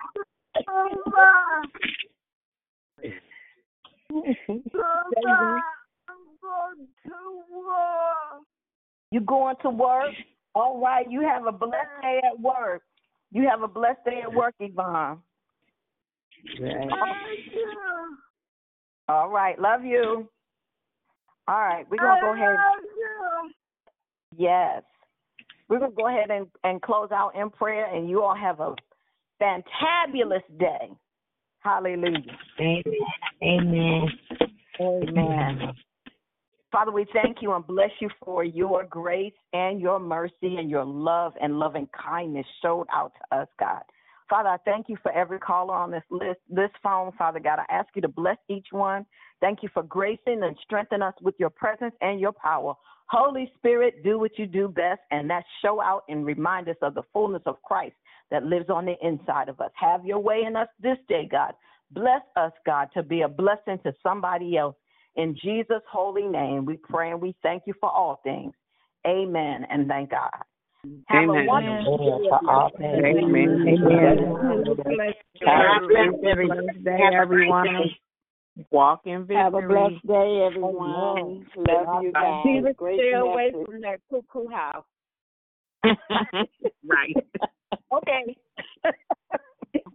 You going to work? All right. You have a blessed day at work. You have a blessed day at work, Yvonne. All right. Love you. All right. We're going to go ahead. Yes. We're going to go ahead and, and close out in prayer, and you all have a fantabulous day. Hallelujah. Amen. Amen. Father, we thank you and bless you for your grace and your mercy and your love and loving kindness showed out to us, God. Father, I thank you for every caller on this list, this phone, Father God. I ask you to bless each one. Thank you for gracing and strengthening us with your presence and your power. Holy Spirit, do what you do best, and that show out and remind us of the fullness of Christ that lives on the inside of us. Have your way in us this day, God. Bless us, God, to be a blessing to somebody else. In Jesus' holy name, we pray and we thank you for all things. Amen and thank God. Have Amen. a wonderful day. Amen. Amen. Have a blessed day, everyone. Walk in victory. Have a blessed day, everyone. Love you guys. Jesus, Great stay away from that cuckoo house. <laughs> right. Okay.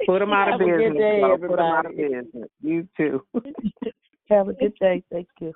Put them out of Have a good business. day, Flo. Put them out of business. You too. <laughs> Have a good day. Thank you.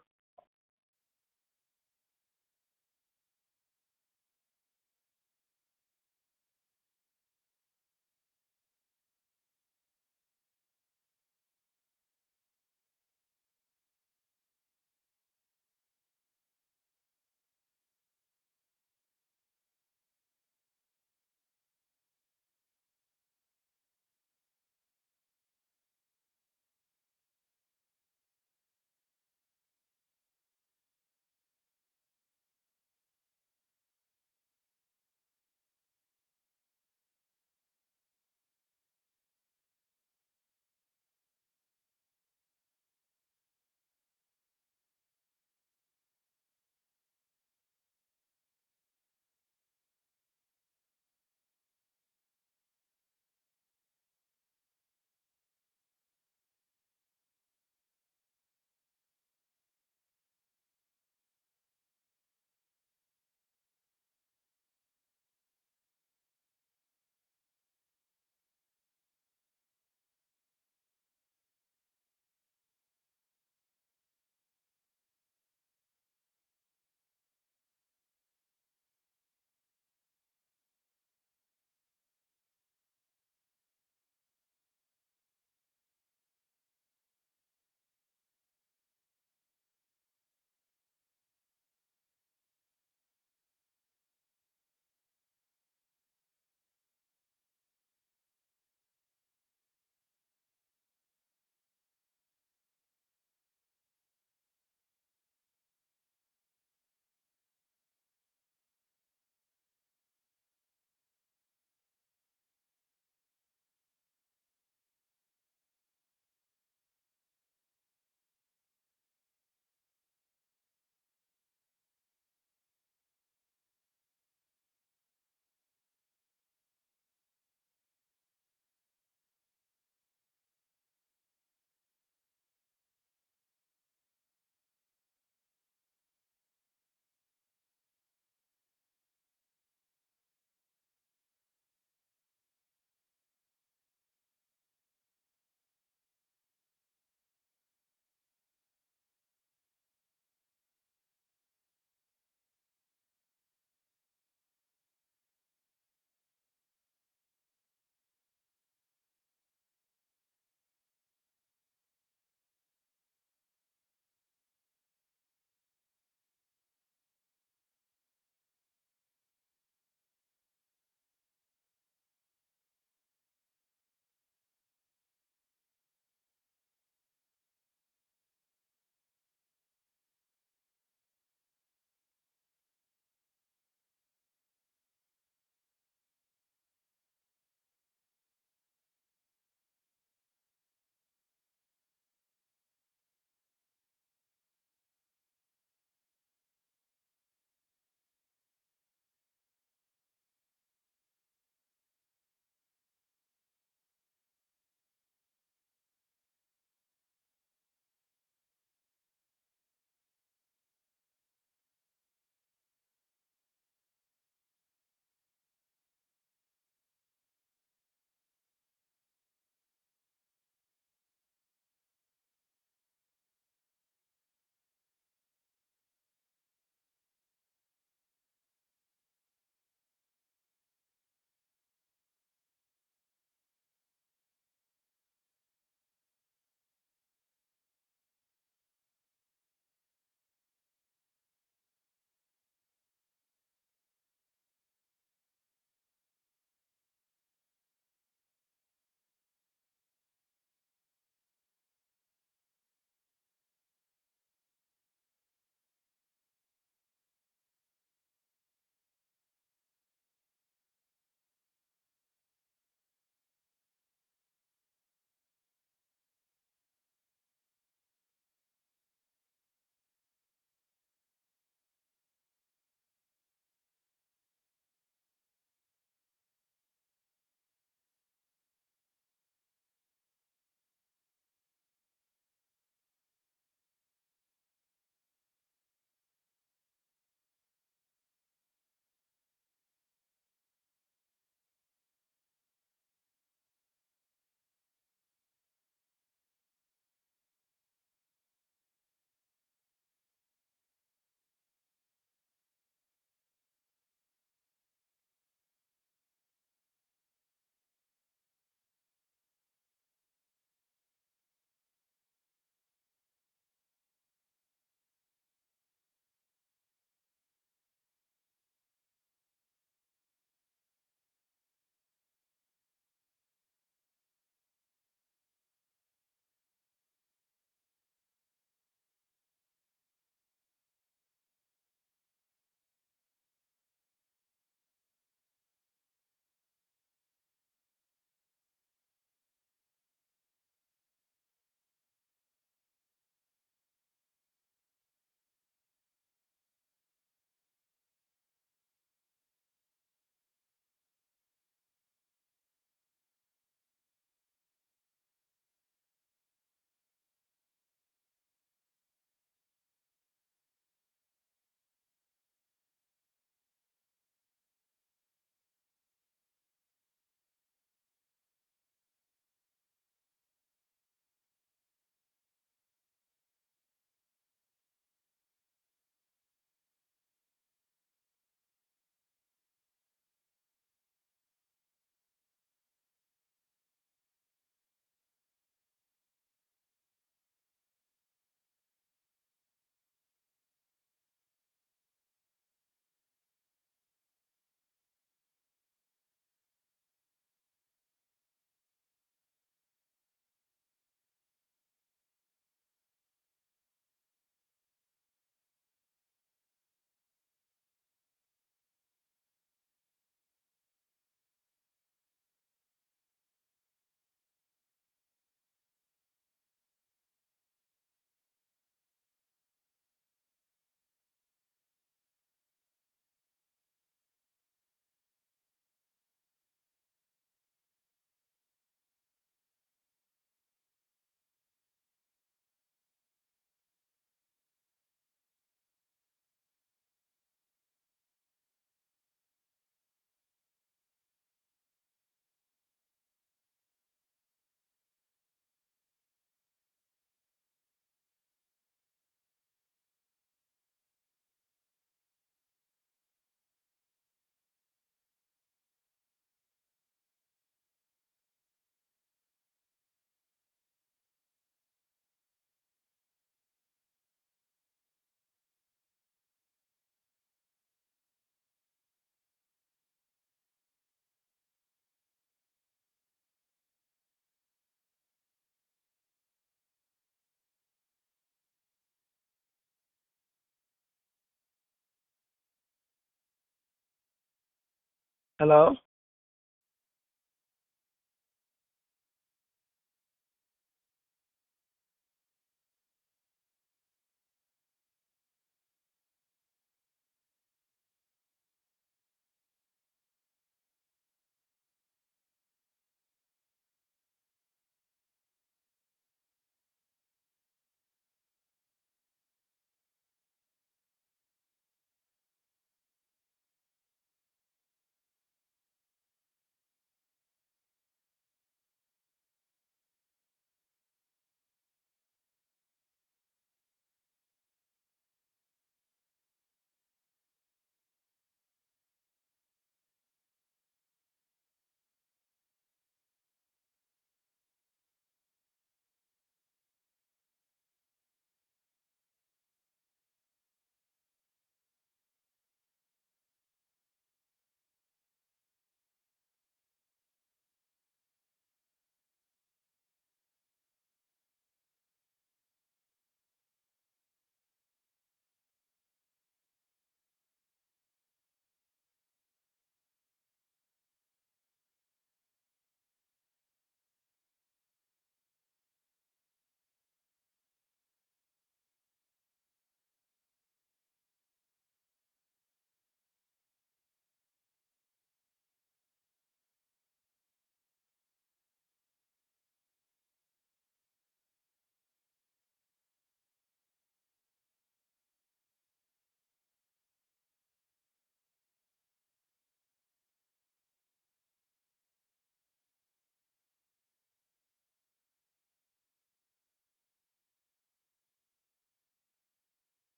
Hello?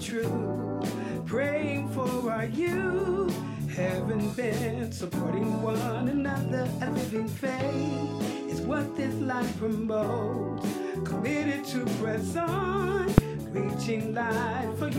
Truth, praying for our youth, having been supporting one another, a living faith is what this life promotes. Committed to press on, reaching life for